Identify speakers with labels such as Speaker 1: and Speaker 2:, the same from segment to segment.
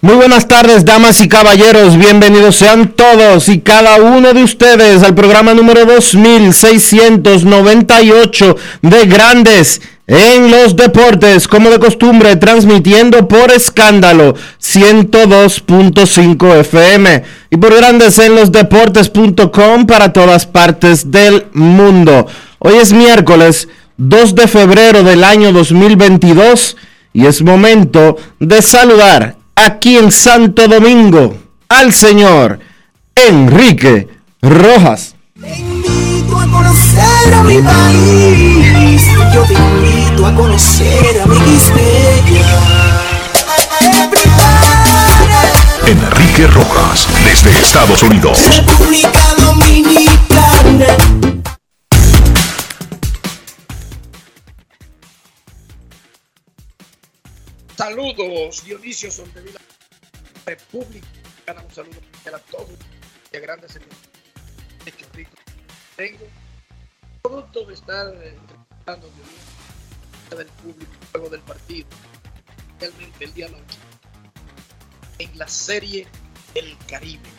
Speaker 1: Muy buenas tardes, damas y caballeros. Bienvenidos sean todos y cada uno de ustedes al programa número 2698 de Grandes en los Deportes, como de costumbre, transmitiendo por escándalo 102.5 FM y por Grandes en los Deportes.com para todas partes del mundo. Hoy es miércoles 2 de febrero del año 2022 y es momento de saludar aquí en Santo Domingo al señor Enrique Rojas.
Speaker 2: Te invito a conocer a mi país. Yo te invito a conocer a mi
Speaker 3: Enrique Rojas, desde Estados Unidos.
Speaker 2: República Dominicana.
Speaker 4: Saludos, Dionisio Soldevila, República Dominicana, un saludo a todos de grandes de Chorrito. Tengo producto de estar entrevistando del público luego del partido, realmente el noche, en la serie El Caribe.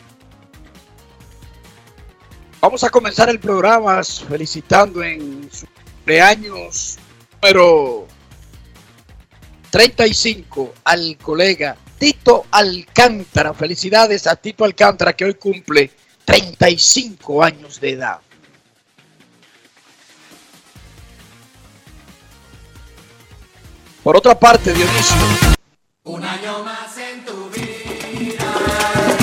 Speaker 4: Vamos a comenzar el programa felicitando en su cumpleaños número 35 al colega Tito Alcántara. Felicidades a Tito Alcántara que hoy cumple 35 años de edad. Por otra parte, Dionisio.
Speaker 2: Un año más en tu vida.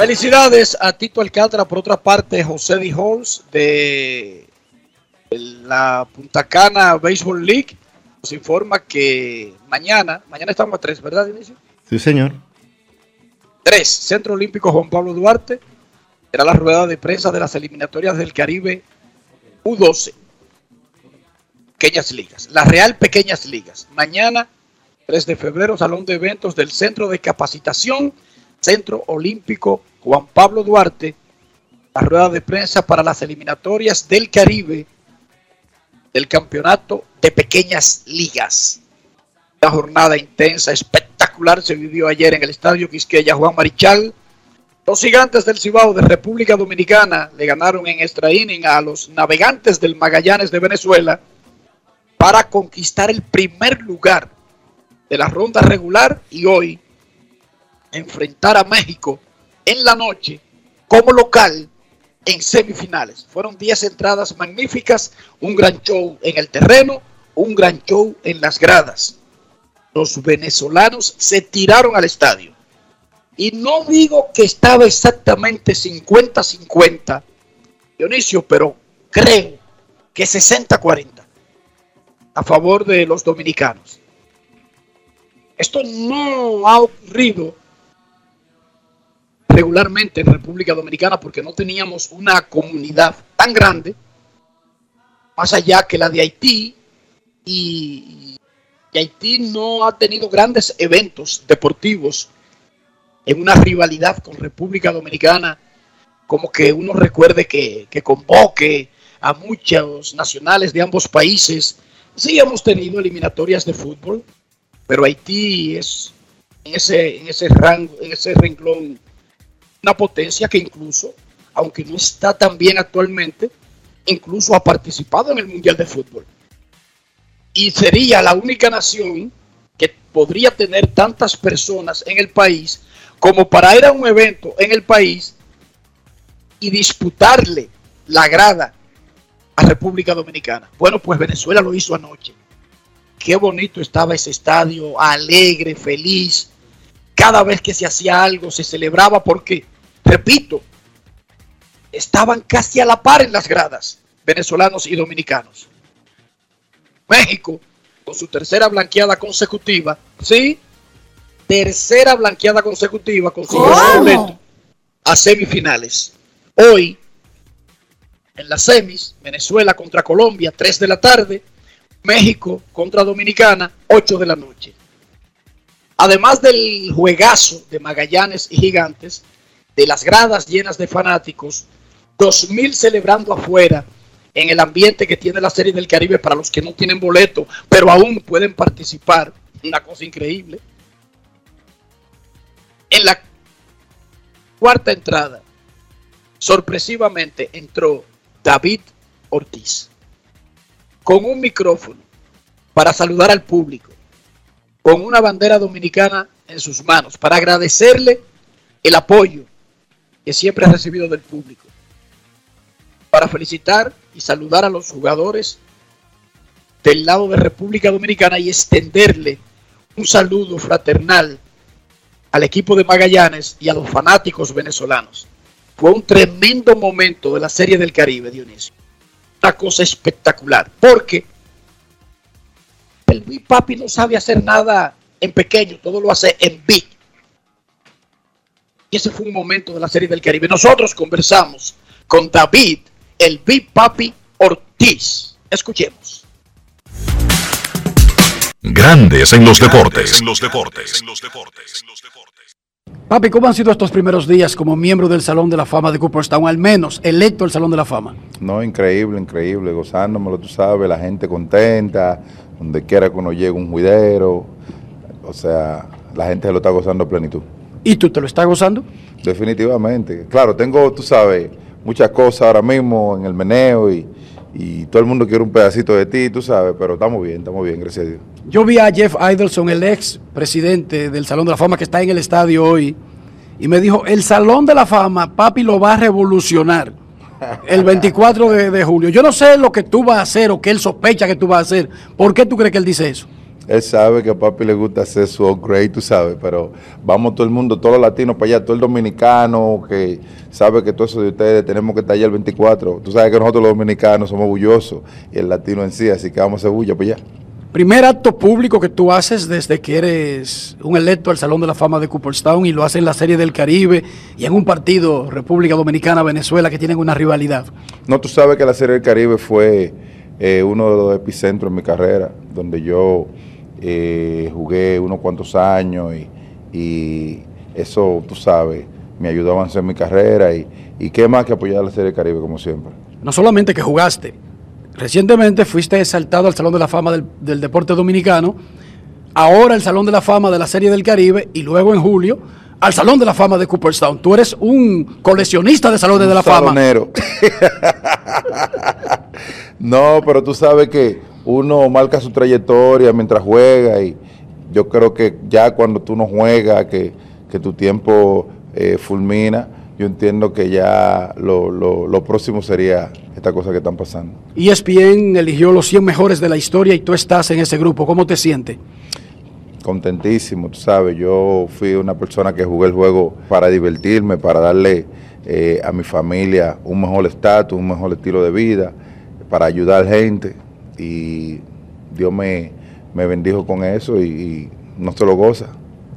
Speaker 4: Felicidades a Tito Alcántara. Por otra parte, José Di Halls de la Punta Cana Baseball League nos informa que mañana, mañana estamos a tres, ¿verdad, Dionisio?
Speaker 1: Sí, señor.
Speaker 4: 3. Centro Olímpico Juan Pablo Duarte. Será la rueda de prensa de las eliminatorias del Caribe U12. Pequeñas ligas. La Real Pequeñas Ligas. Mañana, 3 de febrero, Salón de Eventos del Centro de Capacitación, Centro Olímpico Juan Pablo Duarte. La rueda de prensa para las eliminatorias del Caribe del Campeonato de Pequeñas Ligas. Una jornada intensa, espectacular se vivió ayer en el Estadio Quisqueya Juan Marichal. Los gigantes del Cibao de República Dominicana le ganaron en extra inning a los navegantes del Magallanes de Venezuela para conquistar el primer lugar de la ronda regular y hoy enfrentar a México en la noche como local en semifinales. Fueron 10 entradas magníficas, un gran show en el terreno, un gran show en las gradas los venezolanos se tiraron al estadio. Y no digo que estaba exactamente 50-50, Dionisio, pero creo que 60-40 a favor de los dominicanos. Esto no ha ocurrido regularmente en República Dominicana porque no teníamos una comunidad tan grande, más allá que la de Haití, y, Haití no ha tenido grandes eventos deportivos en una rivalidad con República Dominicana, como que uno recuerde que, que convoque a muchos nacionales de ambos países. Sí hemos tenido eliminatorias de fútbol, pero Haití es en ese, en ese rango, en ese renglón, una potencia que incluso, aunque no está tan bien actualmente, incluso ha participado en el Mundial de Fútbol. Y sería la única nación que podría tener tantas personas en el país como para ir a un evento en el país y disputarle la grada a República Dominicana. Bueno, pues Venezuela lo hizo anoche. Qué bonito estaba ese estadio, alegre, feliz. Cada vez que se hacía algo se celebraba porque, repito, estaban casi a la par en las gradas, venezolanos y dominicanos. México, con su tercera blanqueada consecutiva, sí, tercera blanqueada consecutiva, consiguió su boleto a semifinales. Hoy, en las semis, Venezuela contra Colombia, 3 de la tarde, México contra Dominicana, 8 de la noche. Además del juegazo de Magallanes y Gigantes, de las gradas llenas de fanáticos, 2.000 celebrando afuera en el ambiente que tiene la Serie del Caribe para los que no tienen boleto, pero aún pueden participar. Una cosa increíble. En la cuarta entrada, sorpresivamente entró David Ortiz con un micrófono para saludar al público, con una bandera dominicana en sus manos, para agradecerle el apoyo que siempre ha recibido del público, para felicitar y saludar a los jugadores del lado de República Dominicana y extenderle un saludo fraternal al equipo de Magallanes y a los fanáticos venezolanos. Fue un tremendo momento de la Serie del Caribe, Dionisio. Una cosa espectacular, porque el Big Papi no sabe hacer nada en pequeño, todo lo hace en big. Y ese fue un momento de la Serie del Caribe. Nosotros conversamos con David, el Big Papi Ortiz. Escuchemos.
Speaker 3: Grandes en los deportes. En los deportes.
Speaker 5: Papi, ¿cómo han sido estos primeros días como miembro del Salón de la Fama de Cooperstown, al menos electo al Salón de la Fama?
Speaker 6: No, increíble, increíble, gozándomelo, tú sabes, la gente contenta, donde quiera que uno llegue un juidero, o sea, la gente se lo está gozando a plenitud.
Speaker 5: ¿Y tú te lo estás gozando?
Speaker 6: Definitivamente. Claro, tengo, tú sabes, muchas cosas ahora mismo en el meneo y, y todo el mundo quiere un pedacito de ti, tú sabes, pero estamos bien, estamos bien, gracias a Dios.
Speaker 5: Yo vi a Jeff Idelson, el ex presidente del Salón de la Fama, que está en el estadio hoy, y me dijo, el Salón de la Fama, papi, lo va a revolucionar el 24 de, de julio. Yo no sé lo que tú vas a hacer o que él sospecha que tú vas a hacer. ¿Por qué tú crees que él dice eso?
Speaker 6: Él sabe que a papi le gusta hacer su upgrade, tú sabes, pero vamos todo el mundo, todos los latinos para allá, todo el dominicano que sabe que todo eso de ustedes tenemos que estar allá el 24. Tú sabes que nosotros los dominicanos somos bullosos y el latino en sí, así que vamos a hacer bulla para allá.
Speaker 5: Primer acto público que tú haces desde que eres un electo al Salón de la Fama de Cooperstown y lo haces en la Serie del Caribe y en un partido República Dominicana-Venezuela que tienen una rivalidad.
Speaker 6: No, tú sabes que la Serie del Caribe fue eh, uno de los epicentros en mi carrera, donde yo eh, jugué unos cuantos años y, y eso, tú sabes, me ayudó a avanzar en mi carrera y, y qué más que apoyar a la Serie del Caribe como siempre.
Speaker 5: No solamente que jugaste, recientemente fuiste exaltado al Salón de la Fama del, del Deporte Dominicano, ahora el Salón de la Fama de la Serie del Caribe y luego en julio al Salón de la Fama de Cooperstown. Tú eres un coleccionista de Salones de la Fama.
Speaker 6: Salonero. no, pero tú sabes que uno marca su trayectoria mientras juega y yo creo que ya cuando tú no juegas, que, que tu tiempo eh, fulmina, yo entiendo que ya lo, lo, lo próximo sería esta cosa que están pasando.
Speaker 5: ESPN eligió los 100 mejores de la historia y tú estás en ese grupo. ¿Cómo te sientes?
Speaker 6: Contentísimo, tú sabes, yo fui una persona que jugué el juego para divertirme, para darle eh, a mi familia un mejor estatus, un mejor estilo de vida, para ayudar gente y Dios me, me bendijo con eso y, y no se lo goza.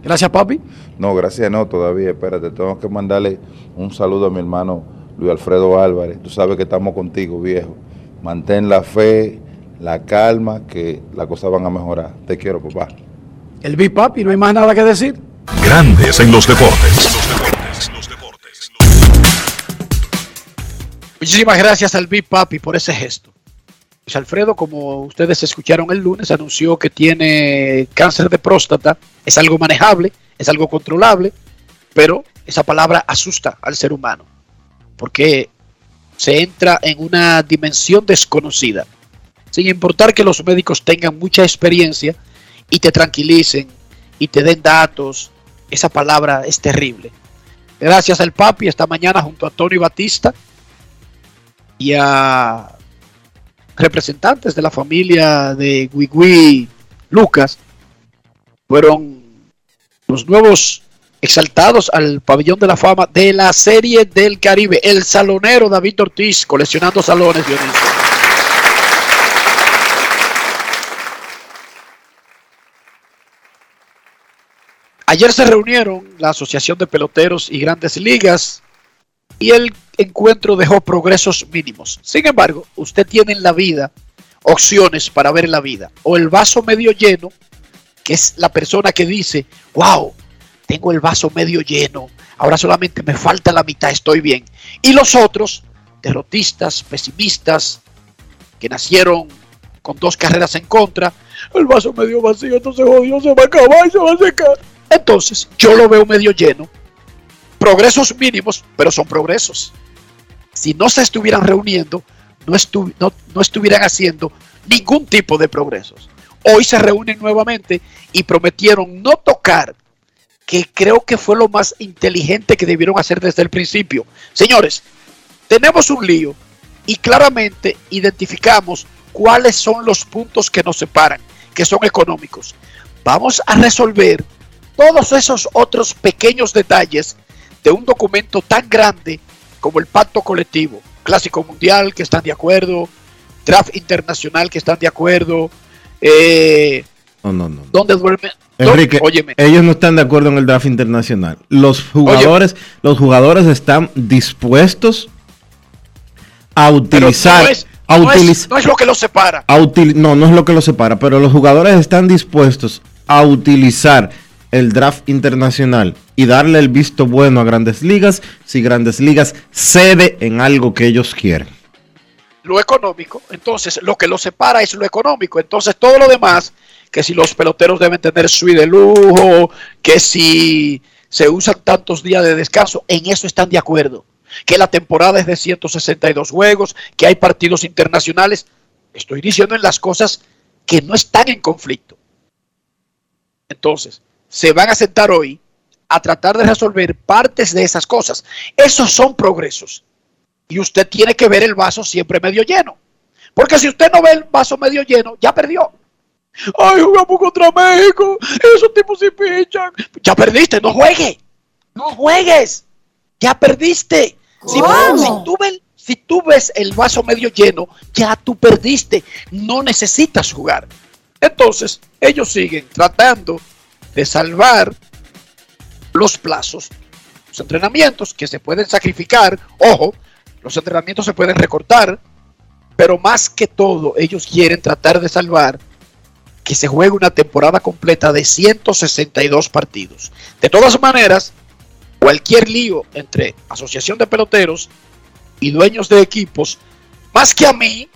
Speaker 5: Gracias, papi.
Speaker 6: No, gracias no, todavía, espérate, tengo que mandarle un saludo a mi hermano Luis Alfredo Álvarez. Tú sabes que estamos contigo, viejo. Mantén la fe, la calma, que las cosas van a mejorar. Te quiero, papá.
Speaker 5: El Big Papi, no hay más nada que decir.
Speaker 3: Grandes en los deportes.
Speaker 4: Muchísimas gracias al Big Papi por ese gesto. Alfredo, como ustedes escucharon el lunes, anunció que tiene cáncer de próstata. Es algo manejable, es algo controlable, pero esa palabra asusta al ser humano, porque se entra en una dimensión desconocida. Sin importar que los médicos tengan mucha experiencia y te tranquilicen y te den datos, esa palabra es terrible. Gracias al papi esta mañana junto a Tony Batista y a representantes de la familia de Guigui Lucas fueron los nuevos exaltados al pabellón de la fama de la Serie del Caribe. El salonero David Ortiz coleccionando salones, Dionisio. Ayer se reunieron la Asociación de Peloteros y Grandes Ligas y el encuentro dejó progresos mínimos. Sin embargo, usted tiene en la vida opciones para ver la vida. O el vaso medio lleno, que es la persona que dice, wow, tengo el vaso medio lleno, ahora solamente me falta la mitad, estoy bien. Y los otros, derrotistas, pesimistas, que nacieron con dos carreras en contra, el vaso medio vacío, entonces jodió, se va a acabar se va a secar. Entonces, yo lo veo medio lleno. Progresos mínimos, pero son progresos. Si no se estuvieran reuniendo, no, estu no, no estuvieran haciendo ningún tipo de progresos. Hoy se reúnen nuevamente y prometieron no tocar, que creo que fue lo más inteligente que debieron hacer desde el principio. Señores, tenemos un lío y claramente identificamos cuáles son los puntos que nos separan, que son económicos. Vamos a resolver todos esos otros pequeños detalles de un documento tan grande como el pacto colectivo, clásico mundial que están de acuerdo, draft internacional que están de acuerdo, eh,
Speaker 1: No, no, no.
Speaker 4: ¿dónde duerme?
Speaker 1: Enrique,
Speaker 4: Óyeme,
Speaker 1: ellos no están de acuerdo en el draft internacional. Los jugadores, los jugadores están dispuestos a utilizar,
Speaker 4: no es,
Speaker 1: a
Speaker 4: no es-
Speaker 1: utiliz-
Speaker 4: no es lo que los separa.
Speaker 1: a util- no, no es lo que los separa, pero los jugadores están dispuestos a utilizar el draft internacional y darle el visto bueno a Grandes Ligas si Grandes Ligas cede en algo que ellos quieren.
Speaker 4: lo económico, entonces lo que los separa es lo económico, entonces todo lo demás, que si los peloteros deben tener suite de lujo, que si se usan tantos días de descanso, en eso están de acuerdo, que la temporada es de 162 juegos, que hay partidos internacionales, estoy diciendo en las cosas que no están en conflicto. Entonces, se van a sentar hoy a tratar de resolver partes de esas cosas. Esos son progresos y usted tiene que ver el vaso siempre medio lleno. Porque si usted no ve el vaso medio lleno, ya perdió. Ay, jugamos contra México. Esos tipos sí pichan. Ya perdiste, no juegue. No juegues. Ya perdiste. Si, si tú ves, si tú ves el vaso medio lleno, ya tú perdiste. No necesitas jugar. Entonces, ellos siguen tratando de salvar los plazos, los entrenamientos que se pueden sacrificar. Ojo, los entrenamientos se pueden recortar, pero más que todo, ellos quieren tratar de salvar que se juegue una temporada completa de 162 partidos. De todas maneras, cualquier lío entre asociación de peloteros y dueños de equipos, más que a mí,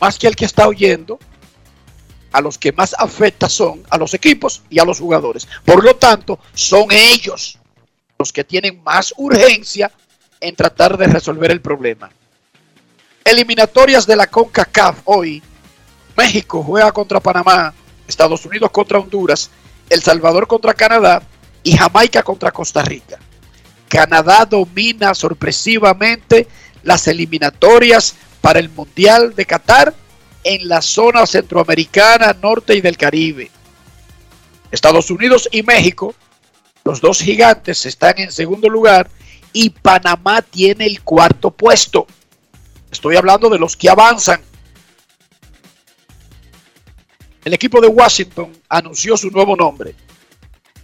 Speaker 4: más que al que está oyendo, a los que más afecta son a los equipos y a los jugadores. Por lo tanto, son ellos los que tienen más urgencia en tratar de resolver el problema. Eliminatorias de la CONCACAF hoy. México juega contra Panamá, Estados Unidos contra Honduras, El Salvador contra Canadá y Jamaica contra Costa Rica. Canadá domina sorpresivamente las eliminatorias para el Mundial de Qatar en la zona centroamericana, norte y del Caribe. Estados Unidos y México, los dos gigantes están en segundo lugar y Panamá tiene el cuarto puesto. Estoy hablando de los que avanzan. el equipo de Washington anunció su nuevo nombre.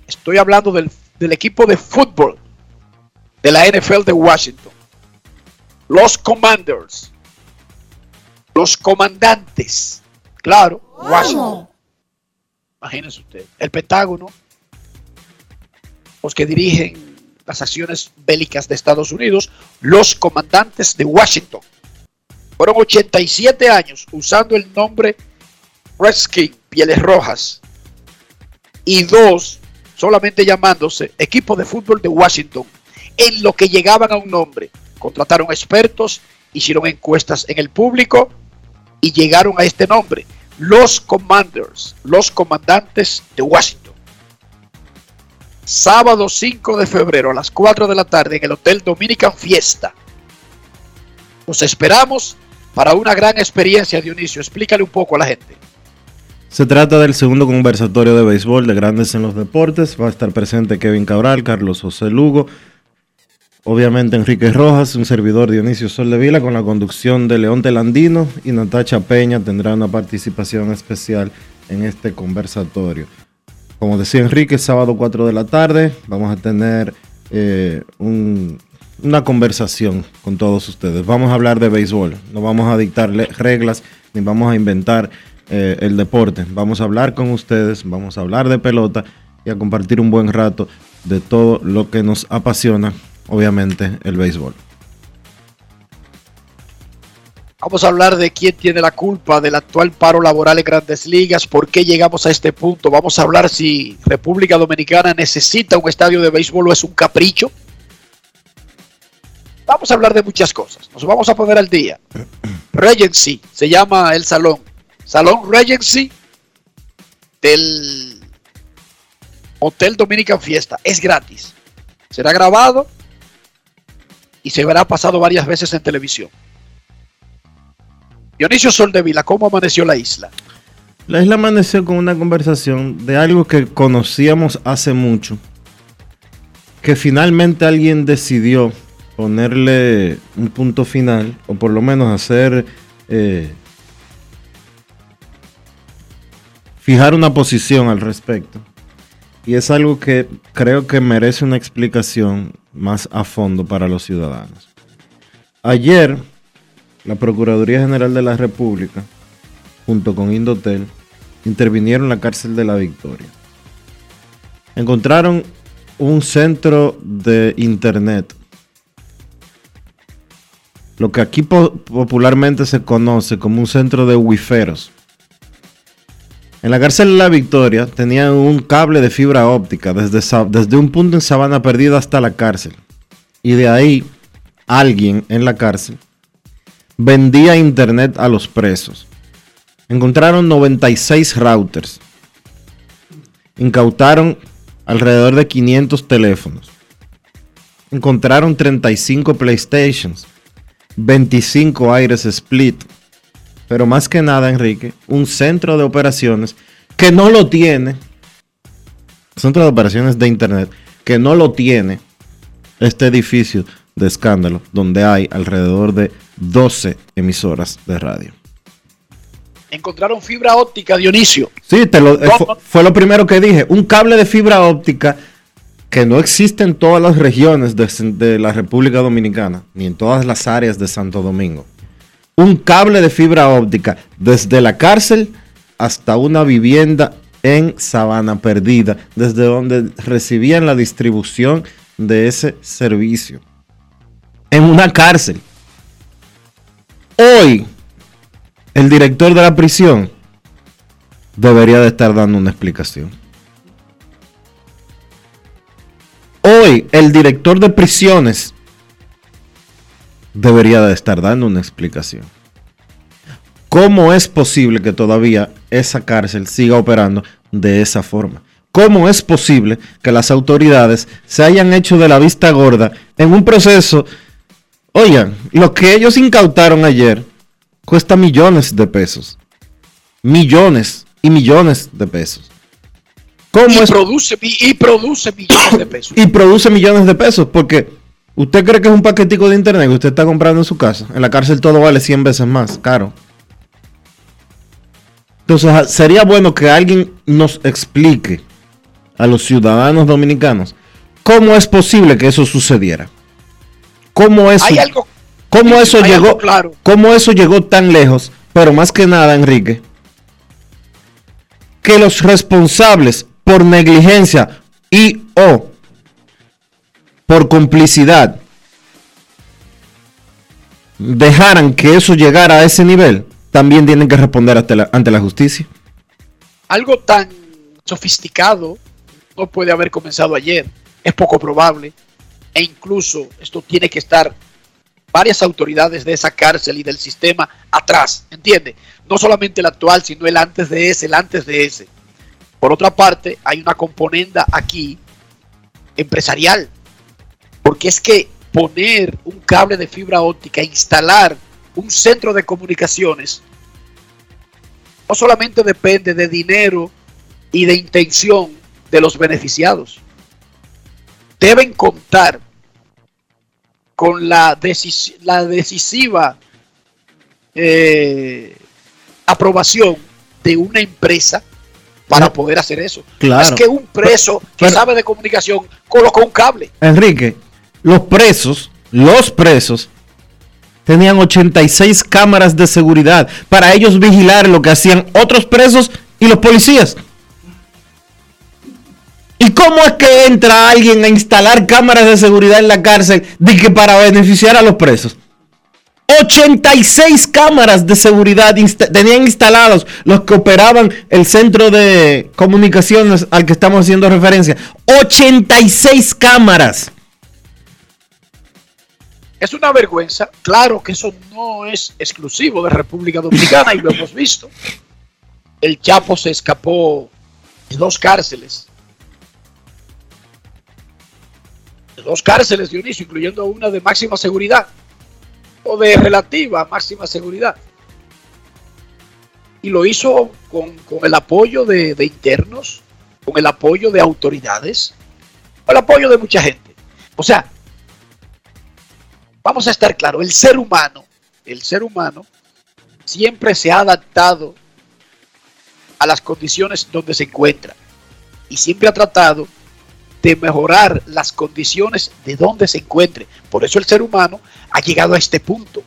Speaker 4: Estoy hablando del, del equipo de fútbol de la NFL de Washington. Los Commanders. Los comandantes. Claro, Washington. Imagínense usted. El Pentágono. Los que dirigen las acciones bélicas de Estados Unidos. Los comandantes de Washington. Fueron 87 años usando el nombre Redskin, Pieles Rojas. Y dos, solamente llamándose Equipo de Fútbol de Washington. En lo que llegaban a un nombre. Contrataron expertos, hicieron encuestas en el público y llegaron a este nombre. Los Commanders, los comandantes de Washington. Sábado 5 de febrero a las 4 de la tarde en el Hotel Dominican Fiesta. Los esperamos para una gran experiencia, Dionisio. Explícale un poco a la gente.
Speaker 1: Se trata del segundo conversatorio de béisbol de Grandes en los Deportes. Va a estar presente Kevin Cabral, Carlos José Lugo, obviamente Enrique Rojas, un servidor Dionisio Soldevila con la conducción de León Telandino y Natacha Peña tendrá una participación especial en este conversatorio. Como decía Enrique, sábado 4 de la tarde vamos a tener eh, un- una conversación con todos ustedes. Vamos a hablar de béisbol, no vamos a dictarle reglas ni vamos a inventar eh, el deporte. Vamos a hablar con ustedes, vamos a hablar de pelota y a compartir un buen rato de todo lo que nos apasiona, obviamente, el béisbol.
Speaker 4: Vamos a hablar de quién tiene la culpa del actual paro laboral en grandes ligas, por qué llegamos a este punto. Vamos a hablar si República Dominicana necesita un estadio de béisbol o es un capricho. Vamos a hablar de muchas cosas. Nos vamos a poner al día. Regency se llama el salón. Salón Regency del Hotel Dominican Fiesta. Es gratis. Será grabado y se verá pasado varias veces en televisión. Dionisio Soldevila, ¿cómo amaneció la isla?
Speaker 1: La isla amaneció con una conversación de algo que conocíamos hace mucho, que finalmente alguien decidió ponerle un punto final, o por lo menos hacer, eh, fijar una posición al respecto. Y es algo que creo que merece una explicación más a fondo para los ciudadanos. Ayer, la Procuraduría General de la República, junto con Indotel, intervinieron en la cárcel de la Victoria. Encontraron un centro de internet, lo que aquí po- popularmente se conoce como un centro de wiferos. En la cárcel de la Victoria tenían un cable de fibra óptica desde, desde un punto en Sabana Perdida hasta la cárcel. Y de ahí alguien en la cárcel vendía internet a los presos. Encontraron 96 routers. Incautaron alrededor de 500 teléfonos. Encontraron 35 PlayStations. 25 aires split. Pero más que nada, Enrique, un centro de operaciones que no lo tiene. Centro de operaciones de internet que no lo tiene este edificio de escándalo donde hay alrededor de 12 emisoras de radio.
Speaker 4: Encontraron fibra óptica, Dionisio.
Speaker 1: Sí, te lo, eh, fue, lo primero que dije. Un cable de fibra óptica que no existe en todas las regiones de, de la República Dominicana, ni en todas las áreas de Santo Domingo. Un cable de fibra óptica desde la cárcel hasta una vivienda en Sabana Perdida, desde donde recibían la distribución de ese servicio. En una cárcel. Hoy, el director de la prisión debería de estar dando una explicación. Hoy el director de prisiones debería de estar dando una explicación. ¿Cómo es posible que todavía esa cárcel siga operando de esa forma? ¿Cómo es posible que las autoridades se hayan hecho de la vista gorda en un proceso? Oigan, lo que ellos incautaron ayer cuesta millones de pesos. Millones y millones de pesos. ¿Cómo
Speaker 4: Y
Speaker 1: es
Speaker 4: produce, y produce millones de pesos.
Speaker 1: y produce millones de pesos. Porque usted cree que es un paquetico de internet que usted está comprando en su casa. En la cárcel todo vale 100 veces más caro. Entonces ah, sería bueno que alguien nos explique a los ciudadanos dominicanos cómo es posible que eso sucediera. ¿Cómo eso,
Speaker 4: Hay algo,
Speaker 1: cómo eso
Speaker 4: hay algo
Speaker 1: llegó,
Speaker 4: claro.
Speaker 1: cómo eso llegó tan lejos? Pero más que nada, Enrique, que los responsables por negligencia y o por complicidad dejaran que eso llegara a ese nivel, también tienen que responder ante la, ante la justicia.
Speaker 4: algo tan sofisticado no puede haber comenzado ayer. Es poco probable. E incluso esto tiene que estar varias autoridades de esa cárcel y del sistema atrás, ¿entiende? No solamente el actual, sino el antes de ese, el antes de ese. Por otra parte, hay una componenda aquí empresarial, porque es que poner un cable de fibra óptica, instalar un centro de comunicaciones, no solamente depende de dinero y de intención de los beneficiados. Deben contar con la, decis- la decisiva eh, aprobación de una empresa para
Speaker 1: No.
Speaker 4: poder hacer eso.
Speaker 1: Claro.
Speaker 4: Es que un preso que
Speaker 1: Pero-
Speaker 4: sabe de comunicación colocó un cable.
Speaker 1: Enrique, los presos, los presos, tenían 86 cámaras de seguridad para ellos vigilar lo que hacían otros presos y los policías. ¿Y cómo es que entra alguien a instalar cámaras de seguridad en la cárcel de que para beneficiar a los presos? 86 cámaras de seguridad tenían instalados los que operaban el centro de comunicaciones al que estamos haciendo referencia. 86 cámaras.
Speaker 4: Es una vergüenza. Claro que eso no es exclusivo de República Dominicana y lo hemos visto. El Chapo se escapó de dos cárceles. De dos cárceles, Dionisio, incluyendo una de máxima seguridad o de relativa máxima seguridad. Y lo hizo con, con el apoyo de, de internos, con el apoyo de autoridades, con el apoyo de mucha gente. O sea, vamos a estar claros, el ser humano, el ser humano siempre se ha adaptado a las condiciones donde se encuentra y siempre ha tratado de mejorar las condiciones de donde se encuentre. Por eso el ser humano ha llegado a este punto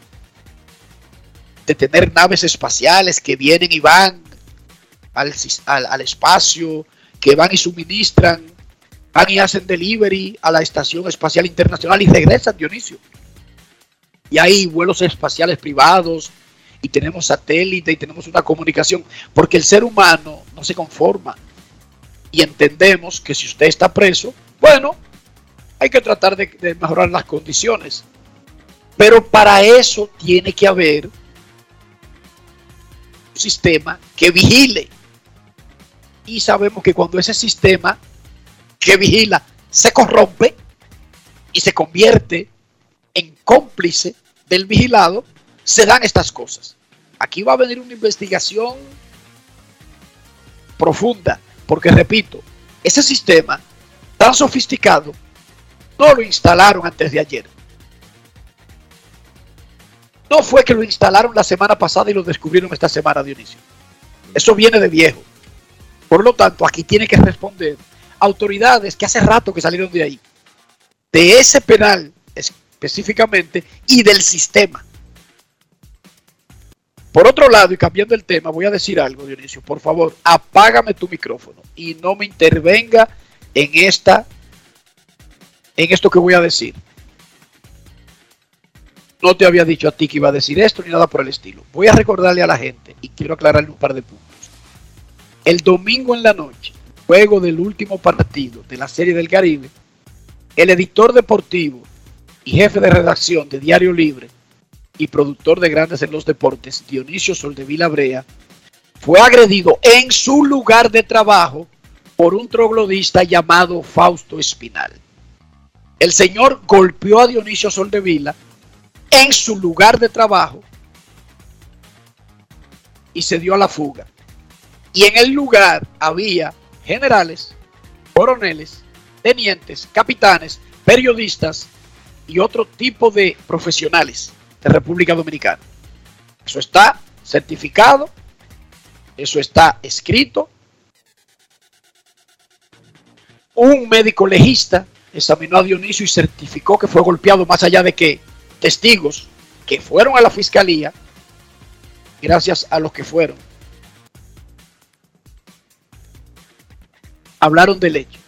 Speaker 4: de tener naves espaciales que vienen y van al- al espacio, que van y suministran, van y hacen delivery a la Estación Espacial Internacional y regresan, Dionisio y hay vuelos espaciales privados y tenemos satélite y tenemos una comunicación, porque el ser humano no se conforma. Y entendemos que si usted está preso, bueno, hay que tratar de, de mejorar las condiciones, pero para eso tiene que haber un sistema que vigile. Y sabemos que cuando ese sistema que vigila se corrompe y se convierte en cómplice del vigilado, se dan estas cosas. Aquí va a venir una investigación profunda, porque repito, ese sistema tan sofisticado no lo instalaron antes de ayer. No fue que lo instalaron la semana pasada y lo descubrieron esta semana, Dionisio. Eso viene de viejo. Por lo tanto, aquí tiene que responder autoridades que hace rato que salieron de ahí. De ese penal específicamente y del sistema. Por otro lado, y cambiando el tema, voy a decir algo, Dionisio. Por favor, apágame tu micrófono y no me intervenga en esta, en esto que voy a decir. No te había dicho a ti que iba a decir esto ni nada por el estilo. Voy a recordarle a la gente y quiero aclararle un par de puntos. El domingo en la noche, juego del último partido de la Serie del Caribe, el editor deportivo jefe de redacción de Diario Libre y productor de Grandes en los Deportes, Dionisio Soldevila Brea, fue agredido en su lugar de trabajo por un troglodista llamado Fausto Espinal. El señor golpeó a Dionisio Soldevila en su lugar de trabajo y se dio a la fuga. Y en el lugar había generales, coroneles, tenientes, capitanes, periodistas y otro tipo de profesionales de República Dominicana. Eso está certificado Eso está escrito. Un médico legista examinó a Dionisio y certificó que fue golpeado más allá de que testigos que fueron a la fiscalía, gracias a los que fueron, hablaron del hecho.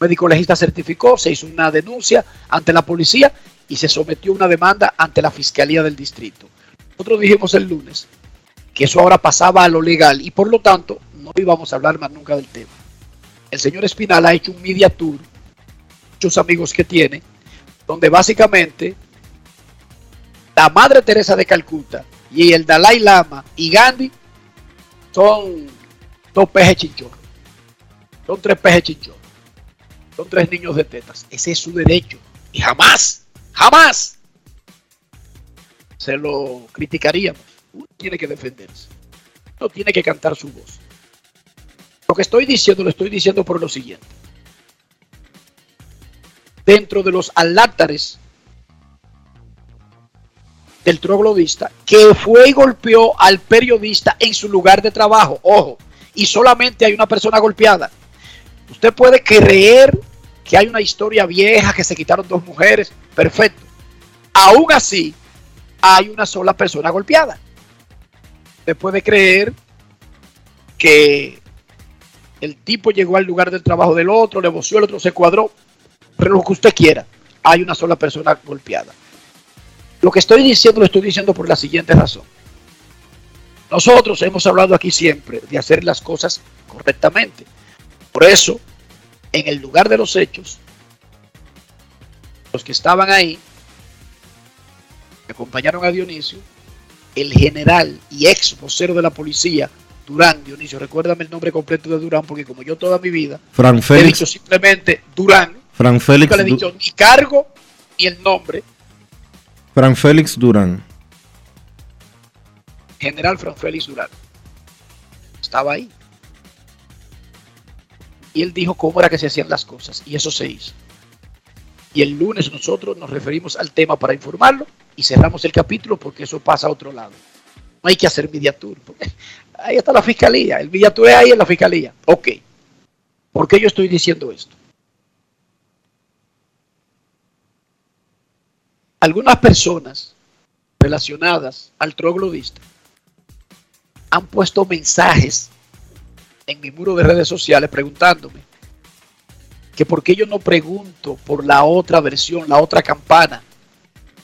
Speaker 4: Médico legista certificó, se hizo una denuncia ante la policía y se sometió una demanda ante la fiscalía del distrito. Nosotros dijimos el lunes que eso ahora pasaba a lo legal y por lo tanto no íbamos a hablar más nunca del tema. El señor Espinal ha hecho un media tour, muchos amigos que tiene, donde básicamente la Madre Teresa de Calcuta y el Dalai Lama y Gandhi son dos pejes chinchorros. Son tres pejes chinchorros. Son tres niños de tetas. Ese es su derecho. Y jamás, jamás se lo criticaríamos. Uno tiene que defenderse. Uno tiene que cantar su voz. Lo que estoy diciendo lo estoy diciendo por lo siguiente. Dentro de los alátares del troglodista que fue y golpeó al periodista en su lugar de trabajo. Ojo, y solamente hay una persona golpeada. Usted puede creer que hay una historia vieja, que se quitaron dos mujeres, perfecto. Aún así, hay una sola persona golpeada. Usted puede creer que el tipo llegó al lugar del trabajo del otro, le voció, el otro se cuadró, pero lo que usted quiera, hay una sola persona golpeada. Lo que estoy diciendo lo estoy diciendo por la siguiente razón. Nosotros hemos hablado aquí siempre de hacer las cosas correctamente. Por eso, en el lugar de los hechos, los que estaban ahí, que acompañaron a Dionisio, el general y ex vocero de la policía, Durán, Dionisio, recuérdame el nombre completo de Durán, porque como yo toda mi vida
Speaker 1: Fran
Speaker 4: he
Speaker 1: Félix,
Speaker 4: dicho simplemente Durán,
Speaker 1: Fran Félix,
Speaker 4: nunca le he dicho ni cargo ni el nombre,
Speaker 1: Fran Félix Durán.
Speaker 4: general Fran Félix Durán. Estaba ahí. Y él dijo cómo era que se hacían las cosas. Y eso se hizo. Y el lunes nosotros nos referimos al tema para informarlo y cerramos el capítulo porque eso pasa a otro lado. No hay que hacer media tour. porque ahí está la fiscalía. El media tour es ahí en la fiscalía. Ok. ¿Por qué yo estoy diciendo esto? Algunas personas relacionadas al troglodista han puesto mensajes en mi muro de redes sociales preguntándome que por qué yo no pregunto por la otra versión, la otra campana,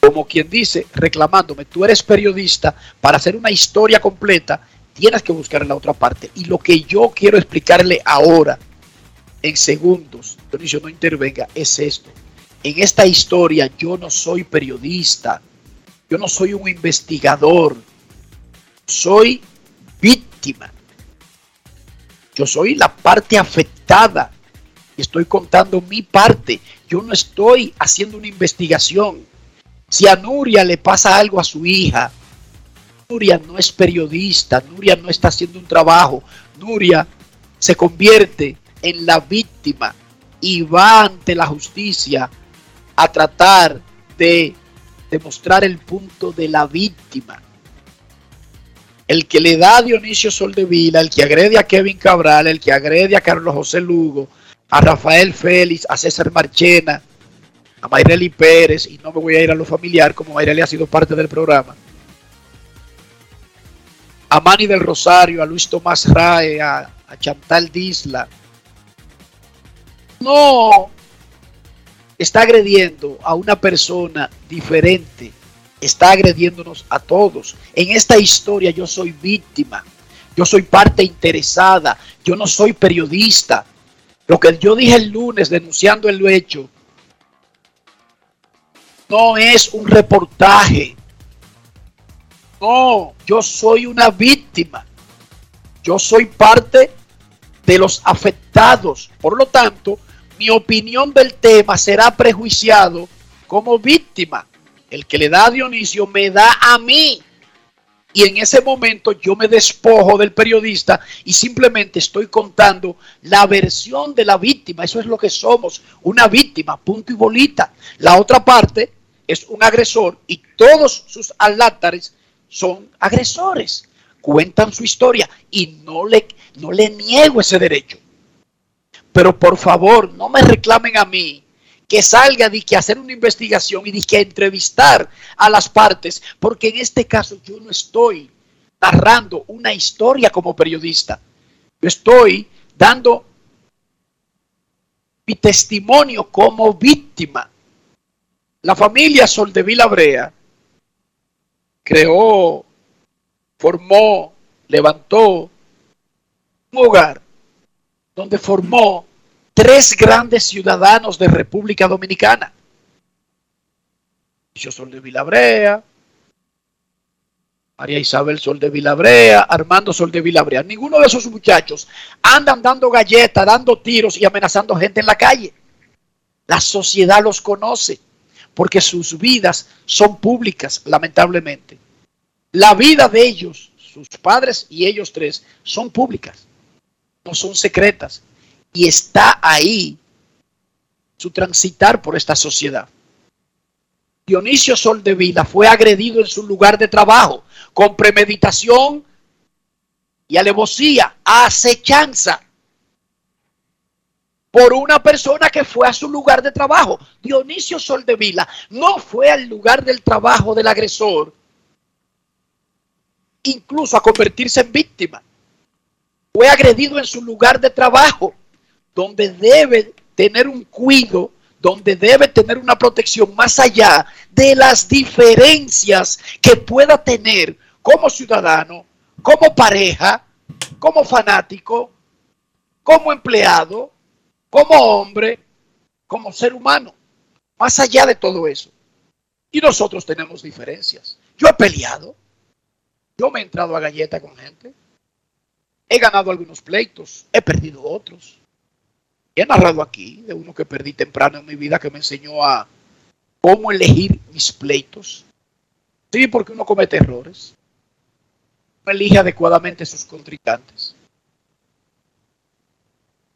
Speaker 4: como quien dice, reclamándome, tú eres periodista, para hacer una historia completa, tienes que buscar en la otra parte. Y lo que yo quiero explicarle ahora, en segundos, Dionisio no intervenga, es esto. En esta historia yo no soy periodista, yo no soy un investigador, soy víctima. Yo soy la parte afectada y estoy contando mi parte. Yo no estoy haciendo una investigación. Si a Nuria le pasa algo a su hija, Nuria no es periodista, Nuria no está haciendo un trabajo, Nuria se convierte en la víctima y va ante la justicia a tratar de demostrar el punto de la víctima. El que le da a Dionisio Soldevila, el que agrede a Kevin Cabral, el que agrede a Carlos José Lugo, a Rafael Félix, a César Marchena, a Mayreli Pérez, y no me voy a ir a lo familiar, como Mayreli ha sido parte del programa, a Manny del Rosario, a Luis Tomás Rae, a, a Chantal Disla. No está agrediendo a una persona diferente, está agrediéndonos a todos. En esta historia yo soy víctima, yo soy parte interesada, yo no soy periodista. Lo que yo dije el lunes denunciando el hecho no es un reportaje. No, yo soy una víctima. Yo soy parte de los afectados. Por lo tanto, mi opinión del tema será prejuiciado como víctima. El que le da a Dionisio me da a mí. Y en ese momento yo me despojo del periodista y simplemente estoy contando la versión de la víctima. Eso es lo que somos, una víctima, punto y bolita. La otra parte es un agresor y todos sus alátares son agresores. cuentan su historia y no le, no le niego ese derecho. Pero por favor, no me reclamen a mí que salga de que hacer una investigación y de que entrevistar a las partes, porque en este caso yo no estoy narrando una historia como periodista. Estoy dando mi testimonio como víctima. La familia Soldevila Brea creó, formó, levantó un hogar donde formó tres grandes ciudadanos de República Dominicana. Yo Sol de Vilabrea, María Isabel Sol de Vilabrea, Armando Sol de Vilabrea. Ninguno de esos muchachos andan dando galletas, dando tiros y amenazando gente en la calle. La sociedad los conoce porque sus vidas son públicas, lamentablemente. La vida de ellos, sus padres y ellos tres, son públicas, no son secretas. Y está ahí su transitar por esta sociedad. Dionisio Soldevila fue agredido en su lugar de trabajo con premeditación y alevosía, acechanza por una persona que fue a su lugar de trabajo. Dionisio Soldevila no fue al lugar del trabajo del agresor, incluso a convertirse en víctima. Fue agredido en su lugar de trabajo, donde debe tener un cuidado donde debe tener una protección más allá de las diferencias que pueda tener como ciudadano, como pareja, como fanático, como empleado, como hombre, como ser humano, más allá de todo eso. Y nosotros tenemos diferencias. Yo he peleado, yo me he entrado a galleta con gente, he ganado algunos pleitos, he perdido otros he narrado aquí de uno que perdí temprano en mi vida que me enseñó a cómo elegir mis pleitos. Sí, porque uno comete errores. No elige adecuadamente sus contrincantes.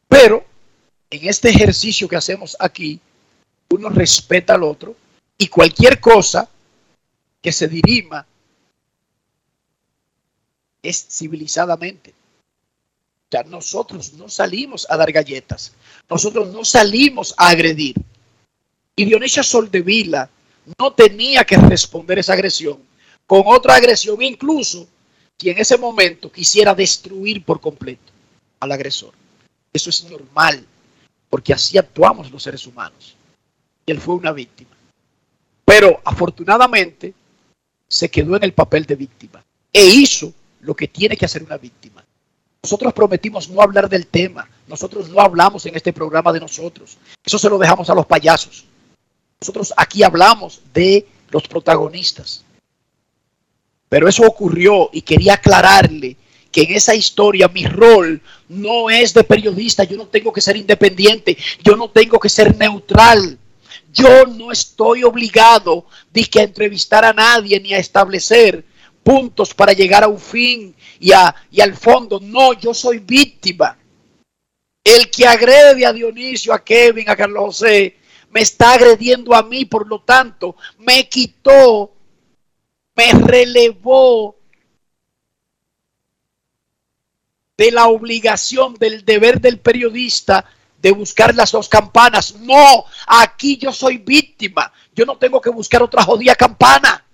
Speaker 4: Pero en este ejercicio que hacemos aquí, uno respeta al otro y cualquier cosa que se dirima es civilizadamente. Sea, nosotros no salimos a dar galletas. Nosotros no salimos a agredir. Y Dionisio Soldevila no tenía que responder esa agresión con otra agresión, incluso si en ese momento quisiera destruir por completo al agresor. Eso es normal, porque así actuamos los seres humanos. Y él fue una víctima. Pero afortunadamente se quedó en el papel de víctima e hizo lo que tiene que hacer una víctima. Nosotros prometimos no hablar del tema. Nosotros no hablamos en este programa de nosotros. Eso se lo dejamos a los payasos. Nosotros aquí hablamos de los protagonistas. Pero eso ocurrió y quería aclararle que en esa historia mi rol no es de periodista. Yo no tengo que ser independiente. Yo no tengo que ser neutral. Yo no estoy obligado de que a entrevistar a nadie ni a establecer puntos para llegar a un fin y, al fondo. No, yo soy víctima. El que agrede a Dionisio, a Kevin, a Carlos José, me está agrediendo a mí, por lo tanto, me quitó, me relevó de la obligación, del deber del periodista de buscar las dos campanas. No, aquí yo soy víctima. Yo no tengo que buscar otra jodida campana.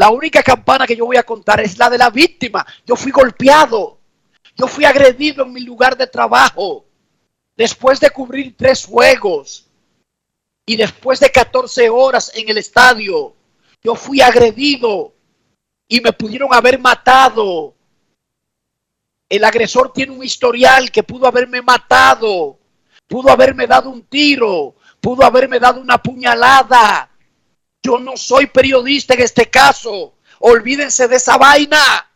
Speaker 4: La única campana que yo voy a contar es la de la víctima. Yo fui golpeado. Yo fui agredido en mi lugar de trabajo. Después de cubrir tres juegos y después de 14 horas en el estadio, yo fui agredido y me pudieron haber matado. El agresor tiene un historial que pudo haberme matado, pudo haberme dado un tiro, pudo haberme dado una puñalada, yo no soy periodista en este caso. Olvídense de esa vaina.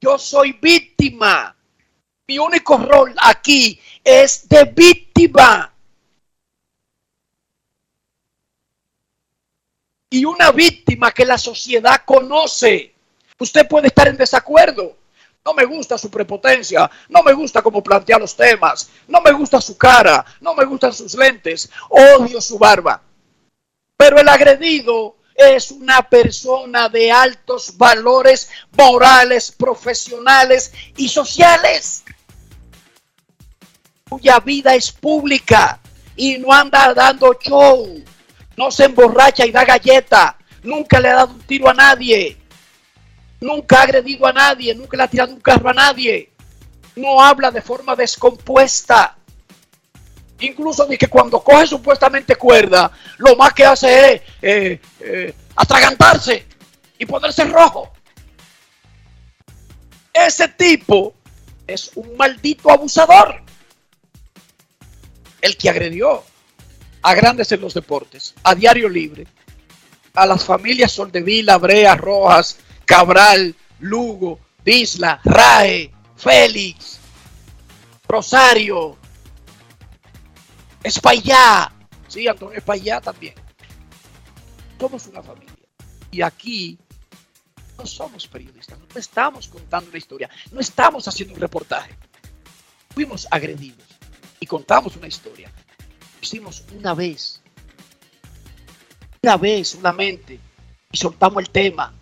Speaker 4: Yo soy víctima. Mi único rol aquí es de víctima. Y una víctima que la sociedad conoce. Usted puede estar en desacuerdo. No me gusta su prepotencia, no me gusta cómo plantea los temas, no me gusta su cara, no me gustan sus lentes, odio su barba. Pero el agredido es una persona de altos valores morales, profesionales y sociales, cuya vida es pública y no anda dando show, no se emborracha y da galleta, nunca le ha dado un tiro a nadie, nunca ha agredido a nadie, nunca le ha tirado un carro a nadie, no habla de forma descompuesta. Incluso de que cuando coge supuestamente cuerda, lo más que hace es eh, eh, atragantarse y ponerse rojo. Ese tipo es un maldito abusador. El que agredió a grandes en los deportes, a Diario Libre, a las familias Soldevila, Brea, Rojas, Cabral, Lugo, Disla, Rae, Félix, Rosario, Espaillá. Sí, Antonio Espaillá también. Somos una familia. Y aquí no somos periodistas, no estamos contando una historia, no estamos haciendo un reportaje. Fuimos agredidos y contamos una historia. Lo hicimos una vez. Una vez solamente. Y soltamos el tema.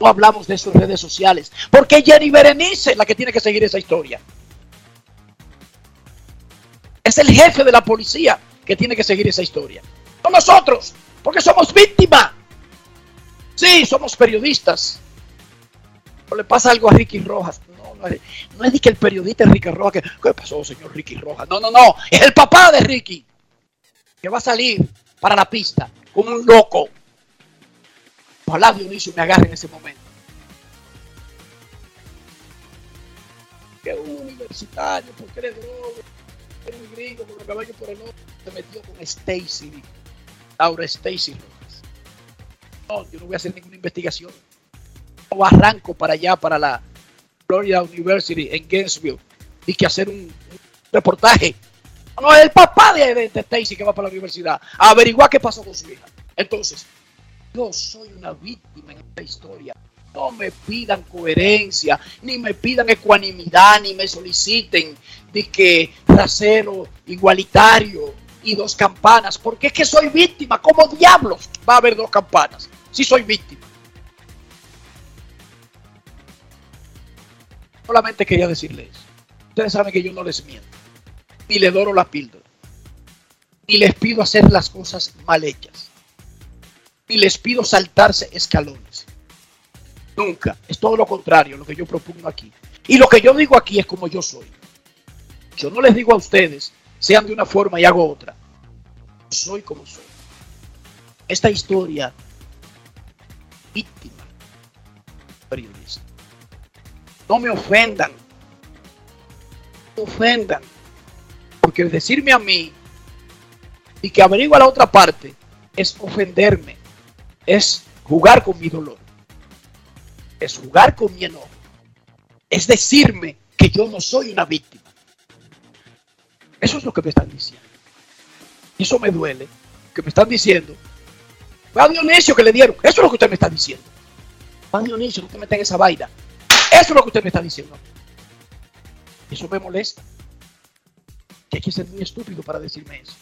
Speaker 4: No hablamos de en redes sociales. Porque Jenny Berenice es la que tiene que seguir esa historia. El jefe de la policía que tiene que seguir esa historia. No nosotros, porque somos víctimas. Sí, somos periodistas. No le pasa algo a Ricky Rojas. No, no es, no es de que el periodista Ricky Rojas. Que, ¿Qué pasó, señor Ricky Rojas? No, no, no. Es el papá de Ricky. Que va a salir para la pista como un loco. Ojalá Dionisio me agarre en ese momento. Que un universitario, porque eres droga, un gringo, con los caballos por el norte, se metió con Stacy, Laura Stacy Rojas. No, yo no voy a hacer ninguna investigación. No arranco para allá, para la Florida University en Gainesville, y que hacer un, reportaje. No, es el papá de, de, de Stacy que va para la universidad a averiguar qué pasó con su hija. Entonces, yo soy una víctima en esta historia. No me pidan coherencia, ni me pidan ecuanimidad, ni me soliciten de que rasero igualitario y dos campanas, porque es que soy víctima. ¿Cómo diablos va a haber dos campanas si soy víctima? Solamente quería decirles, ustedes saben que yo no les miento, ni les doro la píldora, ni les pido hacer las cosas mal hechas y les pido saltarse escalones. Nunca. Es todo lo contrario lo que yo propongo aquí. Y lo que yo digo aquí es como yo soy. Yo no les digo a ustedes, sean de una forma y hago otra. Soy como soy. Esta historia, víctima, periodista. No me ofendan. No me ofendan. Porque decirme a mí y que averigua la otra parte es ofenderme es jugar con mi dolor, es jugar con mi enojo, es decirme que yo no soy una víctima. Eso es lo que me están diciendo. Eso me duele, que me están diciendo, fue a Dionisio que le dieron, eso es lo que usted me está diciendo. Fue a Dionisio que usted mete en esa vaina. Eso es lo que usted me está diciendo. Eso me molesta. Que hay que ser muy estúpido para decirme eso.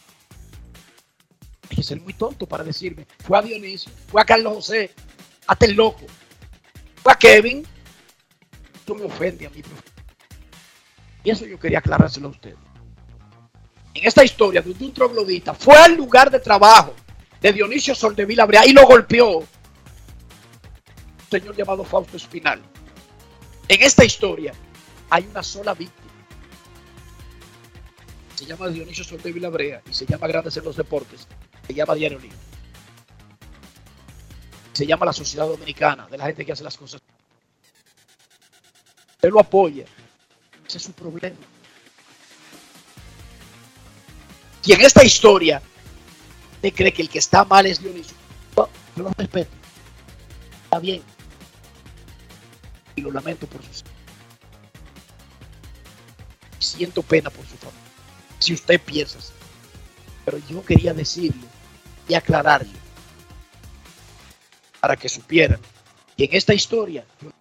Speaker 4: Hay que ser muy tonto para decirme. Fue a Dionisio, fue a Carlos José, hasta el loco. A Kevin. Esto me ofende a mí. Y eso yo quería aclarárselo a usted. En esta historia de un troglodita fue al lugar de trabajo de Dionisio Soldevila Brea y lo golpeó. Un señor llamado Fausto Espinal. En esta historia hay una sola víctima. Se llama Dionisio Soldevila Brea y se llama Grandes en los Deportes se llama Diario Libre. Se llama la Sociedad Dominicana, de la gente que hace las cosas. Usted lo apoya. Ese es su problema. Y en esta historia, usted cree que el que está mal es Dionisio. No, yo lo respeto. Está bien. Y lo lamento por sus. Siento pena por su familia. Si usted piensa así. Pero yo quería decirle y aclararle para que supieran. Y en esta historia, yo...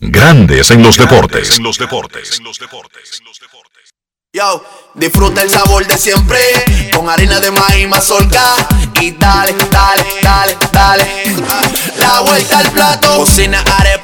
Speaker 4: Grandes en
Speaker 3: los deportes. En los deportes. En los deportes.
Speaker 7: Yo, disfruta el sabor de siempre con harina de maíz mazorca y dale, dale, dale, dale. La vuelta al plato, cocina arepa,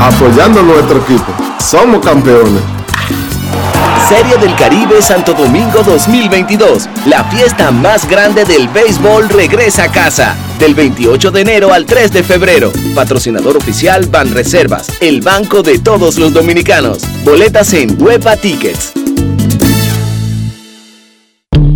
Speaker 8: Apoyando a nuestro equipo. Somos campeones.
Speaker 9: Serie del Caribe Santo Domingo 2022. La fiesta más grande del béisbol regresa a casa. Del 28 de enero al 3 de febrero. Patrocinador oficial Ban Reservas, el banco de todos los dominicanos. Boletas en Huepa Tickets.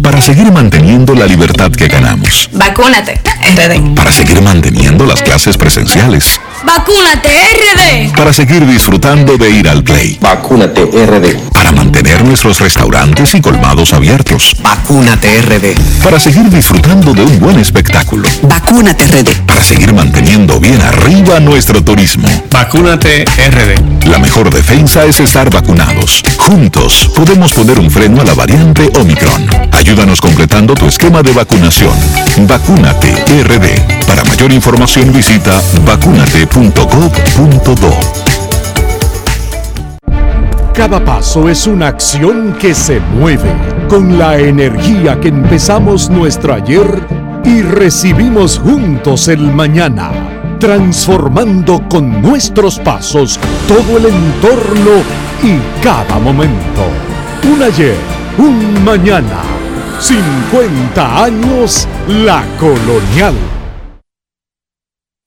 Speaker 3: Para seguir manteniendo la libertad que ganamos.
Speaker 10: Vacúnate, RD.
Speaker 3: Para seguir manteniendo las clases presenciales.
Speaker 10: Vacúnate, RD.
Speaker 3: Para seguir disfrutando de ir al play.
Speaker 9: Vacúnate RD.
Speaker 3: Para mantener nuestros restaurantes y colmados abiertos.
Speaker 9: Vacúnate RD.
Speaker 3: Para seguir disfrutando de un buen espectáculo.
Speaker 9: Vacúnate RD.
Speaker 3: Para seguir manteniendo bien arriba nuestro turismo.
Speaker 11: Vacúnate RD.
Speaker 3: La mejor defensa es estar vacunados. Juntos podemos poner un freno a la variante Omicron. Ayúdanos completando tu esquema de vacunación. Vacúnate RD. Para mayor información visita
Speaker 12: Cada paso es una acción que se mueve con la energía que empezamos nuestro ayer y recibimos juntos el mañana, transformando con nuestros pasos todo el entorno y cada momento. Un ayer, un mañana, 50 años la colonial.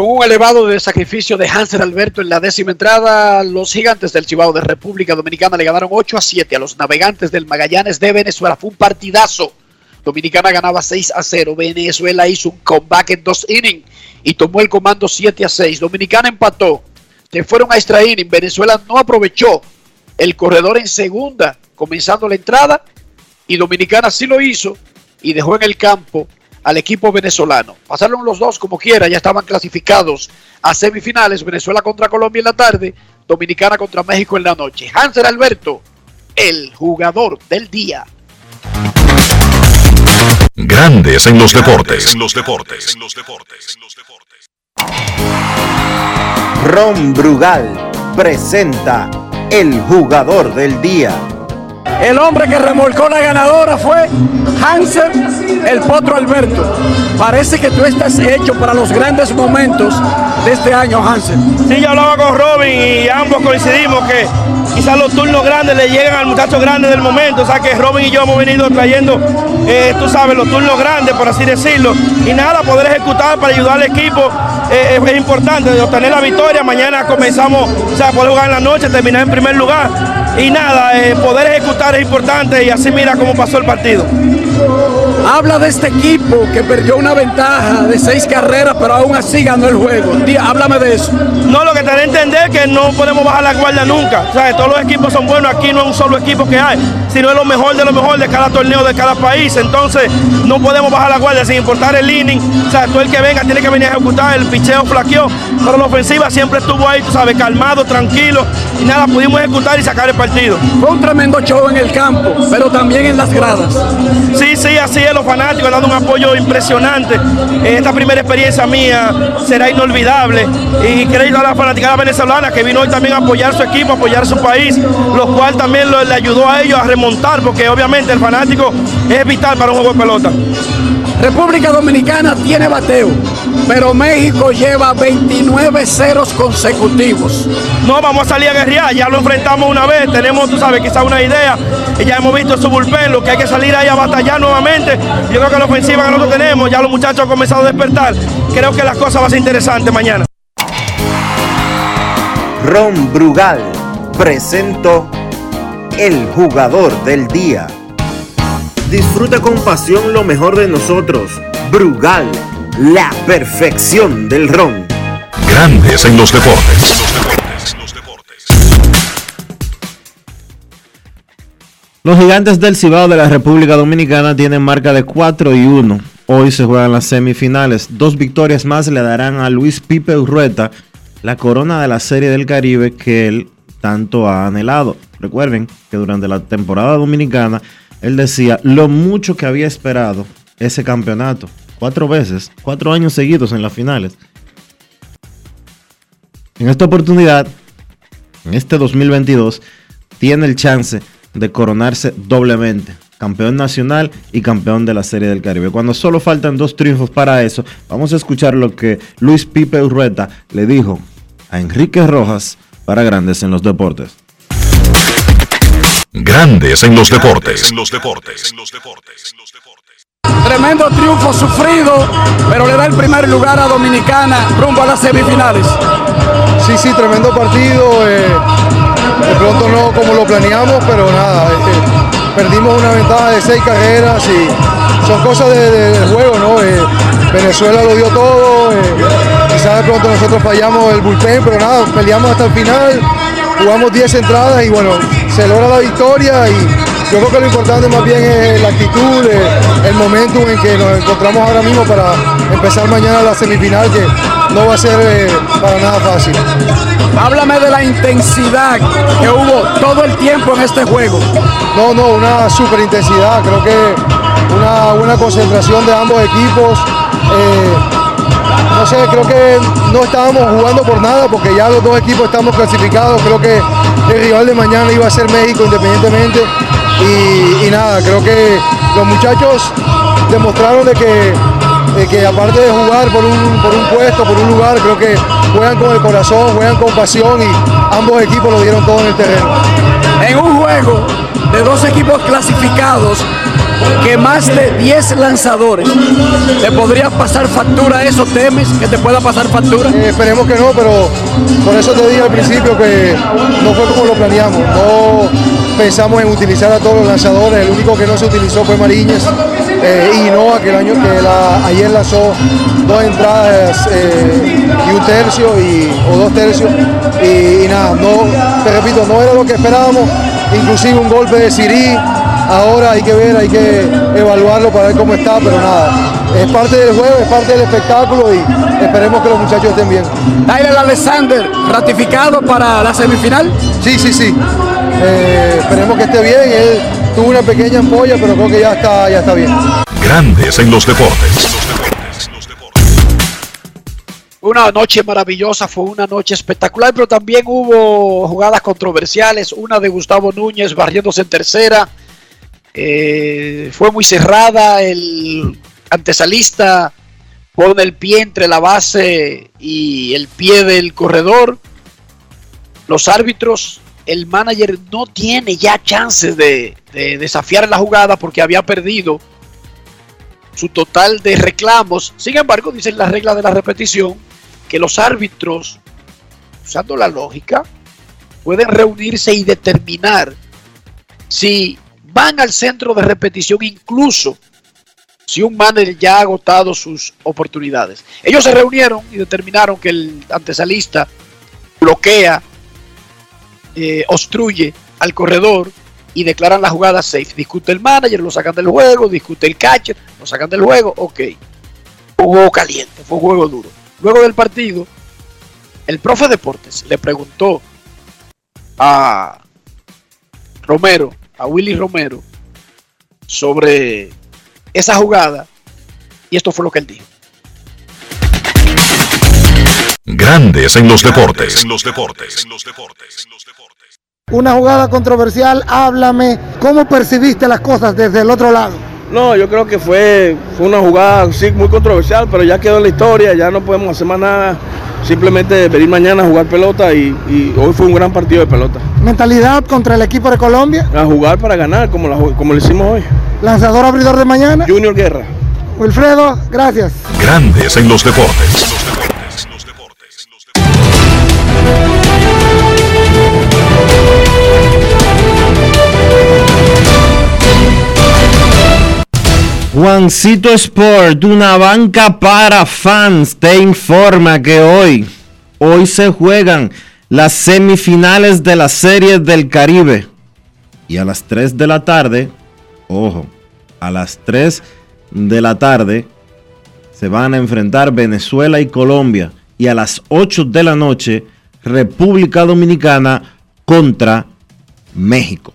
Speaker 4: Con un elevado de sacrificio de Hanser Alberto en la décima entrada, los gigantes del Cibao de República Dominicana le ganaron 8 a 7 a los navegantes del Magallanes de Venezuela. Fue un partidazo. Dominicana ganaba 6 a 0. Venezuela hizo un comeback en dos innings y tomó el comando 7 a 6. Dominicana empató. Se fueron a extra inning. Venezuela no aprovechó el corredor en segunda, comenzando la entrada. Y Dominicana sí lo hizo y dejó en el campo al equipo venezolano. Pasaron los dos como quiera, ya estaban clasificados a semifinales. Venezuela contra Colombia en la tarde, Dominicana contra México en la noche. Hanser Alberto, el jugador del día.
Speaker 3: Grandes en los deportes.
Speaker 13: Ron Brugal presenta el jugador del día.
Speaker 5: El hombre que remolcó la ganadora fue Hanser el Potro Alberto. Parece que tú estás hecho para los grandes momentos de este año, Hanser.
Speaker 14: Sí, yo hablaba con Robin y ambos coincidimos que quizás los turnos grandes le llegan al muchacho grande del momento. O sea que Robin y yo hemos venido trayendo, eh, tú sabes, los turnos grandes, por así decirlo. Y nada, poder ejecutar para ayudar al equipo eh, es importante, obtener la victoria. Mañana comenzamos, o sea, poder jugar en la noche, terminar en primer lugar. Y nada, eh, poder ejecutar es importante y así mira cómo pasó el partido.
Speaker 5: Habla de este equipo que perdió una ventaja de seis carreras, pero aún así ganó el juego. Día, háblame de eso.
Speaker 14: No, lo que te que entender es que no podemos bajar la guardia nunca. O sea, todos los equipos son buenos, aquí no es un solo equipo que hay, sino es lo mejor de lo mejor de cada torneo de cada país. Entonces, no podemos bajar la guardia sin importar el inning. O sea, todo el que venga tiene que venir a ejecutar, el picheo flaqueó, pero la ofensiva siempre estuvo ahí, tú sabes, calmado, tranquilo. Y nada, pudimos ejecutar y sacar el partido.
Speaker 5: Fue un tremendo show en el campo, pero también en las gradas.
Speaker 14: Sí, sí, así es, los fanáticos han dado un apoyo impresionante. Esta primera experiencia mía será inolvidable y creo a la fanaticada venezolana que vino hoy también a apoyar su equipo, apoyar su país, lo cual también lo- le ayudó a ellos a remontar, porque obviamente el fanático es vital para un juego de pelota.
Speaker 5: República Dominicana tiene bateo, pero México lleva 29 ceros consecutivos.
Speaker 14: No vamos a salir a guerrear, ya lo enfrentamos una vez, tenemos, tú sabes, quizá una idea, y ya hemos visto su bullpen, lo que hay que salir ahí a batallar nuevamente. Yo creo que la ofensiva que nosotros tenemos, ya los muchachos han comenzado a despertar. Creo que las cosas van a ser interesantes mañana.
Speaker 13: Ron Brugal presento el jugador del día. Disfruta con pasión lo mejor de nosotros. Brugal, la perfección del ron.
Speaker 3: Grandes en los deportes.
Speaker 1: Los gigantes del Cibao de la República Dominicana tienen marca de 4 y 1. Hoy se juegan las semifinales. Dos victorias más le darán a Luis Pipe Urrueta la corona de la Serie del Caribe que él tanto ha anhelado. Recuerden que durante la temporada dominicana él decía lo mucho que había esperado ese campeonato. Cuatro veces, cuatro años seguidos en las finales. En esta oportunidad, en este 2022, tiene el chance de coronarse doblemente. Campeón nacional y campeón de la Serie del Caribe. Cuando solo faltan dos triunfos para eso, vamos a escuchar lo que Luis Pipe Urrueta le dijo a Enrique Rojas para Grandes en los Deportes.
Speaker 3: Grandes en los deportes.
Speaker 5: Tremendo triunfo sufrido, pero le da el primer lugar a Dominicana rumbo a las semifinales.
Speaker 15: Sí, sí, tremendo partido. eh, de pronto no como lo planeamos, pero nada. eh, perdimos una ventaja de seis carreras y son cosas de- del juego, ¿no? Eh, Venezuela lo dio todo. eh, quizás de pronto nosotros fallamos el bullpen, pero nada, peleamos hasta el final. Jugamos 10 entradas y bueno, se logra la victoria y yo creo que lo importante más bien es la actitud, eh, el momentum en que nos encontramos ahora mismo para empezar mañana la semifinal que no va a ser eh, para nada fácil.
Speaker 5: Háblame de la intensidad que hubo todo el tiempo en este juego.
Speaker 15: No, no, una super intensidad, creo que una buena concentración de ambos equipos. eh, no sé, creo que no estábamos jugando por nada porque ya los dos equipos estamos clasificados. Creo que el rival de mañana iba a ser México independientemente. Y, y nada, creo que los muchachos demostraron de que, que aparte de jugar por un, por un puesto, por un lugar, creo que juegan con el corazón, juegan con pasión y ambos equipos lo dieron todo en el terreno.
Speaker 5: En un juego de dos equipos clasificados, que más de 10 lanzadores, ¿te podría pasar factura eso? ¿Temes que te pueda pasar factura?
Speaker 15: Eh, esperemos que no, pero por eso te dije al principio que no fue como lo planeamos. No pensamos en utilizar a todos los lanzadores. El único que no se utilizó fue Mariñez eh, y Hinoa, que el año que ayer lanzó dos entradas eh, y un tercio y, o dos tercios. Y, y nada, no, te repito, no era lo que esperábamos. Inclusive un golpe de Siri. Ahora hay que ver, hay que evaluarlo para ver cómo está, pero nada. Es parte del juego, es parte del espectáculo y esperemos que los muchachos estén bien.
Speaker 5: Tyler Alexander, ratificado para la semifinal.
Speaker 15: Sí, sí, sí. Eh, esperemos que esté bien. Él tuvo una pequeña ampolla, pero creo que ya está, ya está bien.
Speaker 3: Grandes en los deportes.
Speaker 4: Una noche maravillosa, fue una noche espectacular, pero también hubo jugadas controversiales. Una de Gustavo Núñez barriéndose en tercera. Eh, fue muy cerrada. El antesalista pone el pie entre la base y el pie del corredor. Los árbitros, el manager no tiene ya chances de, de desafiar la jugada porque había perdido su total de reclamos. Sin embargo, dicen las reglas de la repetición que los árbitros, usando la lógica, pueden reunirse y determinar si van al centro de repetición incluso si un manager ya ha agotado sus oportunidades. Ellos se reunieron y determinaron que el antesalista bloquea, eh, obstruye al corredor y declaran la jugada safe. Discute el manager, lo sacan del juego, discute el catcher, lo sacan del juego, ok. Fue un juego caliente, fue un juego duro. Luego del partido, el profe Deportes le preguntó a Romero, a Willy Romero, sobre esa jugada y esto fue lo que él dijo.
Speaker 3: Grandes en los deportes.
Speaker 16: Una jugada controversial, háblame, ¿cómo percibiste las cosas desde el otro lado?
Speaker 14: No, yo creo que fue, fue una jugada sí, muy controversial, pero ya quedó en la historia, ya no podemos hacer más nada. Simplemente venir mañana a jugar pelota y, y hoy fue un gran partido de pelota.
Speaker 16: Mentalidad contra el equipo de Colombia.
Speaker 14: A jugar para ganar, como, la, como lo hicimos hoy.
Speaker 16: Lanzador abridor de mañana.
Speaker 14: Junior Guerra.
Speaker 16: Wilfredo, gracias.
Speaker 3: Grandes en los deportes.
Speaker 1: Juancito Sport, una banca para fans, te informa que hoy, hoy se juegan las semifinales de la Serie del Caribe. Y a las 3 de la tarde, ojo, a las 3 de la tarde se van a enfrentar Venezuela y Colombia. Y a las 8 de la noche, República Dominicana contra México.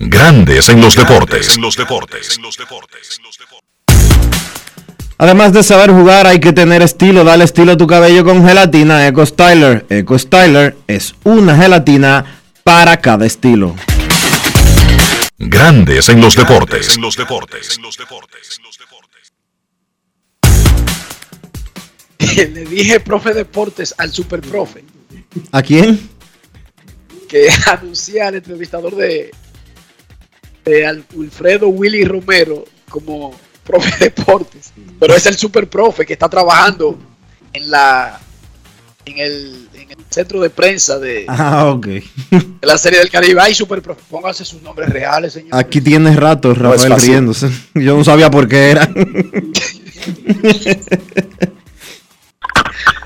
Speaker 3: Grandes en los deportes.
Speaker 1: Además de saber jugar, hay que tener estilo. Dale estilo a tu cabello con gelatina Eco Styler. Eco Styler es una gelatina para cada estilo.
Speaker 3: Grandes en los deportes.
Speaker 4: Le dije profe deportes al super profe
Speaker 1: ¿A quién?
Speaker 4: que anuncia al entrevistador de, de Al- Wilfredo Willy Romero como profe deportes, pero es el super profe que está trabajando en la en el, en el centro de prensa de,
Speaker 1: Ah, ok.
Speaker 4: de la serie del Caribe. Ay, super profe, pónganse sus nombres reales, señor.
Speaker 1: Aquí tienes rato, Rafael,
Speaker 6: fácil.
Speaker 1: riéndose. Yo no sabía por qué era.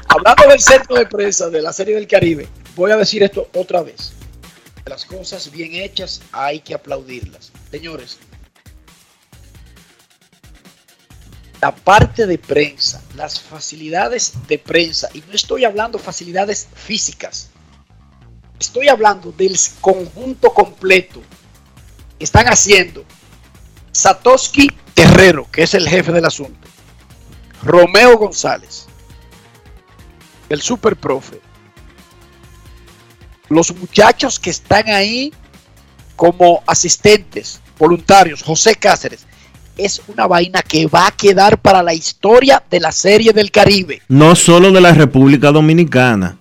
Speaker 4: Hablando del centro de prensa de la serie del Caribe, voy a decir esto otra vez. Las cosas bien hechas hay que aplaudirlas. Señores, la parte de prensa, las facilidades de prensa, y no estoy hablando facilidades físicas, estoy hablando del conjunto completo que están haciendo Satoshi Terrero, que es el jefe del asunto, Romeo González, el super profe, los muchachos que están ahí como asistentes voluntarios, José Cáceres, es una vaina que va a quedar para la historia de la serie del Caribe.
Speaker 1: No solo de la República Dominicana.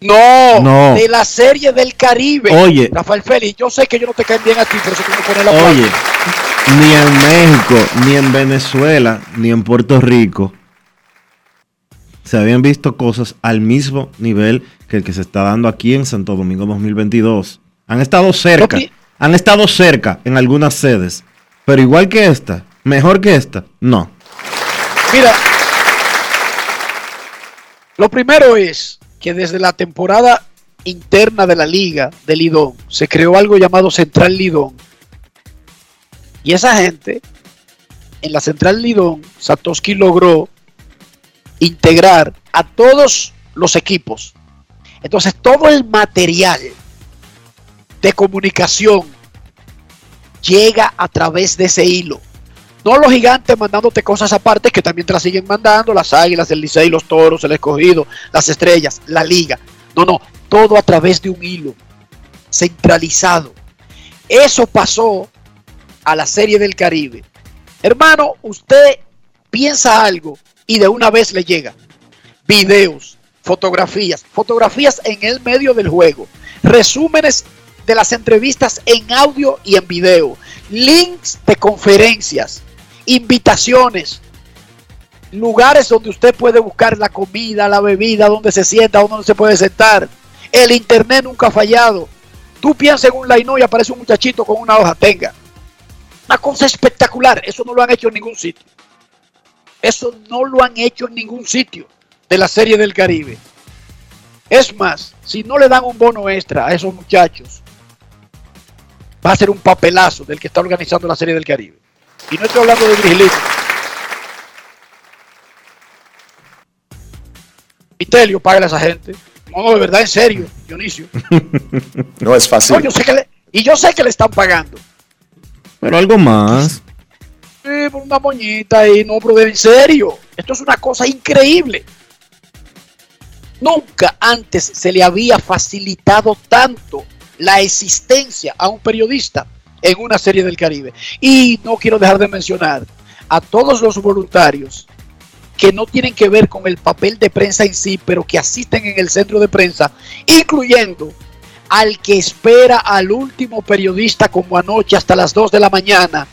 Speaker 4: No,
Speaker 1: No.
Speaker 4: de la serie del Caribe.
Speaker 1: Oye.
Speaker 4: Rafael Félix, yo sé que yo no te caen bien a ti, pero eso tú me pones la
Speaker 1: Oye, ni en México, ni en Venezuela, ni en Puerto Rico se habían visto cosas al mismo nivel que el que se está dando aquí en Santo Domingo 2022. Han estado cerca, han estado cerca en algunas sedes, pero igual que esta, mejor que esta, no.
Speaker 4: Mira, lo primero es que desde la temporada interna de la liga de Lidón se creó algo llamado Central Lidón. Y esa gente, en la Central Lidón, Satoshi logró integrar a todos los equipos. Entonces, todo el material de comunicación llega a través de ese hilo. No los gigantes mandándote cosas aparte que también te las siguen mandando, las águilas, el Licey, los toros, el escogido, las estrellas, la liga. No, no, todo a través de un hilo centralizado. Eso pasó a la serie del Caribe. Hermano, usted piensa algo y de una vez le llega. Videos, fotografías, fotografías en el medio del juego, resúmenes de las entrevistas en audio y en video, links de conferencias, invitaciones, lugares donde usted puede buscar la comida, la bebida, donde se sienta, donde se puede sentar. El internet nunca ha fallado. Tú piensas en un line y aparece un muchachito con una hoja, tenga. Una cosa espectacular. Eso no lo han hecho en ningún sitio. Eso no lo han hecho en ningún sitio de la serie del Caribe. Es más, si no le dan un bono extra a esos muchachos, va a ser un papelazo del que está organizando la Serie del Caribe. Y no estoy hablando de Virgilito. Vitelio, págale a esa gente. No, no, de verdad, en serio, Dionisio.
Speaker 17: No es fácil.
Speaker 4: No, yo sé que le- y yo sé que le están pagando.
Speaker 1: Pero algo más.
Speaker 4: Por una moñita y no, pero en serio. Esto es una cosa increíble. Nunca antes se le había facilitado tanto la existencia a un periodista en una serie del Caribe. Y no quiero dejar de mencionar a todos los voluntarios que no tienen que ver con el papel de prensa en sí, pero que asisten en el centro de prensa, incluyendo al que espera al último periodista como anoche hasta las 2 de la mañana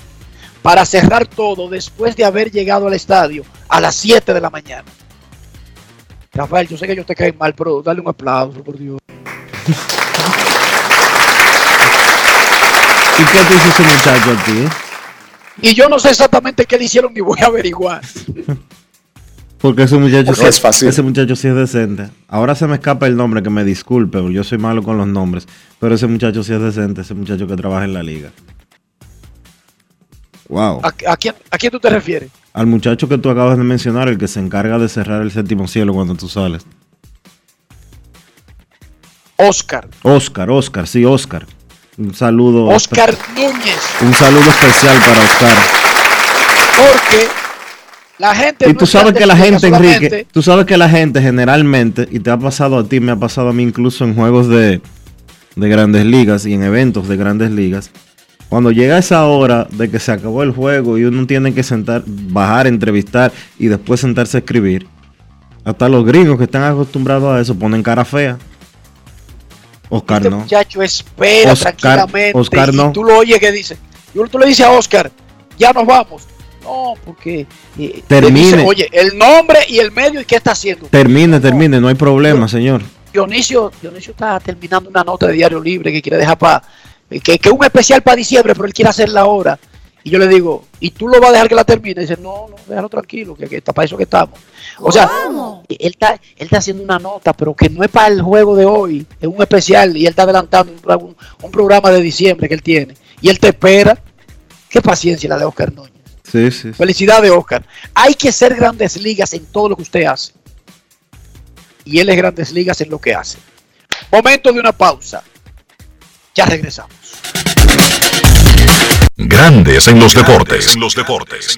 Speaker 4: para cerrar todo después de haber llegado al estadio a las 7 de la mañana. Rafael, yo sé que yo te cae mal, pero dale un aplauso, por Dios.
Speaker 1: ¿Y qué te hizo ese muchacho a ti?
Speaker 4: Y yo no sé exactamente qué le hicieron ni voy a averiguar.
Speaker 1: Porque ese muchacho,
Speaker 17: Porque
Speaker 1: sí-
Speaker 17: es fácil.
Speaker 1: ese muchacho sí es decente. Ahora se me escapa el nombre, que me disculpe, porque yo soy malo con los nombres. Pero ese muchacho sí es decente, ese muchacho que trabaja en la liga. Wow.
Speaker 4: ¿A, a quién, ¿A quién tú te refieres?
Speaker 1: Al muchacho que tú acabas de mencionar, el que se encarga de cerrar el séptimo cielo cuando tú sales.
Speaker 4: Oscar.
Speaker 1: Oscar, Oscar, sí, Oscar. Un saludo.
Speaker 4: Oscar Núñez.
Speaker 1: Un saludo especial para Oscar.
Speaker 4: Porque la gente.
Speaker 1: Y tú sabes que la gente, Enrique, tú sabes que la gente generalmente, y te ha pasado a ti, me ha pasado a mí incluso en juegos de, de grandes ligas y en eventos de grandes ligas, cuando llega esa hora de que se acabó el juego y uno tiene que sentar, bajar, entrevistar y después sentarse a escribir, hasta los gringos que están acostumbrados a eso ponen cara fea. Oscar
Speaker 4: Este
Speaker 1: no.
Speaker 4: muchacho espera
Speaker 1: Oscar-
Speaker 4: tranquilamente.
Speaker 1: Oscar
Speaker 4: y
Speaker 1: no.
Speaker 4: tú lo oyes que dice. Y tú le dices a Oscar, ya nos vamos. No, porque. eh, te
Speaker 1: Termine.
Speaker 4: dice, Oye, el nombre y el medio y qué está haciendo.
Speaker 1: Termine, termine, no hay problema, señor.
Speaker 4: Dionisio, Dionisio está terminando una nota de diario libre que quiere dejar para. Que, que un especial para diciembre, pero él quiere hacerla ahora. Y yo le digo, ¿y tú lo vas a dejar que la termine? Y dice, no, no, déjalo tranquilo, que, que está para eso que estamos. O sea, él está, él está haciendo una nota, pero que no es para el juego de hoy, es un especial y él está adelantando un, pro- un- un programa de diciembre que él tiene. Y él te espera. Qué paciencia la de Oscar Núñez.
Speaker 1: Sí, sí. sí.
Speaker 4: Felicidades, Oscar. Hay que ser grandes ligas en todo lo que usted hace. Y él es grandes ligas en lo que hace. Momento de una pausa. Ya regresamos.
Speaker 3: Grandes en los deportes. En los deportes.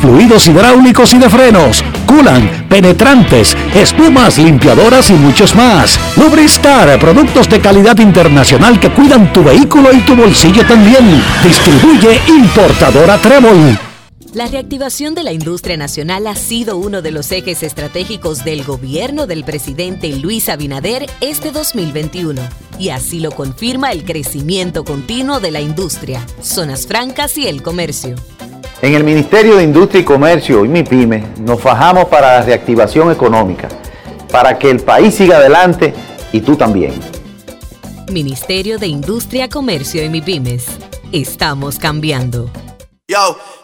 Speaker 18: fluidos hidráulicos y de frenos, culan, penetrantes, espumas, limpiadoras y muchos más. Lubristar, productos de calidad internacional que cuidan tu vehículo y tu bolsillo también. Distribuye importadora Trébol.
Speaker 19: La reactivación de la industria nacional ha sido uno de los ejes estratégicos del gobierno del presidente Luis Abinader este 2021. Y así lo confirma el crecimiento continuo de la industria, zonas francas y el comercio.
Speaker 20: En el Ministerio de Industria y Comercio y MIPYME nos fajamos para la reactivación económica, para que el país siga adelante y tú también.
Speaker 19: Ministerio de Industria, Comercio y MIPIMES. Estamos cambiando.
Speaker 7: Yo,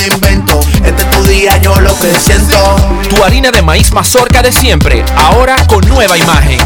Speaker 7: invento. Este es tu día, yo lo que siento.
Speaker 21: Tu harina de maíz mazorca de siempre, ahora con nueva imagen.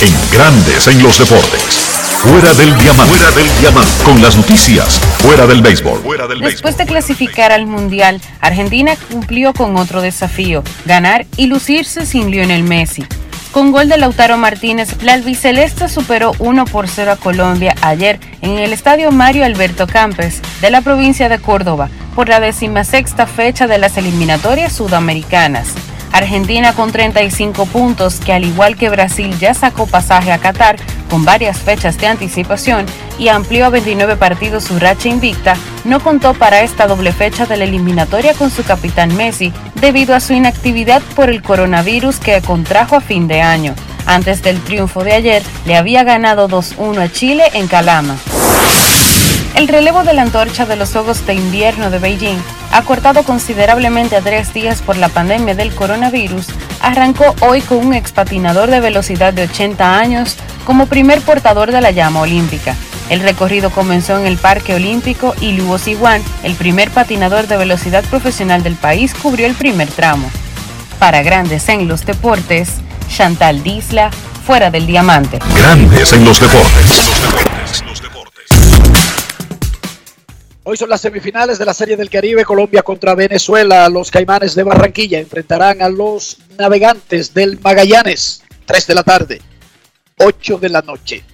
Speaker 3: En Grandes en los deportes. Fuera del diamante. Fuera del diamante. Con las noticias. Fuera del béisbol. Fuera del
Speaker 22: Después de clasificar al Mundial, Argentina cumplió con otro desafío, ganar y lucirse sin Lionel Messi. Con gol de Lautaro Martínez, la albiceleste superó 1 por 0 a Colombia ayer en el estadio Mario Alberto Campes de la provincia de Córdoba por la decimasexta fecha de las eliminatorias sudamericanas. Argentina con 35 puntos, que al igual que Brasil ya sacó pasaje a Qatar con varias fechas de anticipación y amplió a 29 partidos su racha invicta, no contó para esta doble fecha de la eliminatoria con su capitán Messi debido a su inactividad por el coronavirus que contrajo a fin de año. Antes del triunfo de ayer, le había ganado 2-1 a Chile en Calama. El relevo de la antorcha de los Juegos de Invierno de Beijing, acortado considerablemente a tres días por la pandemia del coronavirus, arrancó hoy con un expatinador de velocidad de 80 años como primer portador de la llama olímpica. El recorrido comenzó en el Parque Olímpico y Luo Siwan, el primer patinador de velocidad profesional del país, cubrió el primer tramo. Para Grandes en los Deportes, Chantal Disla, fuera del diamante.
Speaker 3: Grandes en los deportes.
Speaker 4: Hoy son las semifinales de la Serie del Caribe, Colombia contra Venezuela. Los Caimanes de Barranquilla enfrentarán a los Navegantes del Magallanes. 3 de la tarde, 8 de la noche.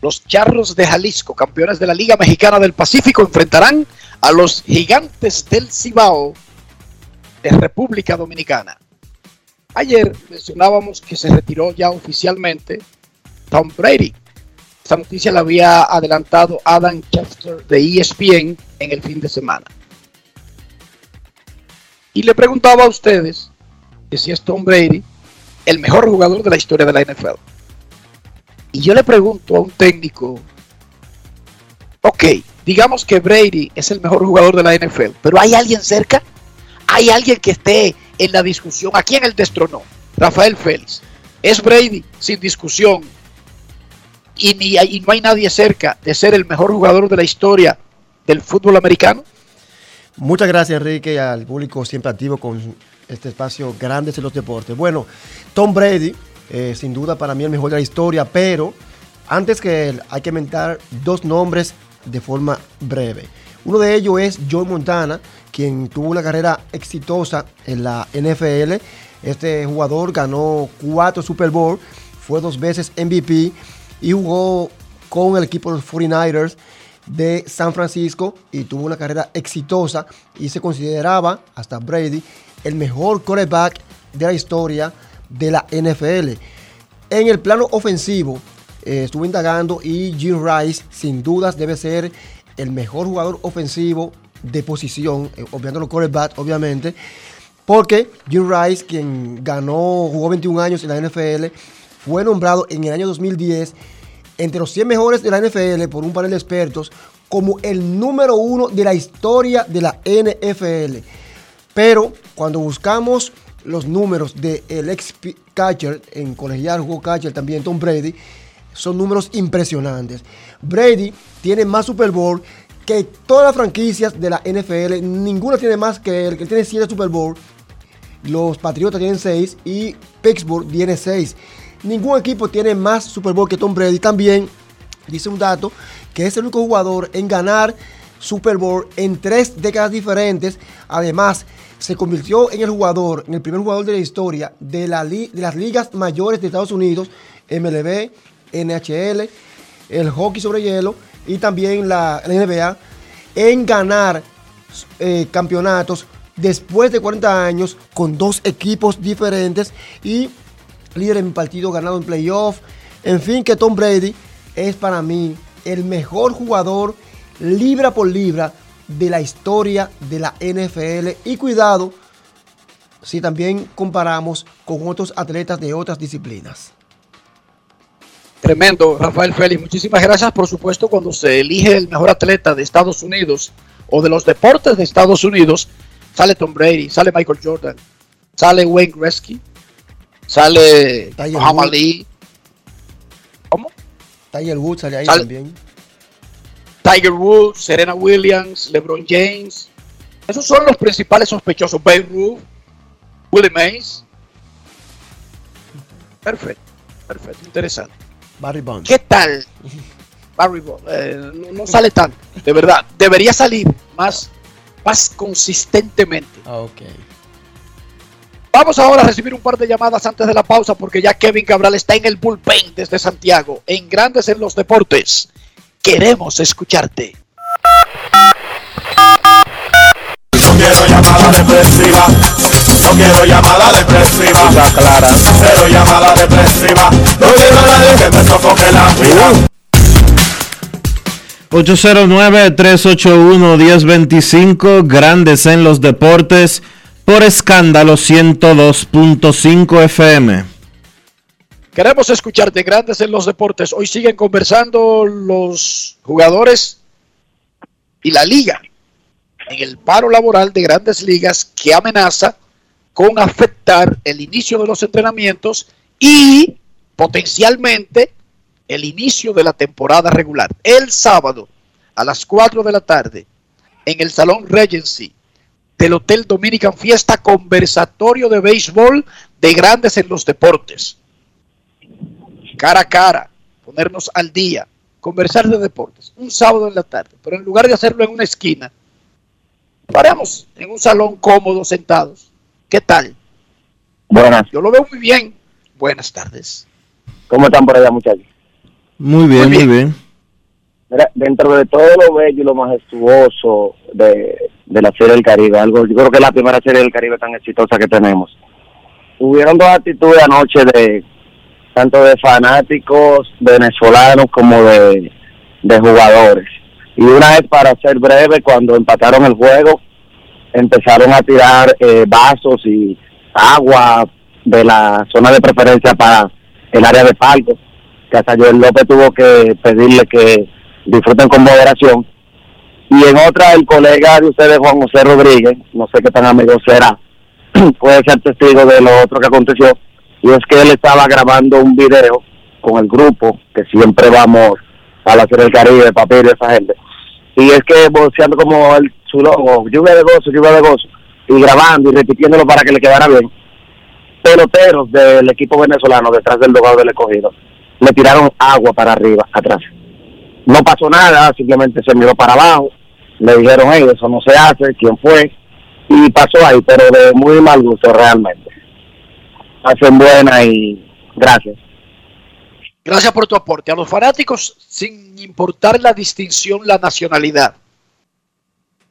Speaker 4: Los Charros de Jalisco, campeones de la Liga Mexicana del Pacífico, enfrentarán a los Gigantes del Cibao de República Dominicana. Ayer mencionábamos que se retiró ya oficialmente Tom Brady. Esta noticia la había adelantado Adam Chester de ESPN en el fin de semana. Y le preguntaba a ustedes que si es Tom Brady el mejor jugador de la historia de la NFL. Y yo le pregunto a un técnico, ok, digamos que Brady es el mejor jugador de la NFL, pero ¿hay alguien cerca? ¿Hay alguien que esté en la discusión? ¿A quién él destronó? Rafael Félix. ¿Es Brady? Sin discusión. Y, no hay nadie cerca de ser el mejor jugador de la historia del fútbol americano.
Speaker 23: Muchas gracias, Enrique, al público siempre activo con este espacio Grandes en los Deportes. Bueno, Tom Brady, sin duda para mí el mejor de la historia, pero antes que él hay que mentar dos nombres de forma breve. Uno de ellos es Joe Montana, quien tuvo una carrera exitosa en la NFL. Este jugador ganó cuatro Super Bowl, fue dos veces MVP y jugó con el equipo de los 49ers de San Francisco y tuvo una carrera exitosa y se consideraba, hasta Brady, el mejor quarterback de la historia de la NFL. En el plano ofensivo, eh, estuve indagando y Jim Rice, sin dudas, debe ser el mejor jugador ofensivo de posición, eh, obviando los quarterbacks, obviamente, porque Jim Rice, quien ganó, jugó 21 años en la NFL, fue nombrado en el año 2010 entre los 100 mejores de la NFL por un panel de expertos como el número uno de la historia de la NFL. Pero cuando buscamos los números del ex catcher, en colegial jugó catcher también Tom Brady, son números impresionantes. Brady tiene más Super Bowl que todas las franquicias de la NFL, ninguna tiene más que él, que tiene 7 Super Bowl. Los Patriotas tienen 6 y Pittsburgh tiene 6. Ningún equipo tiene más Super Bowl que Tom Brady. También dice un dato que es el único jugador en ganar Super Bowl en tres décadas diferentes. Además, se convirtió en el jugador, en el primer jugador de la historia de, la de las ligas mayores de Estados Unidos, MLB, NHL, el hockey sobre hielo y también la, la NBA, en ganar eh, campeonatos después de 40 años con dos equipos diferentes y líder en partido ganado en playoff. En fin, que Tom Brady es para mí el mejor jugador libra por libra de la historia de la NFL. Y cuidado si también comparamos con otros atletas de otras disciplinas.
Speaker 4: Tremendo, Rafael Félix. Muchísimas gracias. Por supuesto, cuando se elige el mejor atleta de Estados Unidos o de los deportes de Estados Unidos, sale Tom Brady, sale Michael Jordan, sale Wayne Gretzky, sale Muhammad Ali. ¿Cómo?
Speaker 23: Tiger Woods sale ahí sale también.
Speaker 4: Tiger Woods, Serena Williams, LeBron James. Esos son los principales sospechosos. Babe Ruth, Willie Mays. Perfecto, perfecto, interesante.
Speaker 23: Barry Bonds.
Speaker 4: ¿Qué tal? Barry Bonds. Eh, no, no sale tanto, de verdad. Debería salir más, más consistentemente.
Speaker 23: Ah, ok.
Speaker 4: Vamos ahora a recibir un par de llamadas antes de la pausa porque ya Kevin Cabral está en el bullpen desde Santiago, en Grandes en los Deportes. Queremos escucharte.
Speaker 7: No quiero llamada depresiva. No quiero llamada depresiva. clara. Cero llamada depresiva. No quiero a nadie que me sofoque la vida.
Speaker 1: 809-381-1025, Grandes en los Deportes, por escándalo 102.5 FM.
Speaker 4: Queremos escucharte, Grandes en los Deportes. Hoy siguen conversando los jugadores y la liga en el paro laboral de grandes ligas que amenaza con afectar el inicio de los entrenamientos y potencialmente el inicio de la temporada regular. El sábado a las 4 de la tarde en el Salón Regency del Hotel Dominican Fiesta, conversatorio de béisbol de grandes en los deportes. Cara a cara, ponernos al día, conversar de deportes, un sábado en la tarde, pero en lugar de hacerlo en una esquina, paramos en un salón cómodo, sentados. ¿Qué tal?
Speaker 24: Buenas.
Speaker 4: Yo lo veo muy bien. Buenas tardes.
Speaker 24: ¿Cómo están por allá, muchachos?
Speaker 1: Muy bien, muy bien.
Speaker 24: Mira, dentro de todo lo bello y lo majestuoso de, de la Serie del Caribe, algo, yo creo que es la primera Serie del Caribe tan exitosa que tenemos. Hubieron dos actitudes anoche de tanto de fanáticos venezolanos como de, de jugadores. Y una vez para ser breve, cuando empataron el juego, empezaron a tirar eh, vasos y agua de la zona de preferencia para el área de palco, que Joel López tuvo que pedirle que disfruten con moderación. Y en otra, el colega de ustedes, Juan José Rodríguez, no sé qué tan amigo será, puede ser testigo de lo otro que aconteció, y es que él estaba grabando un video con el grupo, que siempre vamos a la Serie del Caribe, papel y esa gente, y es que boceando como el, su logo, lluvia de gozo, lluvia de gozo, y grabando y repitiéndolo para que le quedara bien, peloteros del equipo venezolano detrás del dogado del escogido le tiraron agua para arriba, atrás. No pasó nada, simplemente se miró para abajo, le dijeron, hey, eso no se hace, quién fue, y pasó ahí, pero de muy mal gusto realmente. Hacen buena y gracias.
Speaker 4: Gracias por tu aporte. A los fanáticos, sin importar la distinción, la nacionalidad,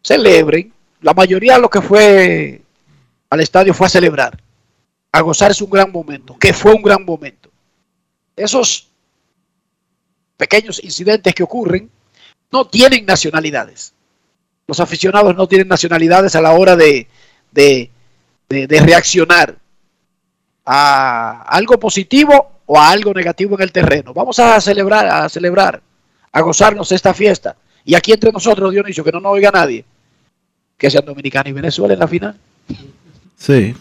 Speaker 4: celebren. La mayoría de lo que fue al estadio fue a celebrar, a gozarse un gran momento, que fue un gran momento. Esos pequeños incidentes que ocurren no tienen nacionalidades. Los aficionados no tienen nacionalidades a la hora de, de, de, de reaccionar a algo positivo o a algo negativo en el terreno. Vamos a celebrar, a celebrar, a gozarnos esta fiesta. Y aquí entre nosotros, Dionisio, que no nos oiga nadie, que sean Dominicana y Venezuela en la final.
Speaker 1: Sí.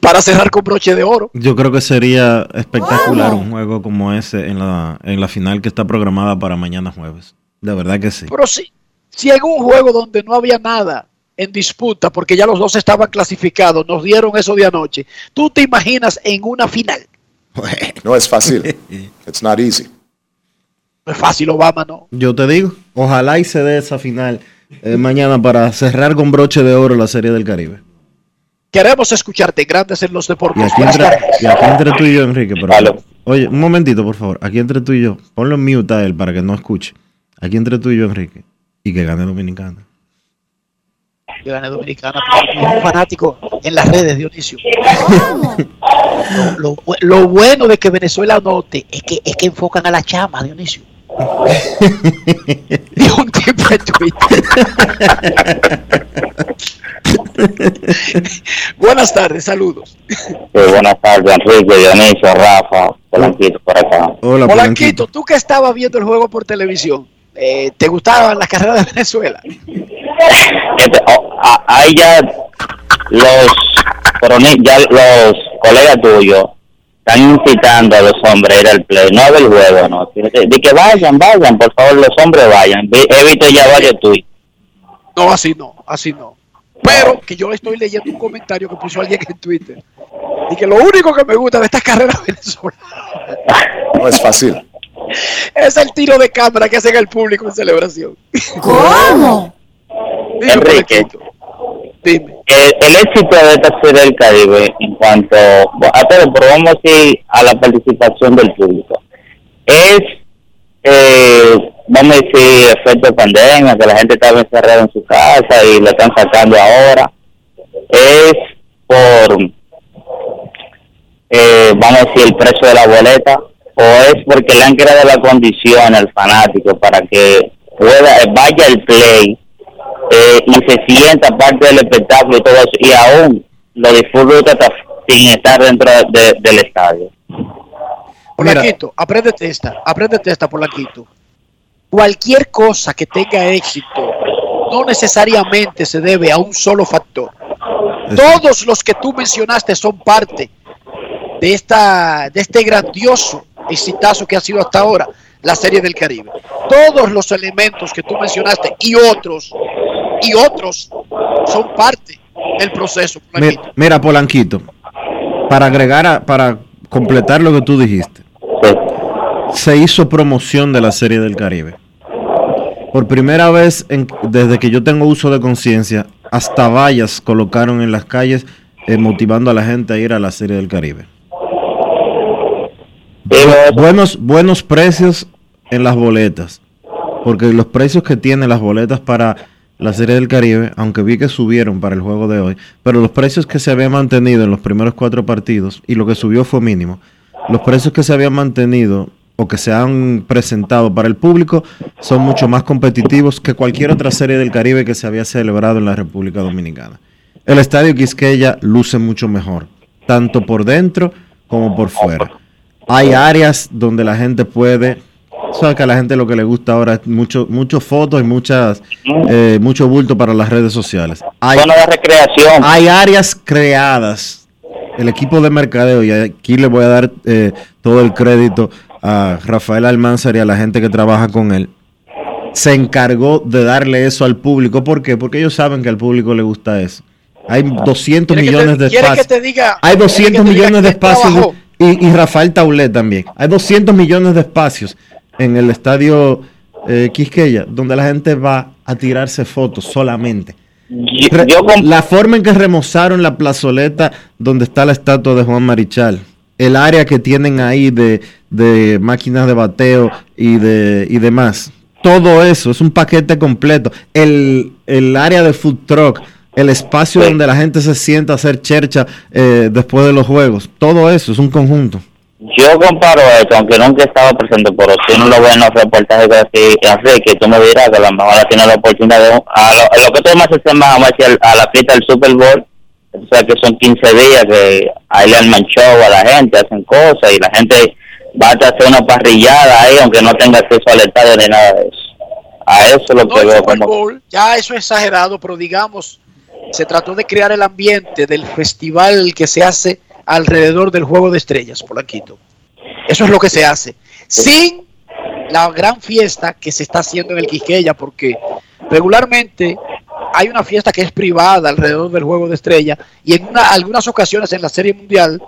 Speaker 4: Para cerrar con broche de oro.
Speaker 1: Yo creo que sería espectacular un juego como ese en la, en la final que está programada para mañana jueves. De verdad que sí.
Speaker 4: Pero sí, si en un juego donde no había nada en disputa, porque ya los dos estaban clasificados, nos dieron eso de anoche, ¿tú te imaginas en una final?
Speaker 17: No es fácil. It's not easy.
Speaker 4: No es fácil, Obama, ¿no?
Speaker 1: Yo te digo, ojalá y se dé esa final eh, mañana para cerrar con broche de oro la Serie del Caribe.
Speaker 4: Queremos escucharte, grandes en los
Speaker 1: Y
Speaker 4: deportes.
Speaker 1: aquí,
Speaker 4: Buenas
Speaker 1: entre, y aquí entre tú y yo, Enrique. Pero, oye, un momentito, por favor. Aquí entre tú y yo. Ponlo en mute a él para que no escuche. Aquí entre tú y yo, Enrique. Y que gane Dominicana.
Speaker 4: Que gane Dominicana, porque es un fanático en las redes, Dionisio. Lo, lo bu- lo bueno de que Venezuela note es que, es que enfocan a la chama, Dionisio. Dijo un tipo en Twitter. Buenas tardes, saludos.
Speaker 24: Sí, buenas tardes, Enrique, Dionisio, Rafa, Polanquito por acá.
Speaker 1: Hola,
Speaker 4: Polanquito, tú que estabas viendo el juego por televisión, eh, ¿te gustaban las carreras de Venezuela?
Speaker 24: Oh, a- ahí ya los, ya los colegas tuyos están incitando a los hombres a ir al play, no del juego, no. De, que vayan, vayan, por favor, los hombres vayan. He visto ya varios tweets.
Speaker 4: No, así no, así no. Pero que yo estoy leyendo un comentario que puso alguien en Twitter Y que lo único que me gusta de esta carrera venezolana
Speaker 17: No es fácil.
Speaker 4: Es el tiro de cámara que hacen el público en celebración.
Speaker 25: ¿Cómo?
Speaker 4: Dime,
Speaker 25: Enrique,
Speaker 4: Dime.
Speaker 25: el, el éxito de esta serie del Caribe en cuanto a todo, pero vamos a ir a la participación del público. Es, eh, vamos a decir, efecto pandemia, que la gente estaba encerrada en su casa y lo están sacando ahora. Es por, eh, vamos a decir, el precio de la boleta, o es porque le han creado la condición al fanático para que pueda, vaya al play eh, y se sienta parte del espectáculo y todo eso, y aún lo disfruta hasta sin estar dentro de- del estadio.
Speaker 4: Polanquito, apréndete esta, apréndete esta, Polanquito. Cualquier cosa que tenga éxito no necesariamente se debe a un solo factor. Todos los que tú mencionaste son parte de esta de este grandioso exitazo que ha sido hasta ahora la Serie del Caribe. Todos los elementos que tú mencionaste y otros y otros son parte del proceso.
Speaker 1: Mi- Mira, Polanquito, para agregar, a- para completar lo que tú dijiste, se hizo promoción de la Serie del Caribe. Por primera vez en- desde que yo tengo uso de conciencia, hasta vallas colocaron en las calles eh, motivando a la gente a ir a la Serie del Caribe. Bu- buenos, buenos precios en las boletas, porque los precios que tienen las boletas para la Serie del Caribe, aunque vi que subieron para el juego de hoy, pero los precios que se habían mantenido en los primeros cuatro partidos y lo que subió fue mínimo, los precios que se habían mantenido o que se han presentado para el público son mucho más competitivos que cualquier otra serie del Caribe que se había celebrado en la República Dominicana. El estadio Quisqueya luce mucho mejor, tanto por dentro como por fuera. Hay áreas donde la gente puede, sabes que a la gente lo que le gusta ahora es mucho, mucho fotos y muchas, eh, mucho bulto para las redes sociales. Hay,
Speaker 25: Zona de recreación.
Speaker 1: hay áreas creadas. El equipo de mercadeo, y aquí le voy a dar eh, todo el crédito a Rafael Almanzar y a la gente que trabaja con él, se encargó de darle eso al público. ¿Por qué? Porque ellos saben que al público le gusta eso. Hay 200
Speaker 4: ¿Quieres que te-
Speaker 1: millones de
Speaker 4: quieres que
Speaker 1: espacios.
Speaker 4: te diga-
Speaker 1: Hay
Speaker 4: quieres que
Speaker 1: 200
Speaker 4: te diga
Speaker 1: millones de espacios. Y, y Rafael Taulet también. Hay 200 millones de espacios en el estadio eh, Quisqueya, donde la gente va a tirarse fotos solamente. La forma en que remozaron la plazoleta donde está la estatua de Juan Marichal, el área que tienen ahí de, de máquinas de bateo y, de, y demás, todo eso es un paquete completo. El, el área de food truck, el espacio donde la gente se sienta a hacer chercha eh, después de los juegos, todo eso es un conjunto.
Speaker 25: Yo comparo esto, aunque nunca he estado presente, pero si uno lo ve en los reportajes así, así que tú me dirás que a lo mejor ha tenido la oportunidad de... A lo, a lo que tú más se llama vamos a decir, a la fiesta del Super Bowl, o sea que son 15 días que ahí le arman show a la gente, hacen cosas y la gente va a hacer una parrillada ahí, aunque no tenga acceso al estadio ni nada de eso. A eso es lo
Speaker 4: No
Speaker 25: que veo como...
Speaker 4: Bowl, ya eso es exagerado, pero digamos, se trató de crear el ambiente del festival que se hace alrededor del Juego de Estrellas, Polanquito. Eso es lo que se hace. Sin la gran fiesta que se está haciendo en el Quisqueya, porque regularmente hay una fiesta que es privada alrededor del Juego de Estrellas y en una- algunas ocasiones en la Serie Mundial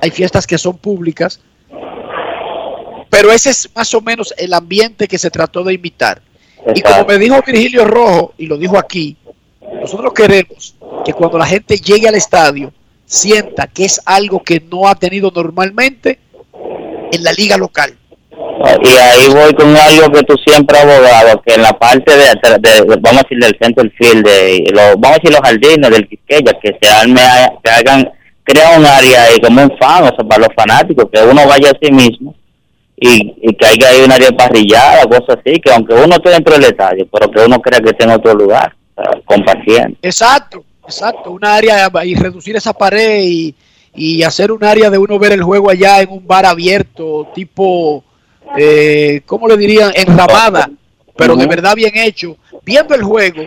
Speaker 4: hay fiestas que son públicas, pero ese es más o menos el ambiente que se trató de imitar. Y como me dijo Virgilio Rojo, y lo dijo aquí, nosotros queremos que cuando la gente llegue al estadio sienta que es algo que no ha tenido normalmente en la liga local.
Speaker 25: Y ahí voy con algo que tú siempre has abogado, que en la parte de, de- de- vamos a decir, del center field, de, lo- vamos a decir los jardines del Quisqueya, que se arme, que hagan, crea un área ahí como un fan, o sea, para los fanáticos, que uno vaya a sí mismo y, y que haya ahí un área parrillada, cosas así, que aunque uno esté dentro del estadio, pero que uno crea que esté en otro lugar, sea, compartiendo.
Speaker 4: Exacto, exacto, un área y reducir esa pared y, y hacer un área de uno ver el juego allá en un bar abierto, tipo, eh, ¿cómo le dirían? Enramada, pero de verdad bien hecho, viendo el juego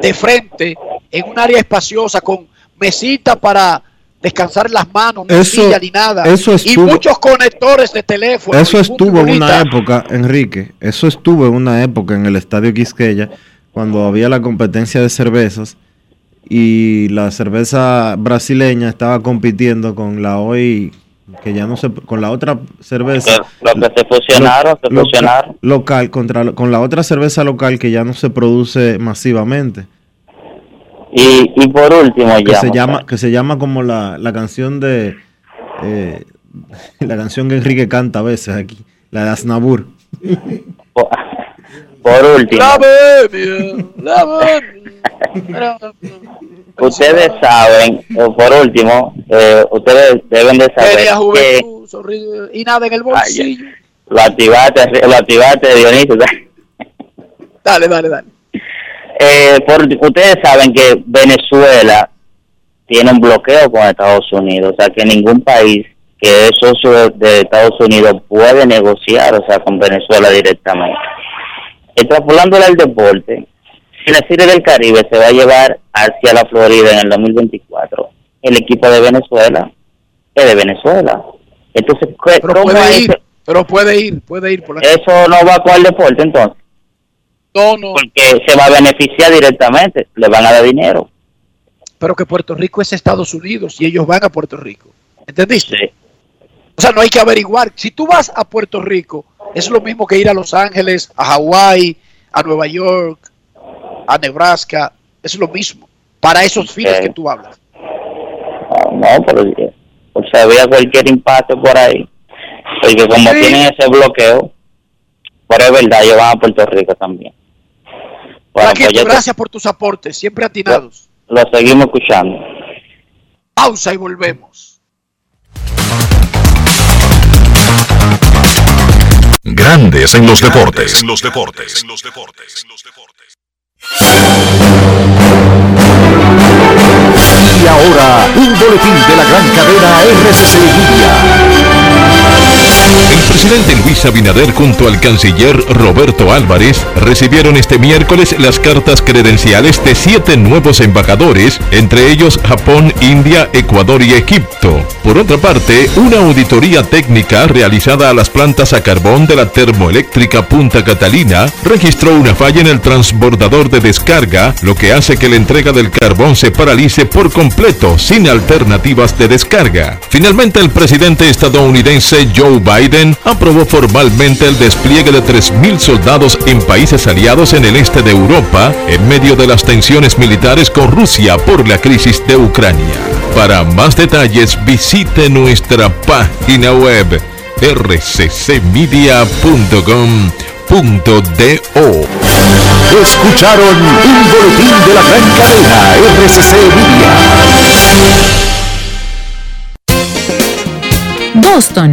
Speaker 4: de frente en un área espaciosa con mesita para descansar las manos, no
Speaker 1: Eso-
Speaker 4: silla ni nada,
Speaker 1: eso
Speaker 4: y muchos conectores de teléfono.
Speaker 1: Eso estuvo en una época, Enrique, eso estuvo en una época en el Estadio Quisqueya, cuando había la competencia de cervezas y la cerveza brasileña estaba compitiendo con la hoy que ya no se con la otra cerveza
Speaker 25: Lo que se fusionaron, se
Speaker 1: lo-
Speaker 25: fusionaron.
Speaker 1: local contra con la otra cerveza local que ya no se produce masivamente
Speaker 25: Y, y por último,
Speaker 1: que
Speaker 25: ya.
Speaker 1: se llama que se llama como la, la canción de eh, la canción que Enrique canta a veces aquí la de Aznabur
Speaker 25: Por último,
Speaker 4: La bebia, la bebia.
Speaker 25: ustedes saben, o por último, eh, ustedes deben de saber que
Speaker 4: juventud, sonríe, y nada en el bolsillo.
Speaker 25: lo activaste, lo activaste, Dionisio.
Speaker 4: Dale, dale, dale.
Speaker 25: Eh, por, ustedes saben que Venezuela tiene un bloqueo con Estados Unidos, o sea que ningún país que es socio de Estados Unidos puede negociar, o sea, con Venezuela directamente. Extrapolándole al deporte, si la Serie del Caribe se va a llevar hacia la Florida en el 2024, el equipo de Venezuela es de Venezuela. Entonces, ¿qué-
Speaker 4: Pero
Speaker 25: ¿cómo
Speaker 4: puede
Speaker 25: es
Speaker 4: ir, pero puede ir, puede ir por la
Speaker 25: eso no va con el deporte entonces?
Speaker 4: No, no.
Speaker 25: Porque se va a beneficiar directamente, le van a dar dinero.
Speaker 4: Pero que Puerto Rico es Estados Unidos y ellos van a Puerto Rico. ¿Entendiste? O sea, no hay que averiguar. Si tú vas a Puerto Rico, es lo mismo que ir a Los Ángeles, a Hawái, a Nueva York, a Nebraska. Es lo mismo. Para esos fines que tú hablas.
Speaker 25: Ah, No, pero eh, o sea, había cualquier impacto por ahí. Porque como
Speaker 4: Sí.
Speaker 25: tienen ese bloqueo, pero es verdad, ellos van a Puerto Rico también. Bueno,
Speaker 4: Paquito,
Speaker 25: pues te-
Speaker 4: gracias por tus aportes, siempre atinados.
Speaker 25: lo seguimos escuchando.
Speaker 4: Pausa y volvemos.
Speaker 3: Grandes en los deportes. En los deportes.
Speaker 12: Y ahora, un boletín de la gran cadena RCC Media.
Speaker 26: Presidente Luis Abinader junto al canciller Roberto Álvarez recibieron este miércoles las cartas credenciales de siete nuevos embajadores, entre ellos Japón, India, Ecuador y Egipto. Por otra parte, una auditoría técnica realizada a las plantas a carbón de la termoeléctrica Punta Catalina registró una falla en el transbordador de descarga, lo que hace que la entrega del carbón se paralice por completo sin alternativas de descarga. Finalmente, el presidente estadounidense Joe Biden aprobó formalmente el despliegue de 3.000 soldados en países aliados en el este de Europa en medio de las tensiones militares con Rusia por la crisis de Ucrania. Para más detalles visite nuestra página web rccmedia.com.do.
Speaker 12: Escucharon un boletín de la gran cadena RCC Media.
Speaker 27: Boston,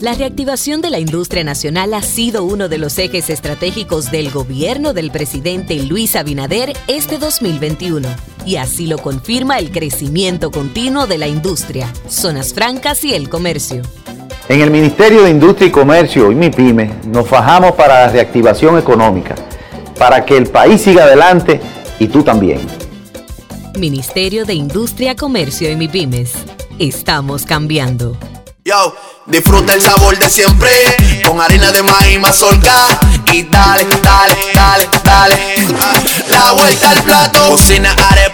Speaker 19: La reactivación de la industria nacional ha sido uno de los ejes estratégicos del gobierno del presidente Luis Abinader este 2021. Y así lo confirma el crecimiento continuo de la industria, zonas francas y el comercio.
Speaker 20: En el Ministerio de Industria y Comercio y MIPYME nos fajamos para la reactivación económica, para que el país siga adelante y tú también.
Speaker 19: Ministerio de Industria, Comercio y MIPIMES. Estamos cambiando.
Speaker 7: Yo, disfruta el sabor de siempre con harina de maíz mazorca y dale, dale, dale, dale. La vuelta al plato, cocina arepa,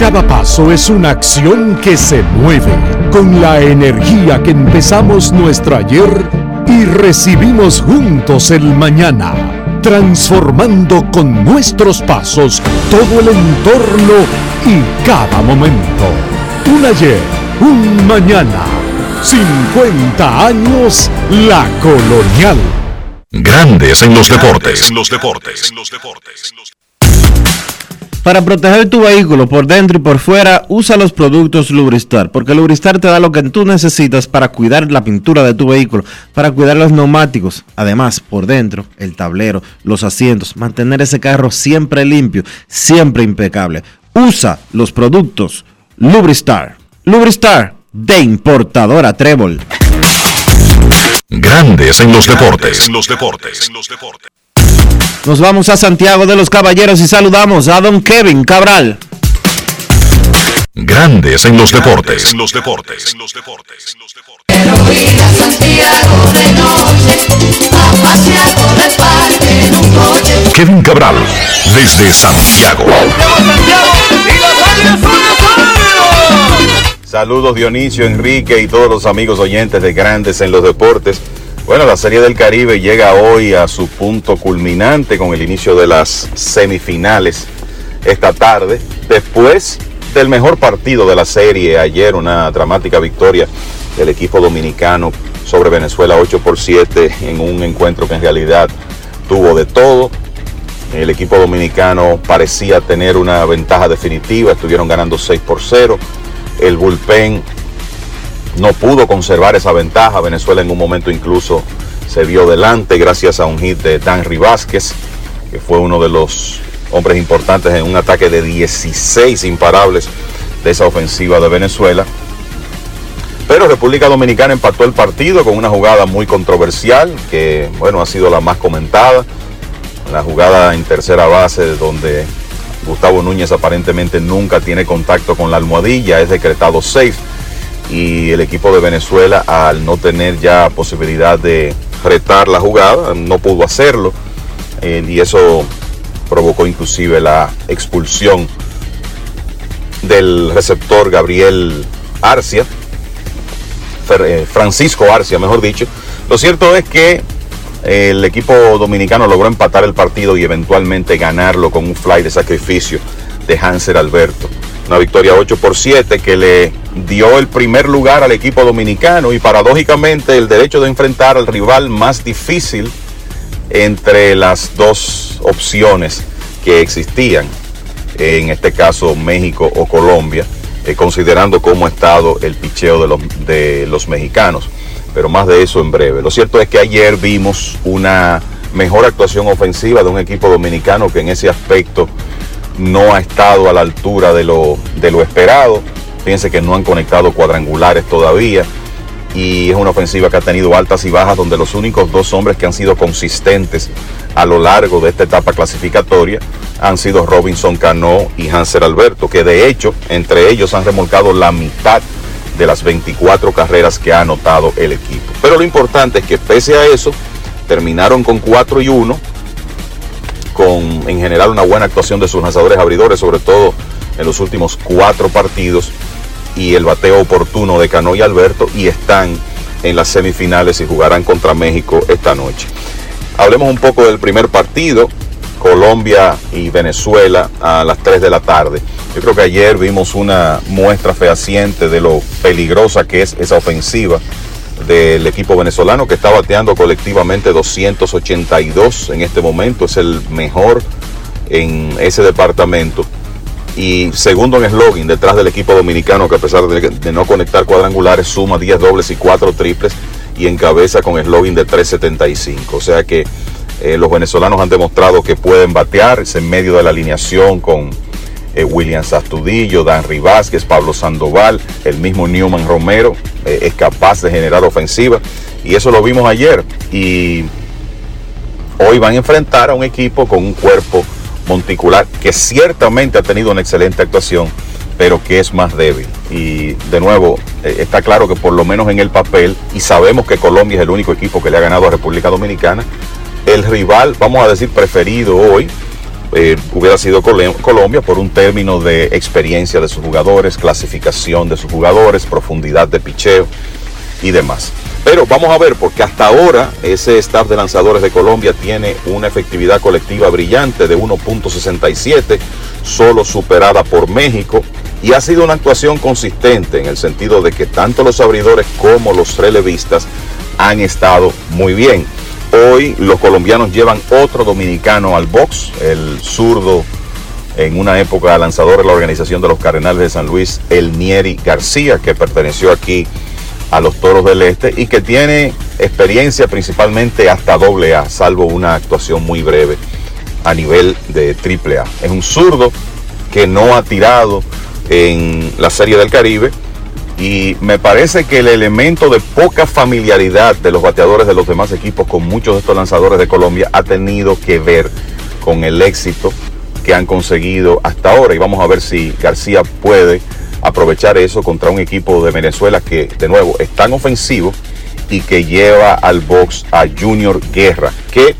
Speaker 12: Cada paso es una acción que se mueve con la energía que empezamos nuestro ayer y recibimos juntos el mañana, transformando con nuestros pasos todo el entorno y cada momento. Un ayer, un mañana. 50 años La Colonial.
Speaker 3: Grandes en los deportes. En los deportes.
Speaker 1: Para proteger tu vehículo por dentro y por fuera, usa los productos Lubristar, porque Lubristar te da lo que tú necesitas para cuidar la pintura de tu vehículo, para cuidar los neumáticos, además por dentro, el tablero, los asientos, mantener ese carro siempre limpio, siempre impecable. Usa los productos Lubristar. Lubristar de importadora Trébol.
Speaker 3: Grandes en los deportes. En los deportes.
Speaker 1: Nos vamos a Santiago de los Caballeros y saludamos a don Kevin Cabral.
Speaker 3: Grandes en los deportes. En los deportes. Kevin Cabral, desde Santiago.
Speaker 28: Saludos Dionisio, Enrique y todos los amigos oyentes de Grandes en los Deportes. Bueno, la Serie del Caribe llega hoy a su punto culminante con el inicio de las semifinales esta tarde. Después del mejor partido de la serie ayer, una dramática victoria del equipo dominicano sobre Venezuela 8 por 7 en un encuentro que en realidad tuvo de todo. El equipo dominicano parecía tener una ventaja definitiva, estuvieron ganando 6 por 0. El bullpen no pudo conservar esa ventaja. Venezuela en un momento incluso se vio delante gracias a un hit de Dan Vázquez, que fue uno de los hombres importantes en un ataque de 16 imparables de esa ofensiva de Venezuela. Pero República Dominicana empató el partido con una jugada muy controversial, que bueno, ha sido la más comentada. La jugada en tercera base donde Gustavo Núñez aparentemente nunca tiene contacto con la almohadilla, es decretado safe y el equipo de Venezuela al no tener ya posibilidad de retar la jugada no pudo hacerlo eh, y eso provocó inclusive la expulsión del receptor Gabriel Arcia, eh, Francisco Arcia mejor dicho. Lo cierto es que el equipo dominicano logró empatar el partido y eventualmente ganarlo con un fly de sacrificio de Hanser Alberto. Una victoria 8 por 7 que le dio el primer lugar al equipo dominicano y paradójicamente el derecho de enfrentar al rival más difícil entre las dos opciones que existían, en este caso México o Colombia, eh, considerando cómo ha estado el picheo de los, de los mexicanos. Pero más de eso en breve. Lo cierto es que ayer vimos una mejor actuación ofensiva de un equipo dominicano que en ese aspecto no ha estado a la altura de lo, de lo esperado. Fíjense que no han conectado cuadrangulares todavía. Y es una ofensiva que ha tenido altas y bajas, donde los únicos dos hombres que han sido consistentes a lo largo de esta etapa clasificatoria han sido Robinson Cano y Hanser Alberto, que de hecho entre ellos han remolcado la mitad de las 24 carreras que ha anotado el equipo. Pero lo importante es que pese a eso, terminaron con 4 y 1, con en general una buena actuación de sus lanzadores abridores, sobre todo en los últimos cuatro partidos, y el bateo oportuno de Cano y Alberto, y están en las semifinales y jugarán contra México esta noche. Hablemos un poco del primer partido, Colombia y Venezuela a las 3 de la tarde. Yo creo que ayer vimos una muestra fehaciente de lo peligrosa que es esa ofensiva del equipo venezolano que está bateando colectivamente 282 en este momento, es el mejor en ese departamento. Y segundo en slogan detrás del equipo dominicano que a pesar de, no conectar cuadrangulares suma 10 dobles y 4 triples y encabeza con eslogan de 375. O sea que eh, los venezolanos han demostrado que pueden batear en medio de la alineación con eh, William Sastudillo, Dan Vázquez, Pablo Sandoval, el mismo Newman Romero, eh, es capaz de generar ofensiva. Y eso lo vimos ayer. Y hoy van a enfrentar a un equipo con un cuerpo monticular que ciertamente ha tenido una excelente actuación, pero que es más débil. Y de nuevo, está claro que por lo menos en el papel, y sabemos que Colombia es el único equipo que le ha ganado a República Dominicana, el rival, vamos a decir, preferido hoy eh, hubiera sido Colombia por un término de experiencia de sus jugadores, clasificación de sus jugadores, profundidad de picheo y demás. Pero vamos a ver, porque hasta ahora ese staff de lanzadores de Colombia tiene una efectividad colectiva brillante de 1.67, solo superada por México y ha sido una actuación consistente en el sentido de que tanto los abridores como los relevistas han estado muy bien. Hoy los colombianos llevan otro dominicano al box, el zurdo en una época lanzador de la organización de los Cardenales de San Luis, el Nieri García, que perteneció aquí a los Toros del Este y que tiene experiencia principalmente hasta doble A, salvo una actuación muy breve a nivel de triple A. Es un zurdo que no ha tirado en la Serie del Caribe y me parece que el elemento de poca familiaridad de los bateadores de los demás equipos con muchos de estos lanzadores de Colombia ha tenido que ver con el éxito que han conseguido hasta ahora y vamos a ver si García puede aprovechar eso contra un equipo de Venezuela que de nuevo es tan ofensivo y que lleva al box a Junior Guerra, que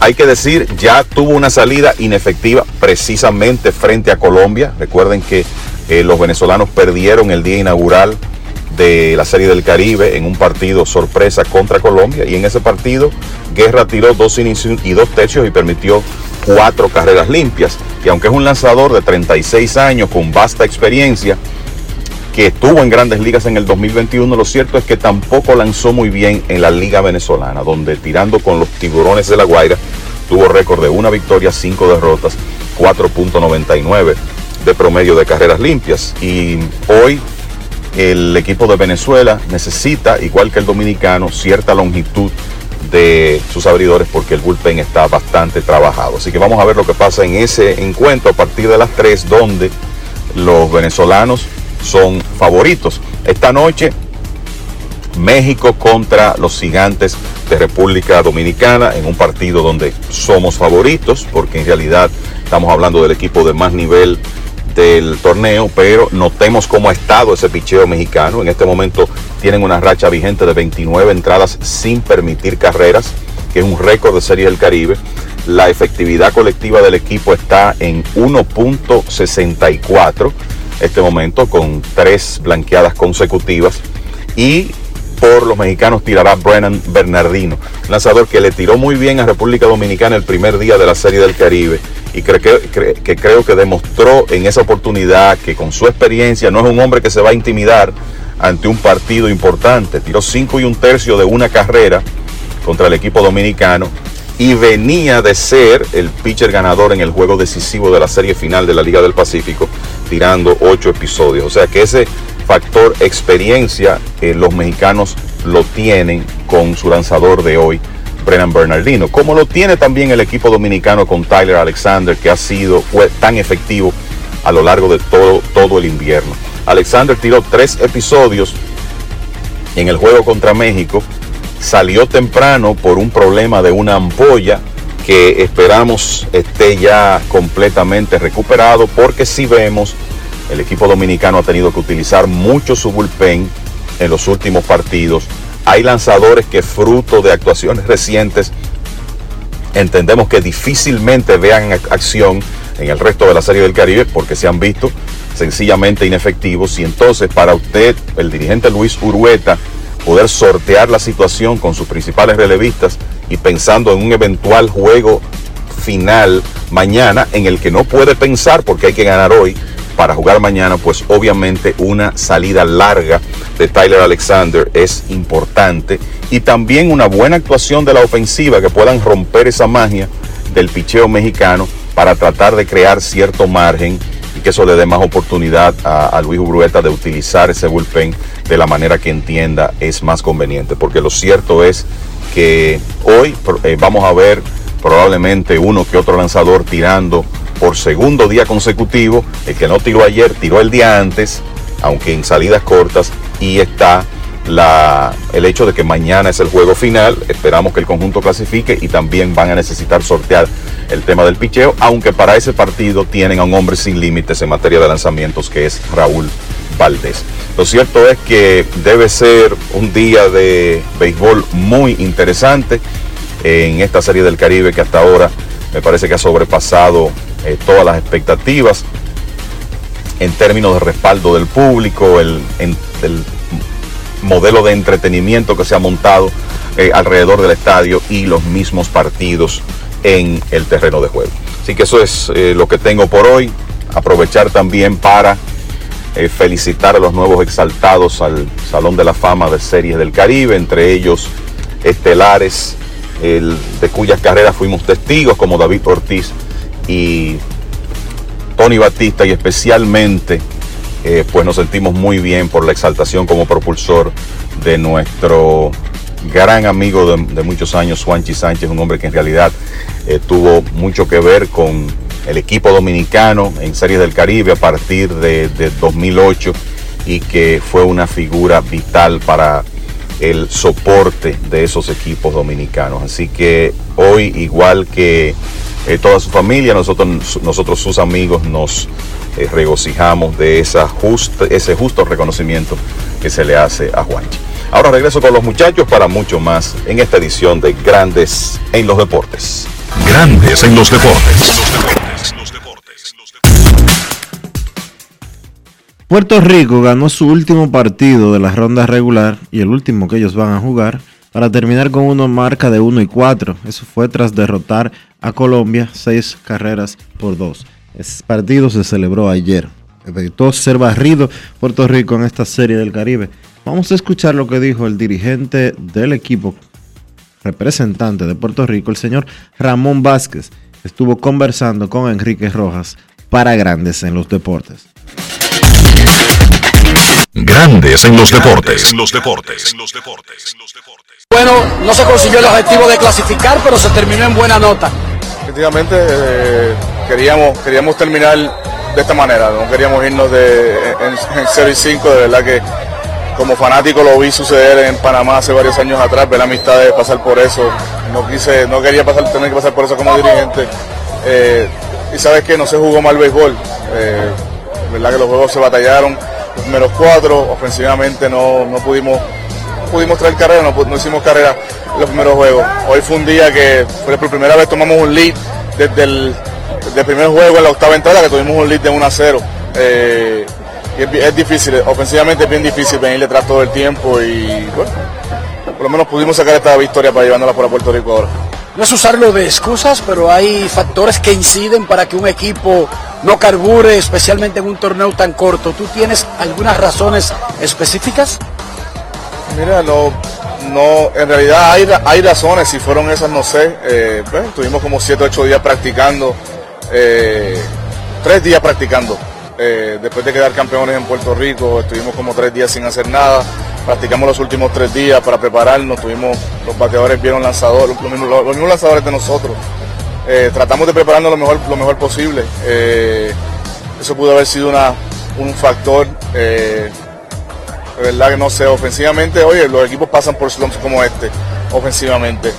Speaker 28: hay que decir ya tuvo una salida inefectiva precisamente frente a Colombia. Recuerden que eh, los venezolanos perdieron el día inaugural de la Serie del Caribe en un partido sorpresa contra Colombia y en ese partido Guerra tiró dos inicios y dos tercios y permitió cuatro carreras limpias. Y aunque es un lanzador de 36 años con vasta experiencia, que estuvo en grandes ligas en el 2021, lo cierto es que tampoco lanzó muy bien en la liga venezolana, donde tirando con los tiburones de la Guaira tuvo récord de una victoria, cinco derrotas, 4.99 de promedio de carreras limpias. Y hoy el equipo de Venezuela necesita, igual que el dominicano, cierta longitud de sus abridores porque el bullpen está bastante trabajado. Así que vamos a ver lo que pasa en ese encuentro a partir de las 3, donde los venezolanos son favoritos. Esta noche, México contra los gigantes de República Dominicana en un partido donde somos favoritos, porque en realidad estamos hablando del equipo de más nivel del torneo, pero notemos cómo ha estado ese picheo mexicano. En este momento tienen una racha vigente de 29 entradas sin permitir carreras, que es un récord de Serie del Caribe. La efectividad colectiva del equipo está en 1.64 este momento con tres blanqueadas consecutivas y por los mexicanos tirará Brennan Bernardino, lanzador que le tiró muy bien a República Dominicana el primer día de la Serie del Caribe y que, creo que demostró en esa oportunidad que con su experiencia no es un hombre que se va a intimidar ante un partido importante. Tiró cinco y un tercio de una carrera contra el equipo dominicano y venía de ser el pitcher ganador en el juego decisivo de la serie final de la Liga del Pacífico, tirando ocho episodios. O sea que ese factor experiencia los mexicanos lo tienen con su lanzador de hoy, Brennan Bernardino, como lo tiene también el equipo dominicano con Tyler Alexander, que ha sido fue tan efectivo a lo largo de todo, todo el invierno. Alexander tiró tres episodios en el juego contra México, salió temprano por un problema de una ampolla que esperamos esté ya completamente recuperado porque si vemos el equipo dominicano ha tenido que utilizar mucho su bullpen en los últimos partidos. Hay lanzadores que fruto de actuaciones recientes entendemos que difícilmente vean acción en el resto de la Serie del Caribe porque se han visto sencillamente inefectivos y entonces para usted, el dirigente Luis Urueta, poder sortear la situación con sus principales relevistas y pensando en un eventual juego final mañana en el que no puede pensar porque hay que ganar hoy para jugar mañana, pues obviamente una salida larga de Tyler Alexander es importante y también una buena actuación de la ofensiva que puedan romper esa magia del picheo mexicano para tratar de crear cierto margen y que eso le dé más oportunidad a, Luis Ubrueta de utilizar ese bullpen de la manera que entienda es más conveniente. Porque lo cierto es que hoy eh, vamos a ver probablemente uno que otro lanzador tirando por segundo día consecutivo. El que no tiró ayer, tiró el día antes, aunque en salidas cortas, y está la, el hecho de que mañana es el juego final. Esperamos que el conjunto clasifique y también van a necesitar sortear el tema del picheo, aunque para ese partido tienen a un hombre sin límites en materia de lanzamientos que es Raúl Valdés. Lo cierto es que debe ser un día de béisbol muy interesante en esta serie del Caribe que hasta ahora me parece que ha sobrepasado eh, todas las expectativas en términos de respaldo del público, el, el modelo de entretenimiento que se ha montado eh, alrededor del estadio y los mismos partidos en el terreno de juego. Así que eso es eh, lo que tengo por hoy. Aprovechar también para felicitar a los nuevos exaltados al Salón de la Fama de Series del Caribe, entre ellos estelares, el, de cuyas carreras fuimos testigos, como David Ortiz y Tony Batista, y especialmente eh, pues nos sentimos muy bien por la exaltación como propulsor de nuestro gran amigo de, muchos años, Juanchi Sánchez, un hombre que en realidad eh, tuvo mucho que ver con el equipo dominicano en Series del Caribe a partir de, de 2008 y que fue una figura vital para el soporte de esos equipos dominicanos. Así que hoy, igual que eh, toda su familia, nosotros, nosotros sus amigos nos eh, regocijamos de ese justo reconocimiento que se le hace a Juanchi. Ahora regreso con los muchachos para mucho más en esta edición de Grandes en los Deportes.
Speaker 3: Grandes en los deportes.
Speaker 1: Puerto Rico ganó su último partido de la ronda regular y el último que ellos van a jugar para terminar con una marca de 1 y 4. Eso fue tras derrotar a Colombia seis carreras por dos. Ese partido se celebró ayer. Evitó ser barrido Puerto Rico en esta serie del Caribe. Vamos a escuchar lo que dijo el dirigente del equipo representante de Puerto Rico, el señor Ramón Vázquez. Estuvo conversando con Enrique Rojas para Grandes en los Deportes.
Speaker 3: Grandes en los deportes. En los deportes.
Speaker 29: Bueno, no se consiguió el objetivo de clasificar, pero se terminó en buena nota.
Speaker 30: Efectivamente, eh, queríamos, queríamos terminar de esta manera, no queríamos irnos de, en, en 0 y 5, de verdad que como fanático lo vi suceder en Panamá hace varios años atrás, ver la amistad de pasar por eso, no quise, no quería pasar, tener que pasar por eso como dirigente. Eh, y sabes que no se jugó mal béisbol, eh, verdad que los juegos se batallaron, los primeros cuatro, ofensivamente no, no pudimos pudimos traer carrera, no, hicimos carrera los primeros juegos. Hoy fue un día que por primera vez tomamos un lead desde el, desde primer juego en la octava entrada, que tuvimos un lead de 1 a 0. Eh, es, difícil, ofensivamente es bien difícil venirle detrás todo el tiempo y bueno, por lo menos pudimos sacar esta victoria para llevándola por Puerto Rico ahora.
Speaker 29: No es usarlo de excusas, pero hay factores que inciden para que un equipo no carbure, especialmente en un torneo tan corto. ¿Tú tienes algunas razones específicas?
Speaker 30: Mira, no, no, en realidad hay, hay razones, si fueron esas no sé. Eh, pues, tuvimos como 7 o 8 días practicando, eh, 3 días practicando. Eh, después de quedar campeones en Puerto Rico, estuvimos como 3 días sin hacer nada. Practicamos los últimos 3 días para prepararnos. Tuvimos, los bateadores vieron lanzadores, los, mismos, lanzadores de nosotros. Eh, tratamos de prepararnos lo mejor, lo mejor posible. Eh, eso pudo haber sido una, un factor de verdad que no sé, ofensivamente, oye, los equipos pasan por slumps como este, ofensivamente.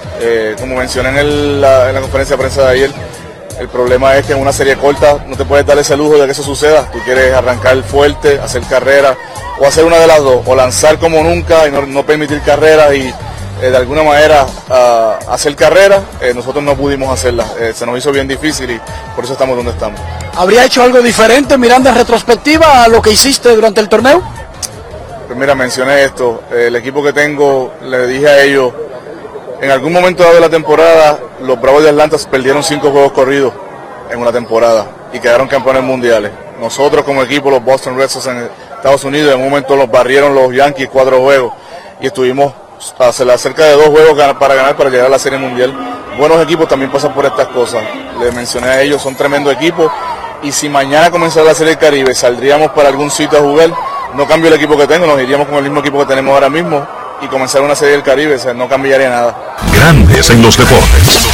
Speaker 30: Como mencioné en, la, conferencia de prensa de ayer, el problema es que en una serie corta no te puedes dar ese lujo de que eso suceda. Tú quieres arrancar fuerte, hacer carrera, o hacer una de las dos, o lanzar como nunca y no, no permitir carreras y eh, de alguna manera uh, hacer carrera. Eh, nosotros no pudimos hacerla, eh, se nos hizo bien difícil y por eso estamos donde estamos.
Speaker 29: ¿Habría hecho algo diferente mirando en retrospectiva a lo que hiciste durante el torneo?
Speaker 30: Pues mira, mencioné esto, el equipo que tengo, le dije a ellos, en algún momento de la temporada, los Bravos de Atlanta perdieron cinco juegos corridos en una temporada y quedaron campeones mundiales. Nosotros como equipo, los Boston Red Sox en Estados Unidos, en un momento los barrieron los Yankees cuatro juegos y estuvimos cerca de dos juegos para ganar para llegar a la Serie Mundial. Buenos equipos también pasan por estas cosas. Les mencioné a ellos, son tremendo equipo y si mañana comenzara la Serie del Caribe, saldríamos para algún sitio a jugar no cambio el equipo que tengo, nos iríamos con el mismo equipo que tenemos ahora mismo y comenzar una serie del Caribe, o sea, no cambiaría nada.
Speaker 3: Grandes en los deportes.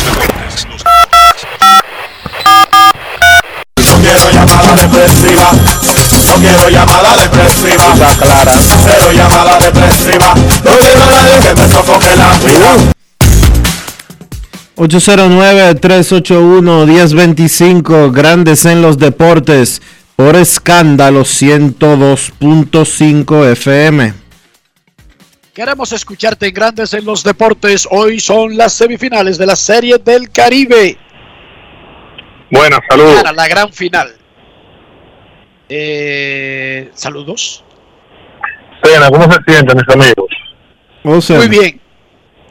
Speaker 7: No quiero llamada depresiva, no quiero llamada depresiva, la clara, cero llamada depresiva, no quiero nadie que me sofoque la vida.
Speaker 1: 809-381-1025, Grandes en los Deportes por escándalo 102.5 FM.
Speaker 4: Queremos escucharte en Grandes en los Deportes. Hoy son las semifinales de la Serie del Caribe.
Speaker 31: Buenas, saludos.
Speaker 4: Para la gran final. Eh, saludos.
Speaker 31: Sena, ¿cómo se sienten mis amigos?
Speaker 1: O sea,
Speaker 4: Muy bien.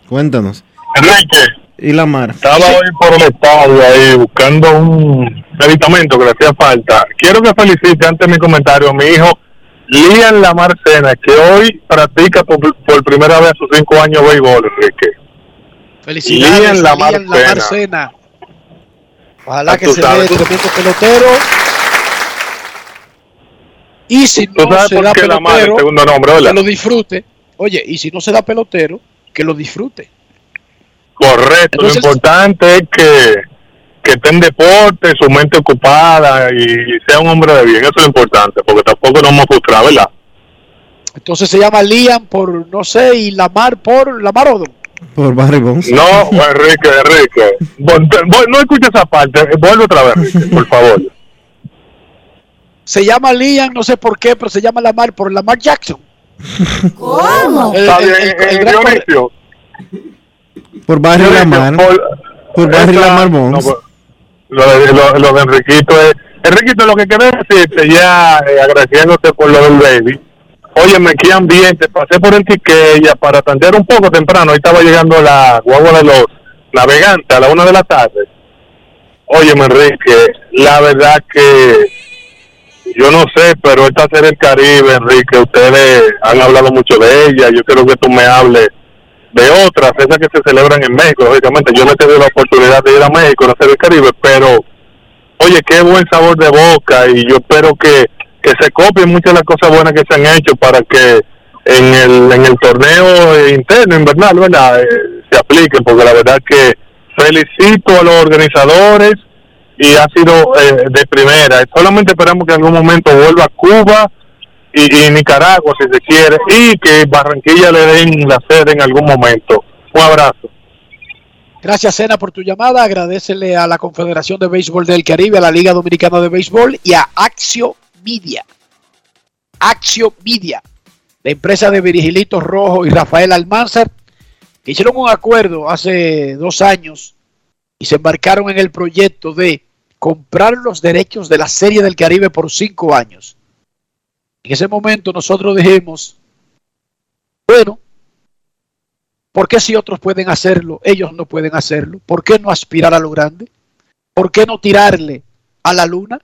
Speaker 1: Cuéntanos.
Speaker 31: Enrique.
Speaker 1: ¿Y la mar?
Speaker 31: Estaba hoy por el estadio ahí buscando un meditamento que le hacía falta. Quiero que felicite antes de mi comentario a mi hijo Lian Lamar Sena, que hoy practica por, por primera vez a sus cinco años béisbol, Enrique.
Speaker 4: Felicidades
Speaker 31: Lian Lamar
Speaker 4: Lian Lamar
Speaker 31: Sena.
Speaker 4: Sena. Ojalá que se
Speaker 31: sabes.
Speaker 4: dé tremendo pelotero. Y si no se da
Speaker 31: Lamar
Speaker 4: pelotero,
Speaker 31: segundo nombre,
Speaker 4: que lo disfrute. Oye, y si no se da pelotero, que lo disfrute.
Speaker 31: Correcto,
Speaker 4: Entonces-
Speaker 31: lo importante es que, que esté en deporte, su mente ocupada y sea un hombre de bien, eso es lo importante, porque tampoco nos vamos a frustrar, ¿verdad?
Speaker 4: Entonces se llama Liam por no sé y Lamar por Lamar Odom.
Speaker 1: Por Barry Bonds.
Speaker 31: No, Enrique, Enrique, no escucha esa parte, vuelve otra vez, Enrique, por favor.
Speaker 4: Se llama Liam, no sé por qué, pero se llama Lamar por Lamar Jackson.
Speaker 31: ¿Cómo?
Speaker 4: El-
Speaker 31: Está
Speaker 4: el-
Speaker 31: bien,
Speaker 4: el- el
Speaker 31: eh,
Speaker 4: gran corre-
Speaker 31: Dionisio.
Speaker 1: Por Barry
Speaker 31: Dionisio,
Speaker 1: Lamar.
Speaker 31: por-
Speaker 1: Por Barry Lamar
Speaker 31: no,
Speaker 1: Bonds.
Speaker 31: pues, lo, de, lo, de Enriquito es... Enriquito, lo que quería decirte ya, eh, agradeciéndote por lo del baby. Óyeme, qué ambiente, pasé por el Quiqueya para atender un poco temprano, ahí estaba llegando la guagua de los navegantes a la una de la tarde. Óyeme, Enrique, la verdad que yo no sé, pero esta serie del Caribe, Enrique, ustedes han hablado mucho de ella, yo quiero que tú me hables de otras, esas que se celebran en México, lógicamente. Yo no he tenido la oportunidad de ir a México, no sé del Caribe, pero oye, qué buen sabor de boca y yo espero que, que se copien muchas de las cosas buenas que se han hecho para que en el, en el torneo interno, invernal, ¿verdad? Eh, se apliquen, porque la verdad que felicito a los organizadores y ha sido eh, de primera. Solamente esperamos que en algún momento vuelva Cuba y, Nicaragua, si se quiere, y que Barranquilla le den la sede en algún momento. Un abrazo.
Speaker 4: Gracias, Sena, por tu llamada. Agradecele a la Confederación de Béisbol del Caribe, a la Liga Dominicana de Béisbol y a Axio Media. Axio Media, la empresa de Virgilito Rojo y Rafael Almanzar, que hicieron un acuerdo hace dos años y se embarcaron en el proyecto de comprar los derechos de la Serie del Caribe por cinco años. En ese momento nosotros dijimos, bueno, ¿por qué si otros pueden hacerlo, ellos no pueden hacerlo? ¿Por qué no aspirar a lo grande? ¿Por qué no tirarle a la luna?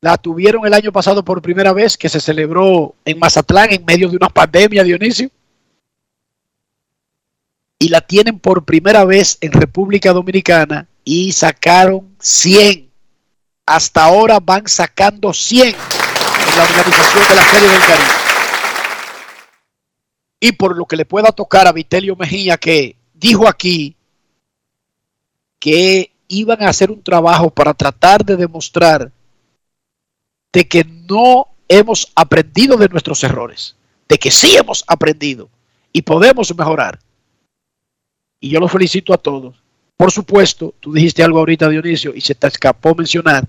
Speaker 4: La tuvieron el año pasado por primera vez que se celebró en Mazatlán en medio de una pandemia, Dionisio. Y la tienen por primera vez en República Dominicana y sacaron 100. Hasta ahora van sacando 100 en la organización de la Serie del Caribe. Y por lo que le pueda tocar a Vitelio Mejía, que dijo aquí que iban a hacer un trabajo para tratar de demostrar de que no hemos aprendido de nuestros errores, de que sí hemos aprendido y podemos mejorar. Y yo los felicito a todos. Por supuesto, tú dijiste algo ahorita, Dionisio, y se te escapó mencionar.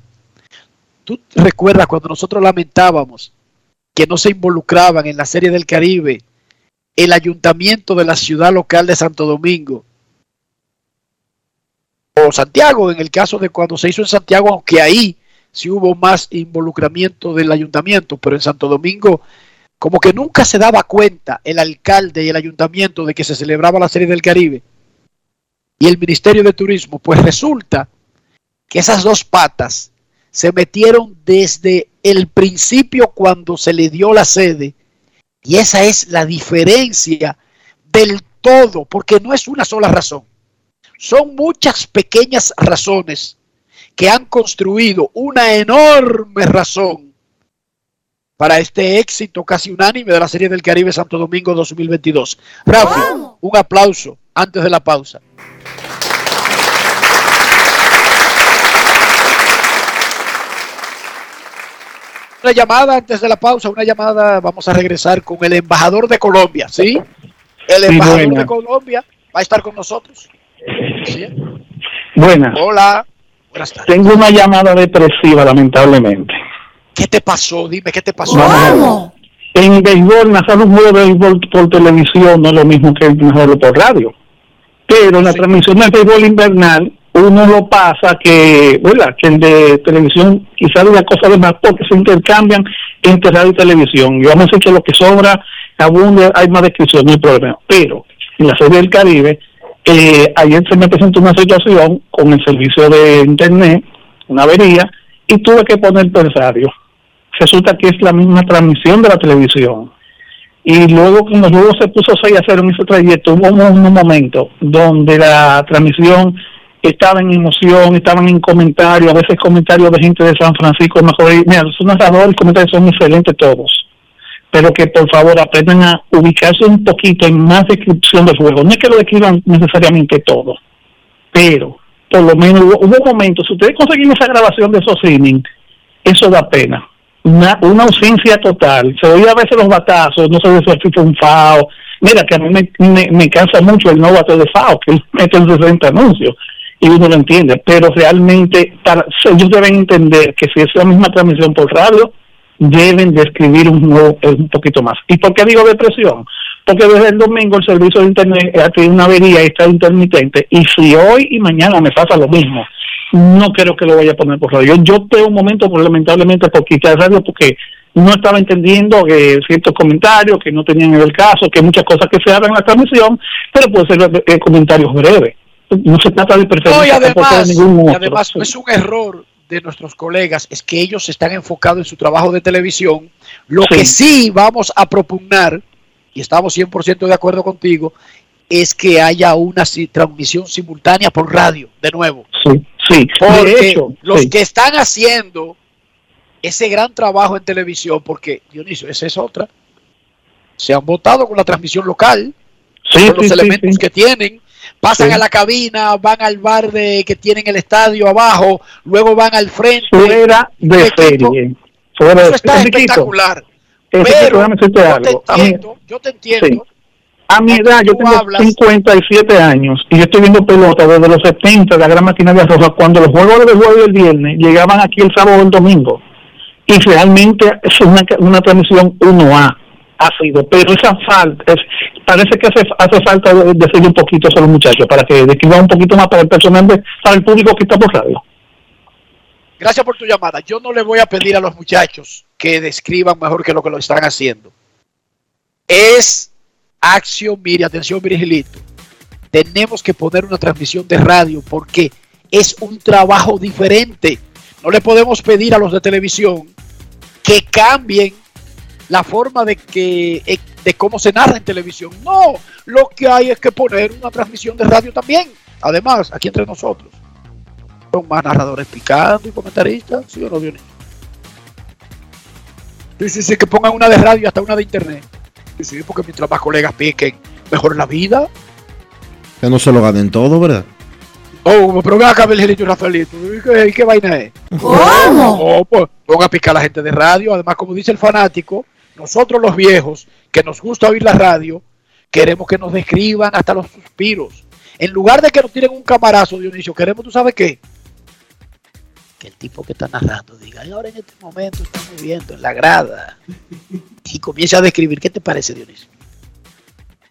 Speaker 4: Tú recuerdas cuando nosotros lamentábamos que no se involucraban en la Serie del Caribe el ayuntamiento de la ciudad local de Santo Domingo o Santiago, en el caso de cuando se hizo en Santiago, aunque ahí sí hubo más involucramiento del ayuntamiento, pero en Santo Domingo como que nunca se daba cuenta el alcalde y el ayuntamiento de que se celebraba la Serie del Caribe y el Ministerio de Turismo, pues resulta que esas dos patas se metieron desde el principio cuando se le dio la sede y esa es la diferencia del todo, porque no es una sola razón. Son muchas pequeñas razones que han construido una enorme razón para este éxito casi unánime de la Serie del Caribe Santo Domingo 2022. Rafi, un aplauso antes de la pausa. Una llamada antes de la pausa, una llamada, vamos a regresar con el embajador de Colombia, ¿sí? El
Speaker 32: Sí,
Speaker 4: embajador
Speaker 32: buena.
Speaker 4: de Colombia va a estar con nosotros. ¿Sí?
Speaker 32: Buenas.
Speaker 4: Hola, buenas tardes.
Speaker 32: Tengo una llamada depresiva, lamentablemente.
Speaker 4: ¿Qué te pasó? Dime, ¿qué te pasó?
Speaker 32: Ver. En béisbol, narrar un juego de béisbol por televisión no es lo mismo que narrarlo por radio. Pero en la transmisión del béisbol invernal, uno lo pasa que, ¿verdad? Que el de televisión quizás diga cosas de más porque se intercambian entre radio y televisión. Y vamos a decir que lo que sobra, abunde, hay más descripción, hay problema. Pero en la serie del Caribe, eh, ayer se me presentó una situación con el servicio de internet, una avería, y tuve que poner persario. resulta que es la misma transmisión de la televisión. Y luego, cuando luego se puso 6 a 0 en ese trayecto, hubo un, un momento donde la transmisión estaba en emoción, estaban en comentarios, a veces comentarios de gente de San Francisco, mejor, mira, los narradores, comentarios son excelentes todos, pero que por favor aprendan a ubicarse un poquito en más descripción del juego. No es que lo describan necesariamente todo, pero por lo menos hubo, hubo momentos, si ustedes consiguen esa grabación de esos innings, eso da pena. Una, ausencia total. Se oía a veces los batazos, no se ve fue un FAO. Mira, que a mí me, me, cansa mucho el no bate de FAO, que mete en 60 anuncios y uno lo entiende, pero realmente para, ellos deben entender que si es la misma transmisión por radio, deben de escribir un, nuevo- eh, un poquito más. ¿Y por qué digo depresión? Porque desde el domingo el servicio de internet ha tenido una avería y está intermitente, y si hoy y mañana me pasa lo mismo, no creo que lo vaya a poner por radio. Yo tengo un momento, pues, lamentablemente, por quitar radio porque no estaba entendiendo que ciertos comentarios que no tenían el caso, que muchas cosas que se hablan en la transmisión, pero puede ser eh, comentarios breves. No se trata de
Speaker 4: No, y
Speaker 32: preferencia tampoco de
Speaker 4: además,
Speaker 32: ningún
Speaker 4: y
Speaker 32: otro.
Speaker 4: además es un error de nuestros colegas, es que ellos están enfocados en su trabajo de televisión. Lo
Speaker 32: Sí.
Speaker 4: que sí vamos a propugnar, y estamos 100% de acuerdo contigo, es que haya una si- transmisión simultánea por radio, de nuevo.
Speaker 32: Sí, sí.
Speaker 4: Porque
Speaker 32: de hecho,
Speaker 4: los
Speaker 32: sí.
Speaker 4: que están haciendo ese gran trabajo en televisión, porque Dionisio, esa es otra, se han votado con la transmisión local,
Speaker 32: Sí,
Speaker 4: con los elementos que tienen, pasan
Speaker 32: Sí.
Speaker 4: a la cabina, van al bar de, que tienen el estadio abajo, luego van al frente.
Speaker 32: fuera de
Speaker 4: Equipo,
Speaker 32: serie. Fuera
Speaker 4: Eso
Speaker 32: de
Speaker 4: está
Speaker 32: Enriquito,
Speaker 4: espectacular. Pero yo te
Speaker 32: mí-
Speaker 4: entiendo, yo te entiendo.
Speaker 32: Sí. A mi edad, yo tengo
Speaker 4: hablas-
Speaker 32: 57 años y yo estoy viendo pelota desde los 70, la gran maquinaria roja, cuando los juegos del jueves del viernes llegaban aquí el sábado o el domingo. Y realmente es una, una transmisión 1A ha sido, pero esa falta, es, parece que hace, hace falta de- decirle un poquito a los muchachos para que describan un poquito más para el personal, de- para el público que está por radio.
Speaker 4: Gracias por tu llamada. Yo no le voy a pedir a los muchachos que describan mejor que lo que lo están haciendo. Es acción, mire, atención, Virgilito. Tenemos que poner una transmisión de radio porque es un trabajo diferente. No le podemos pedir a los de televisión que cambien la forma de que eh, de cómo se narra en televisión. No, lo que hay es que poner una transmisión de radio también. Además, aquí entre nosotros. Son más narradores picando y comentaristas, ¿sí o no, Dionisio? Sí, sí, sí, que pongan una de radio y hasta una de internet. Sí, sí, porque mientras más colegas piquen, mejor la vida.
Speaker 1: Que no se lo ganen todo, ¿verdad?
Speaker 4: Oh, pero acá, Virgilito y Rafaelito. ¿Y qué, qué vaina es? Oh, pues ponga a picar a la gente de radio. Además, como dice el fanático, nosotros los viejos, que nos gusta oír la radio, queremos que nos describan hasta los suspiros. En lugar de que nos tiren un camarazo, Dionisio, queremos, ¿tú sabes qué? Que el tipo que está narrando diga, "Y ahora en este momento estamos viendo en la grada. Y comience a describir. ¿Qué te parece, Dionisio?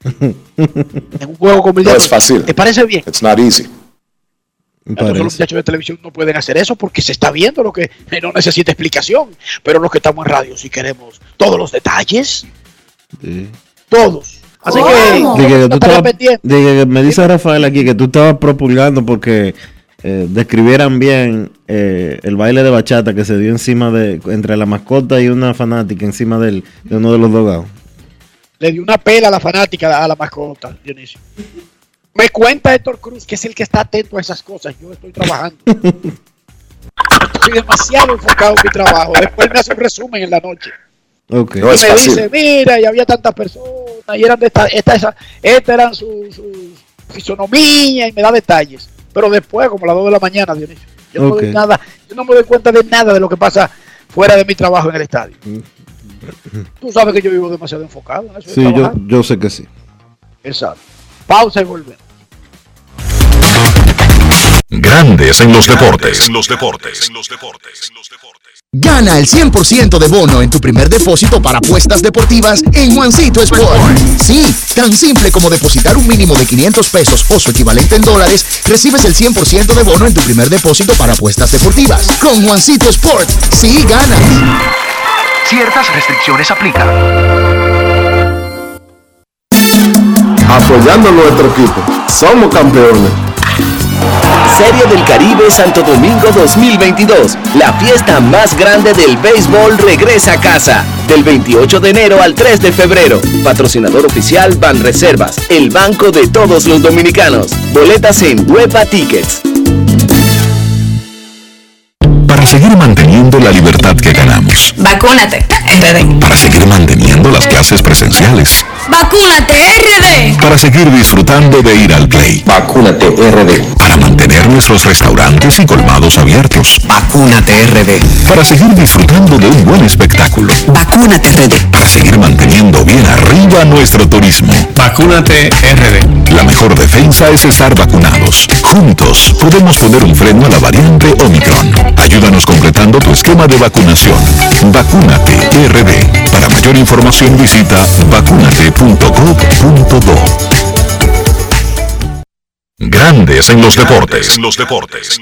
Speaker 4: En un juego como el
Speaker 17: No es fácil.
Speaker 4: ¿Te parece bien?
Speaker 17: It's not easy.
Speaker 4: Entonces los muchachos de televisión no pueden hacer eso porque se está viendo lo que no necesita explicación. Pero los que estamos en radio sí queremos todos los detalles, todos. Así que
Speaker 1: Dije que tú
Speaker 4: no estaré
Speaker 1: estabas-
Speaker 4: pendiente.
Speaker 1: dije que me dice Rafael aquí que tú estabas propulgando porque eh, describieran bien eh, el baile de bachata que se dio encima de entre la mascota y una fanática encima del, de uno de los dogados.
Speaker 4: le dio una pela a la fanática, a la mascota, Dionisio. Me cuenta Héctor Cruz, que es el que está atento a esas cosas. Yo estoy trabajando. Estoy demasiado enfocado en mi trabajo. Después me hace un resumen en la noche. Y me dice, mira, y había tantas personas, y eran de esta, esta, esa, estas eran sus su fisonomía, y me da detalles. Pero después, como a las 2 de la mañana, Dionisio, yo no, doy nada, yo no me doy cuenta de nada de lo que pasa fuera de mi trabajo en el estadio. Tú sabes que yo vivo demasiado enfocado en eso.
Speaker 1: Sí, yo, yo sé que sí.
Speaker 4: Exacto. Pausa y volvemos.
Speaker 3: Grandes en los deportes. En los deportes.
Speaker 33: Gana el 100% de bono en tu primer depósito para apuestas deportivas en Juancito Sport. Sí, tan simple como depositar un mínimo de 500 pesos o su equivalente en dólares, recibes el 100% de bono en tu primer depósito para apuestas deportivas. Con Juancito Sport, sí ganas.
Speaker 34: Ciertas restricciones aplican.
Speaker 35: Apoyando a nuestro equipo. Somos campeones.
Speaker 36: Serie del Caribe Santo Domingo 2022. La fiesta más grande del béisbol regresa a casa. Del 28 de enero al 3 de febrero. Patrocinador oficial Banreservas, el banco de todos los dominicanos. Boletas en Huepa Tickets.
Speaker 3: Para seguir manteniendo la libertad que ganamos.
Speaker 37: Vacúnate.
Speaker 3: Para seguir manteniendo las clases presenciales.
Speaker 37: Vacúnate, RD.
Speaker 3: Para seguir disfrutando de ir al play.
Speaker 20: Vacúnate RD.
Speaker 3: Para mantener nuestros restaurantes y colmados abiertos.
Speaker 37: Vacúnate, RD.
Speaker 3: Para seguir disfrutando de un buen espectáculo.
Speaker 37: Vacúnate, RD.
Speaker 3: Para seguir manteniendo bien arriba nuestro turismo.
Speaker 35: Vacúnate RD.
Speaker 3: La mejor defensa es estar vacunados. Juntos podemos poner un freno a la variante Omicron. Ayúdanos completando tu esquema de vacunación. Vacúnate RD. Para mayor información visita Grandes en los deportes. En los deportes.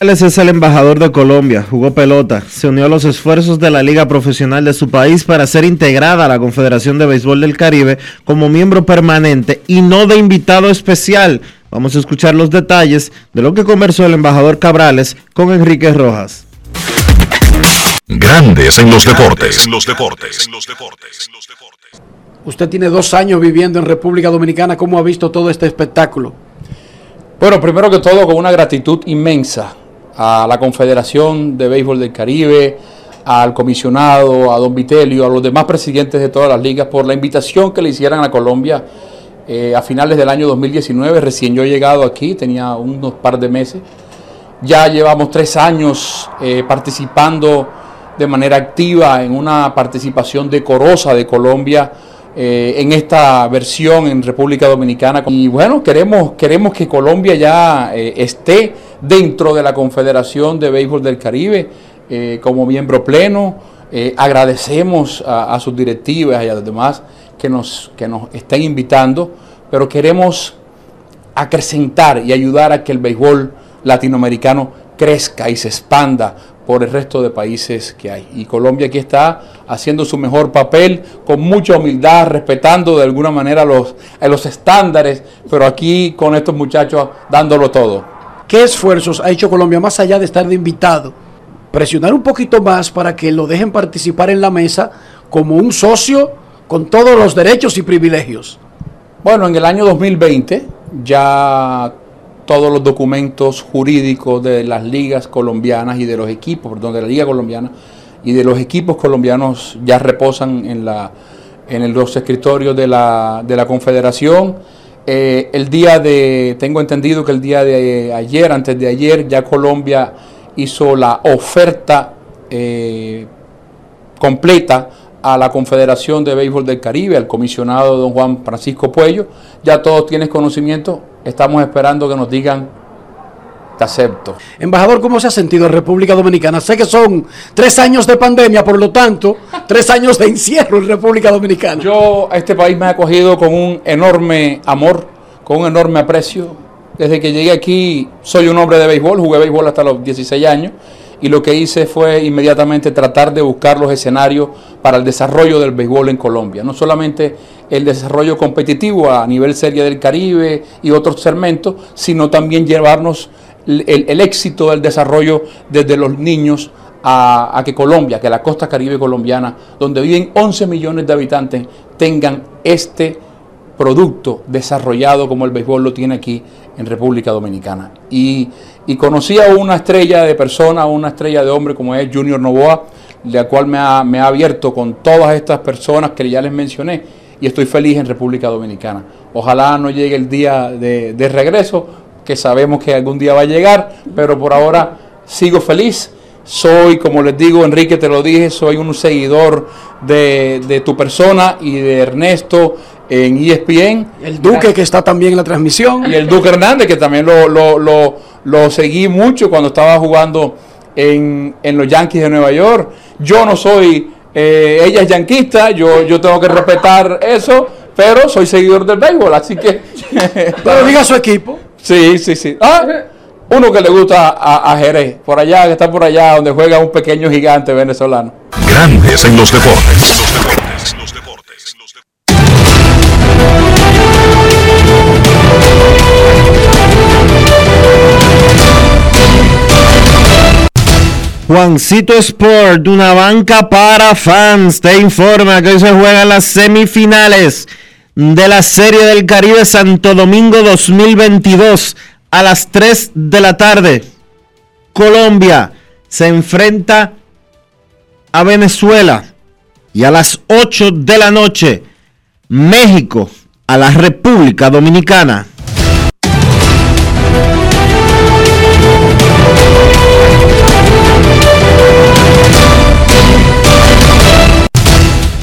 Speaker 1: Es el embajador de Colombia, jugó pelota, se unió a los esfuerzos de la liga profesional de su país para ser integrada a la Confederación de Béisbol del Caribe como miembro permanente y no de invitado especial. Vamos a escuchar los detalles de lo que conversó el embajador Cabrales con Enrique Rojas.
Speaker 3: Grandes en los deportes. En los deportes.
Speaker 29: Usted tiene dos años viviendo en República Dominicana. ¿Cómo ha visto todo este espectáculo?
Speaker 38: Bueno, primero que todo, con una gratitud inmensa a la Confederación de Béisbol del Caribe, al comisionado, a don Vitelio, a los demás presidentes de todas las ligas por la invitación que le hicieran a Colombia eh, a finales del año 2019. Recién yo he llegado aquí, tenía unos par de meses. Ya llevamos tres años eh, participando de manera activa en una participación decorosa de Colombia eh, en esta versión en República Dominicana. Y bueno, queremos, queremos que Colombia ya eh, esté dentro de la Confederación de Béisbol del Caribe eh, como miembro pleno. agradecemos a, sus directivas y a los demás que nos, que nos estén invitando, pero queremos acrecentar y ayudar a que el béisbol latinoamericano crezca y se expanda por el resto de países que hay. Y Colombia aquí está haciendo su mejor papel con mucha humildad, respetando de alguna manera los, los estándares, pero aquí con estos muchachos dándolo todo.
Speaker 29: ¿Qué esfuerzos ha hecho Colombia más allá de estar de invitado? Presionar un poquito más para que lo dejen participar en la mesa como un socio con todos los derechos y privilegios.
Speaker 38: Bueno, en el año 2020 ya todos los documentos jurídicos de las ligas colombianas y de los equipos, perdón, de la liga colombiana y de los equipos colombianos ya reposan en, la, en los escritorios de la, de la confederación. Eh, el día de, tengo entendido que el día de ayer, antes de ayer, ya Colombia hizo la oferta eh, completa a la Confederación de Béisbol del Caribe, al comisionado don Juan Francisco Puello. Ya todos tienen conocimiento, estamos esperando que nos digan, te acepto.
Speaker 29: Embajador, ¿cómo se ha sentido en República Dominicana? Sé que son tres años de pandemia, por lo tanto, tres años de encierro en República Dominicana.
Speaker 38: Yo a este país me he acogido con un enorme amor, con un enorme aprecio. Desde que llegué aquí soy un hombre de béisbol, jugué béisbol hasta los 16 años y lo que hice fue inmediatamente tratar de buscar los escenarios para el desarrollo del béisbol en Colombia. No solamente el desarrollo competitivo a nivel Serie del Caribe y otros segmentos, sino también llevarnos el, éxito del desarrollo desde los niños a, a, que Colombia, que la costa caribe colombiana, donde viven 11 millones de habitantes, tengan este producto desarrollado como el béisbol lo tiene aquí en República Dominicana. Y, y conocí a una estrella de persona, una estrella de hombre como es Junior Novoa, la cual me ha, me ha abierto con todas estas personas que ya les mencioné y estoy feliz en República Dominicana. Ojalá no llegue el día de, de regreso, que sabemos que algún día va a llegar, pero por ahora sigo feliz. Soy, como les digo, Enrique, te lo dije, soy un seguidor de, de tu persona y de Ernesto en ESPN.
Speaker 29: El Duque que está también en la transmisión.
Speaker 38: Y el Duque Hernández que también lo, lo, lo, lo seguí mucho cuando estaba jugando en, en, los Yankees de Nueva York. Yo no soy, eh, ella es yanquista, yo, yo tengo que respetar eso, pero soy seguidor del béisbol, así que...
Speaker 29: pero diga su equipo.
Speaker 38: Sí, sí, sí. Ah, uno que le gusta a, a, Jerez, por allá, que está por allá, donde juega un pequeño gigante venezolano.
Speaker 3: Grandes en los deportes. Los deportes.
Speaker 1: Juancito Sport, una banca para fans, te informa que hoy se juegan las semifinales de la Serie del Caribe Santo Domingo 2022 a las 3 de la tarde. Colombia se enfrenta a Venezuela y a las 8 de la noche México a la República Dominicana.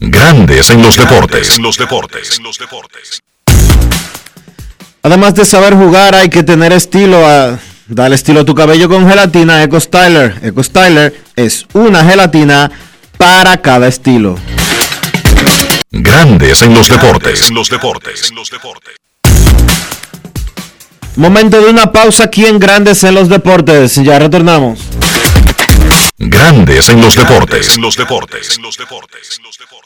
Speaker 3: Grandes en los deportes. En los deportes.
Speaker 1: Además de saber jugar, hay que tener estilo. A, dale estilo a tu cabello con gelatina Eco Styler. Eco Styler es una gelatina para cada estilo.
Speaker 3: Grandes en los deportes. En los deportes.
Speaker 1: Momento de una pausa aquí en Grandes en los deportes. Ya retornamos.
Speaker 3: Grandes en los deportes. En los deportes.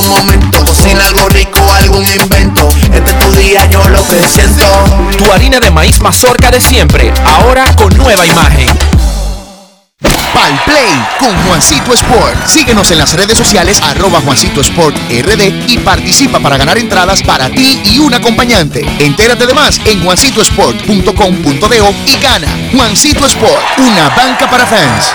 Speaker 7: todo momento, cocina algo rico, algún invento. Este es tu día, yo lo que siento.
Speaker 21: Tu harina de maíz mazorca de siempre, ahora con nueva imagen.
Speaker 33: Pal Play con Juancito Sport. Síguenos en las redes sociales arroba Juancito Sport RD y participa para ganar entradas para ti y un acompañante. Entérate de más en juancitosport.com.de y gana. Juancito Sport, una banca para fans.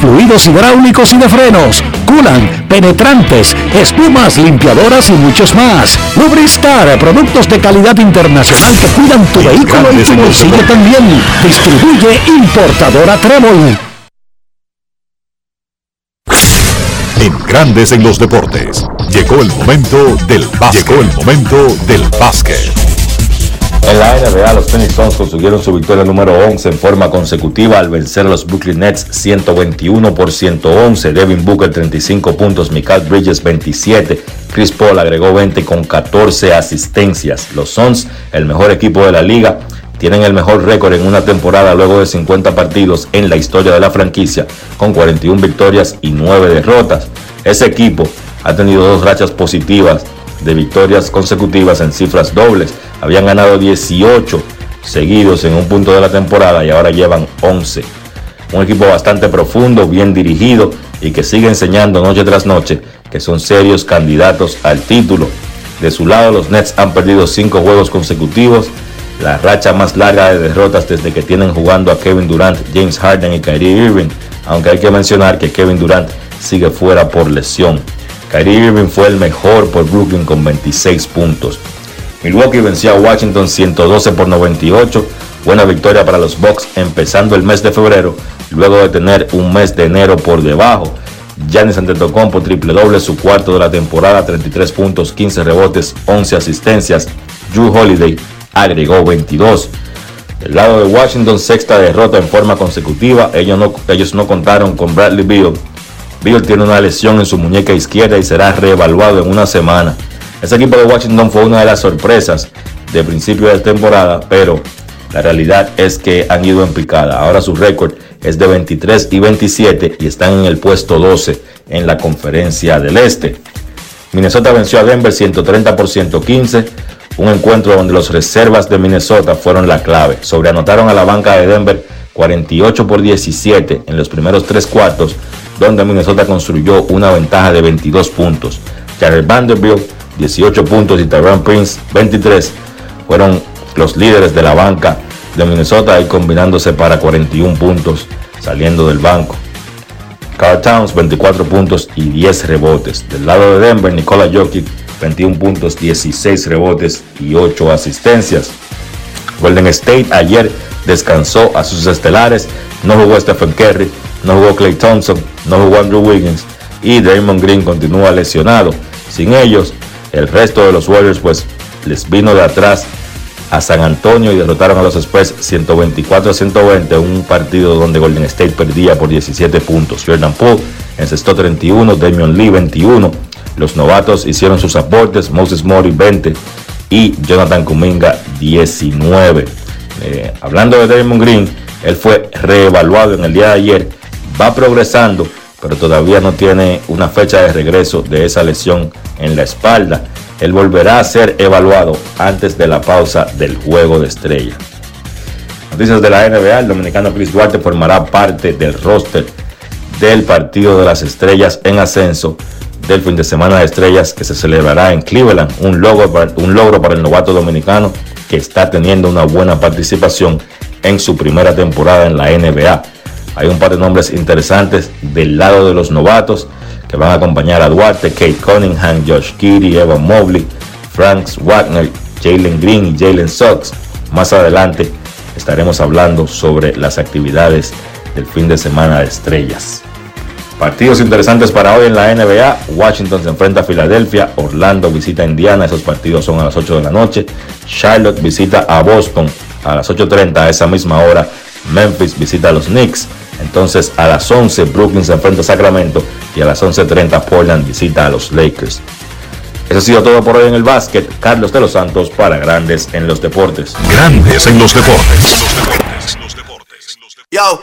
Speaker 18: fluidos hidráulicos y de frenos, culan, penetrantes, espumas, limpiadoras y muchos más. Lubristar, productos de calidad internacional que cuidan tu vehículo y tu bolsillo también. Distribuye importadora Trébol.
Speaker 3: En Grandes en los deportes. Llegó el momento del básquet. Llegó el momento del básquet.
Speaker 39: En la NBA, los Phoenix Suns consiguieron su victoria número 11 en forma consecutiva al vencer a los Brooklyn Nets 121 por 111. Devin Booker 35 puntos, Michael Bridges 27, Chris Paul agregó 20 con 14 asistencias. Los Suns, el mejor equipo de la liga, tienen el mejor récord en una temporada luego de 50 partidos en la historia de la franquicia, con 41 victorias y 9 derrotas. Ese equipo ha tenido dos rachas positivas de victorias consecutivas en cifras dobles. Habían ganado 18 seguidos en un punto de la temporada y ahora llevan 11. Un equipo bastante profundo, bien dirigido y que sigue enseñando noche tras noche que son serios candidatos al título. De su lado, los Nets han perdido 5 juegos consecutivos, la racha más larga de derrotas desde que tienen jugando a Kevin Durant, James Harden y Kyrie Irving, aunque hay que mencionar que Kevin Durant sigue fuera por lesión. Kyrie Irving fue el mejor por Brooklyn con 26 puntos. Milwaukee venció a Washington 112 por 98. Buena victoria para los Bucks empezando el mes de febrero, luego de tener un mes de enero por debajo. Giannis Antetokounmpo triple doble, su cuarto de la temporada, 33 puntos, 15 rebotes, 11 asistencias. Drew Holiday agregó 22. Del lado de Washington, sexta derrota en forma consecutiva. Ellos no, ellos no contaron con Bradley Beal. Beal tiene una lesión en su muñeca izquierda y será reevaluado en una semana. Ese equipo de Washington fue una de las sorpresas de principio de temporada, pero La realidad es que han ido en picada. Ahora su récord es de 23 y 27 y están en el puesto 12 en la conferencia del Este. Minnesota venció a Denver 130 por 115, un encuentro donde los reservas de Minnesota fueron la clave. Sobreanotaron a la banca de Denver 48 por 17 en los primeros tres cuartos, donde Minnesota construyó una ventaja de 22 puntos. Jared Vanderbilt 18 puntos y Tyrone Prince 23 fueron los líderes de la banca de Minnesota ahí combinándose para 41 puntos saliendo del banco. Carl Towns 24 puntos y 10 rebotes. Del lado de Denver, Nikola Jokic 21 puntos, 16 rebotes y 8 asistencias. Golden State ayer descansó a sus estelares, no jugó Stephen Curry, no jugó Clay Thompson, no jugó Andrew Wiggins y Draymond Green continúa lesionado. Sin ellos, el resto de los Warriors pues les vino de atrás a San Antonio y derrotaron a los Spurs 124 a 120, un partido donde Golden State perdía por 17 puntos. Jordan Poole encestó 31, Damian Lee 21. Los novatos hicieron sus aportes, Moses Mori 20 y Jonathan Kuminga 19. Eh, hablando de Draymond Green, él fue reevaluado en el día de ayer, va progresando, pero todavía no tiene una fecha de regreso de esa lesión en la espalda. Él volverá a ser evaluado antes de la pausa del juego de estrella. Noticias de la NBA, el dominicano Chris Duarte formará parte del roster del partido de las estrellas en ascenso del fin de semana de estrellas que se celebrará en Cleveland, un logro, para, un logro para el novato dominicano que está teniendo una buena participación en su primera temporada en la NBA. Hay un par de nombres interesantes del lado de los novatos que van a acompañar a Duarte, Kate Cunningham, Josh Giddy, Evan Mobley, Franks Wagner, Jalen Green y Jalen Sox. Más adelante estaremos hablando sobre las actividades del fin de semana de estrellas. Partidos interesantes para hoy en la NBA. Washington se enfrenta a Filadelfia. Orlando visita a Indiana. Esos partidos son a las 8 de la noche. Charlotte visita a Boston a las 8.30 a esa misma hora. Memphis visita a los Knicks. Entonces a las 11 Brooklyn se enfrenta a Sacramento y a las 11.30 Portland visita a los Lakers. Eso ha sido todo por hoy en el básquet. Carlos de los Santos para Grandes en los Deportes.
Speaker 3: Grandes en los Deportes.
Speaker 7: Yo,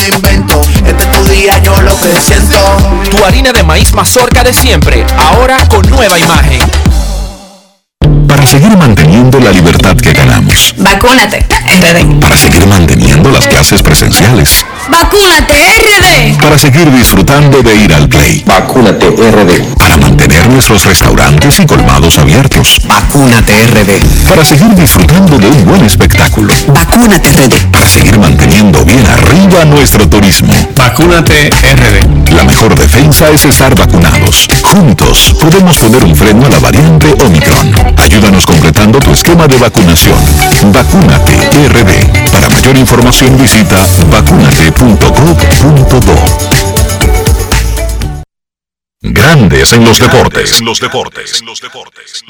Speaker 7: invento. Este es tu día, yo lo que siento.
Speaker 21: Tu harina de maíz mazorca de siempre, ahora con nueva imagen.
Speaker 3: Para seguir manteniendo la libertad que ganamos.
Speaker 37: Vacúnate, RD.
Speaker 3: Para seguir manteniendo las clases presenciales.
Speaker 37: Vacúnate, RD.
Speaker 3: Para seguir disfrutando de ir al play.
Speaker 20: Vacúnate RD.
Speaker 3: Para mantener nuestros restaurantes y colmados abiertos.
Speaker 20: Vacúnate RD.
Speaker 3: Para seguir disfrutando de un buen espectáculo.
Speaker 37: Vacúnate, RD.
Speaker 3: Para seguir manteniendo bien arriba nuestro turismo.
Speaker 35: Vacúnate RD.
Speaker 3: La mejor defensa es estar vacunados. Juntos podemos poner un freno a la variante Omicron. Ayúdanos completando tu esquema de vacunación. Vacúnate RD. Para mayor información visita vacunate.gov.do. Grandes en los deportes. En los deportes. En los deportes.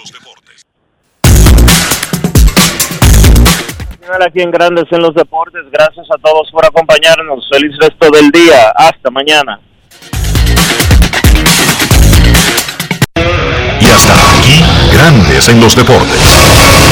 Speaker 40: Final aquí en Grandes en los Deportes. Gracias a todos por acompañarnos. Feliz resto del día. Hasta mañana.
Speaker 3: Y hasta aquí, Grandes en los deportes.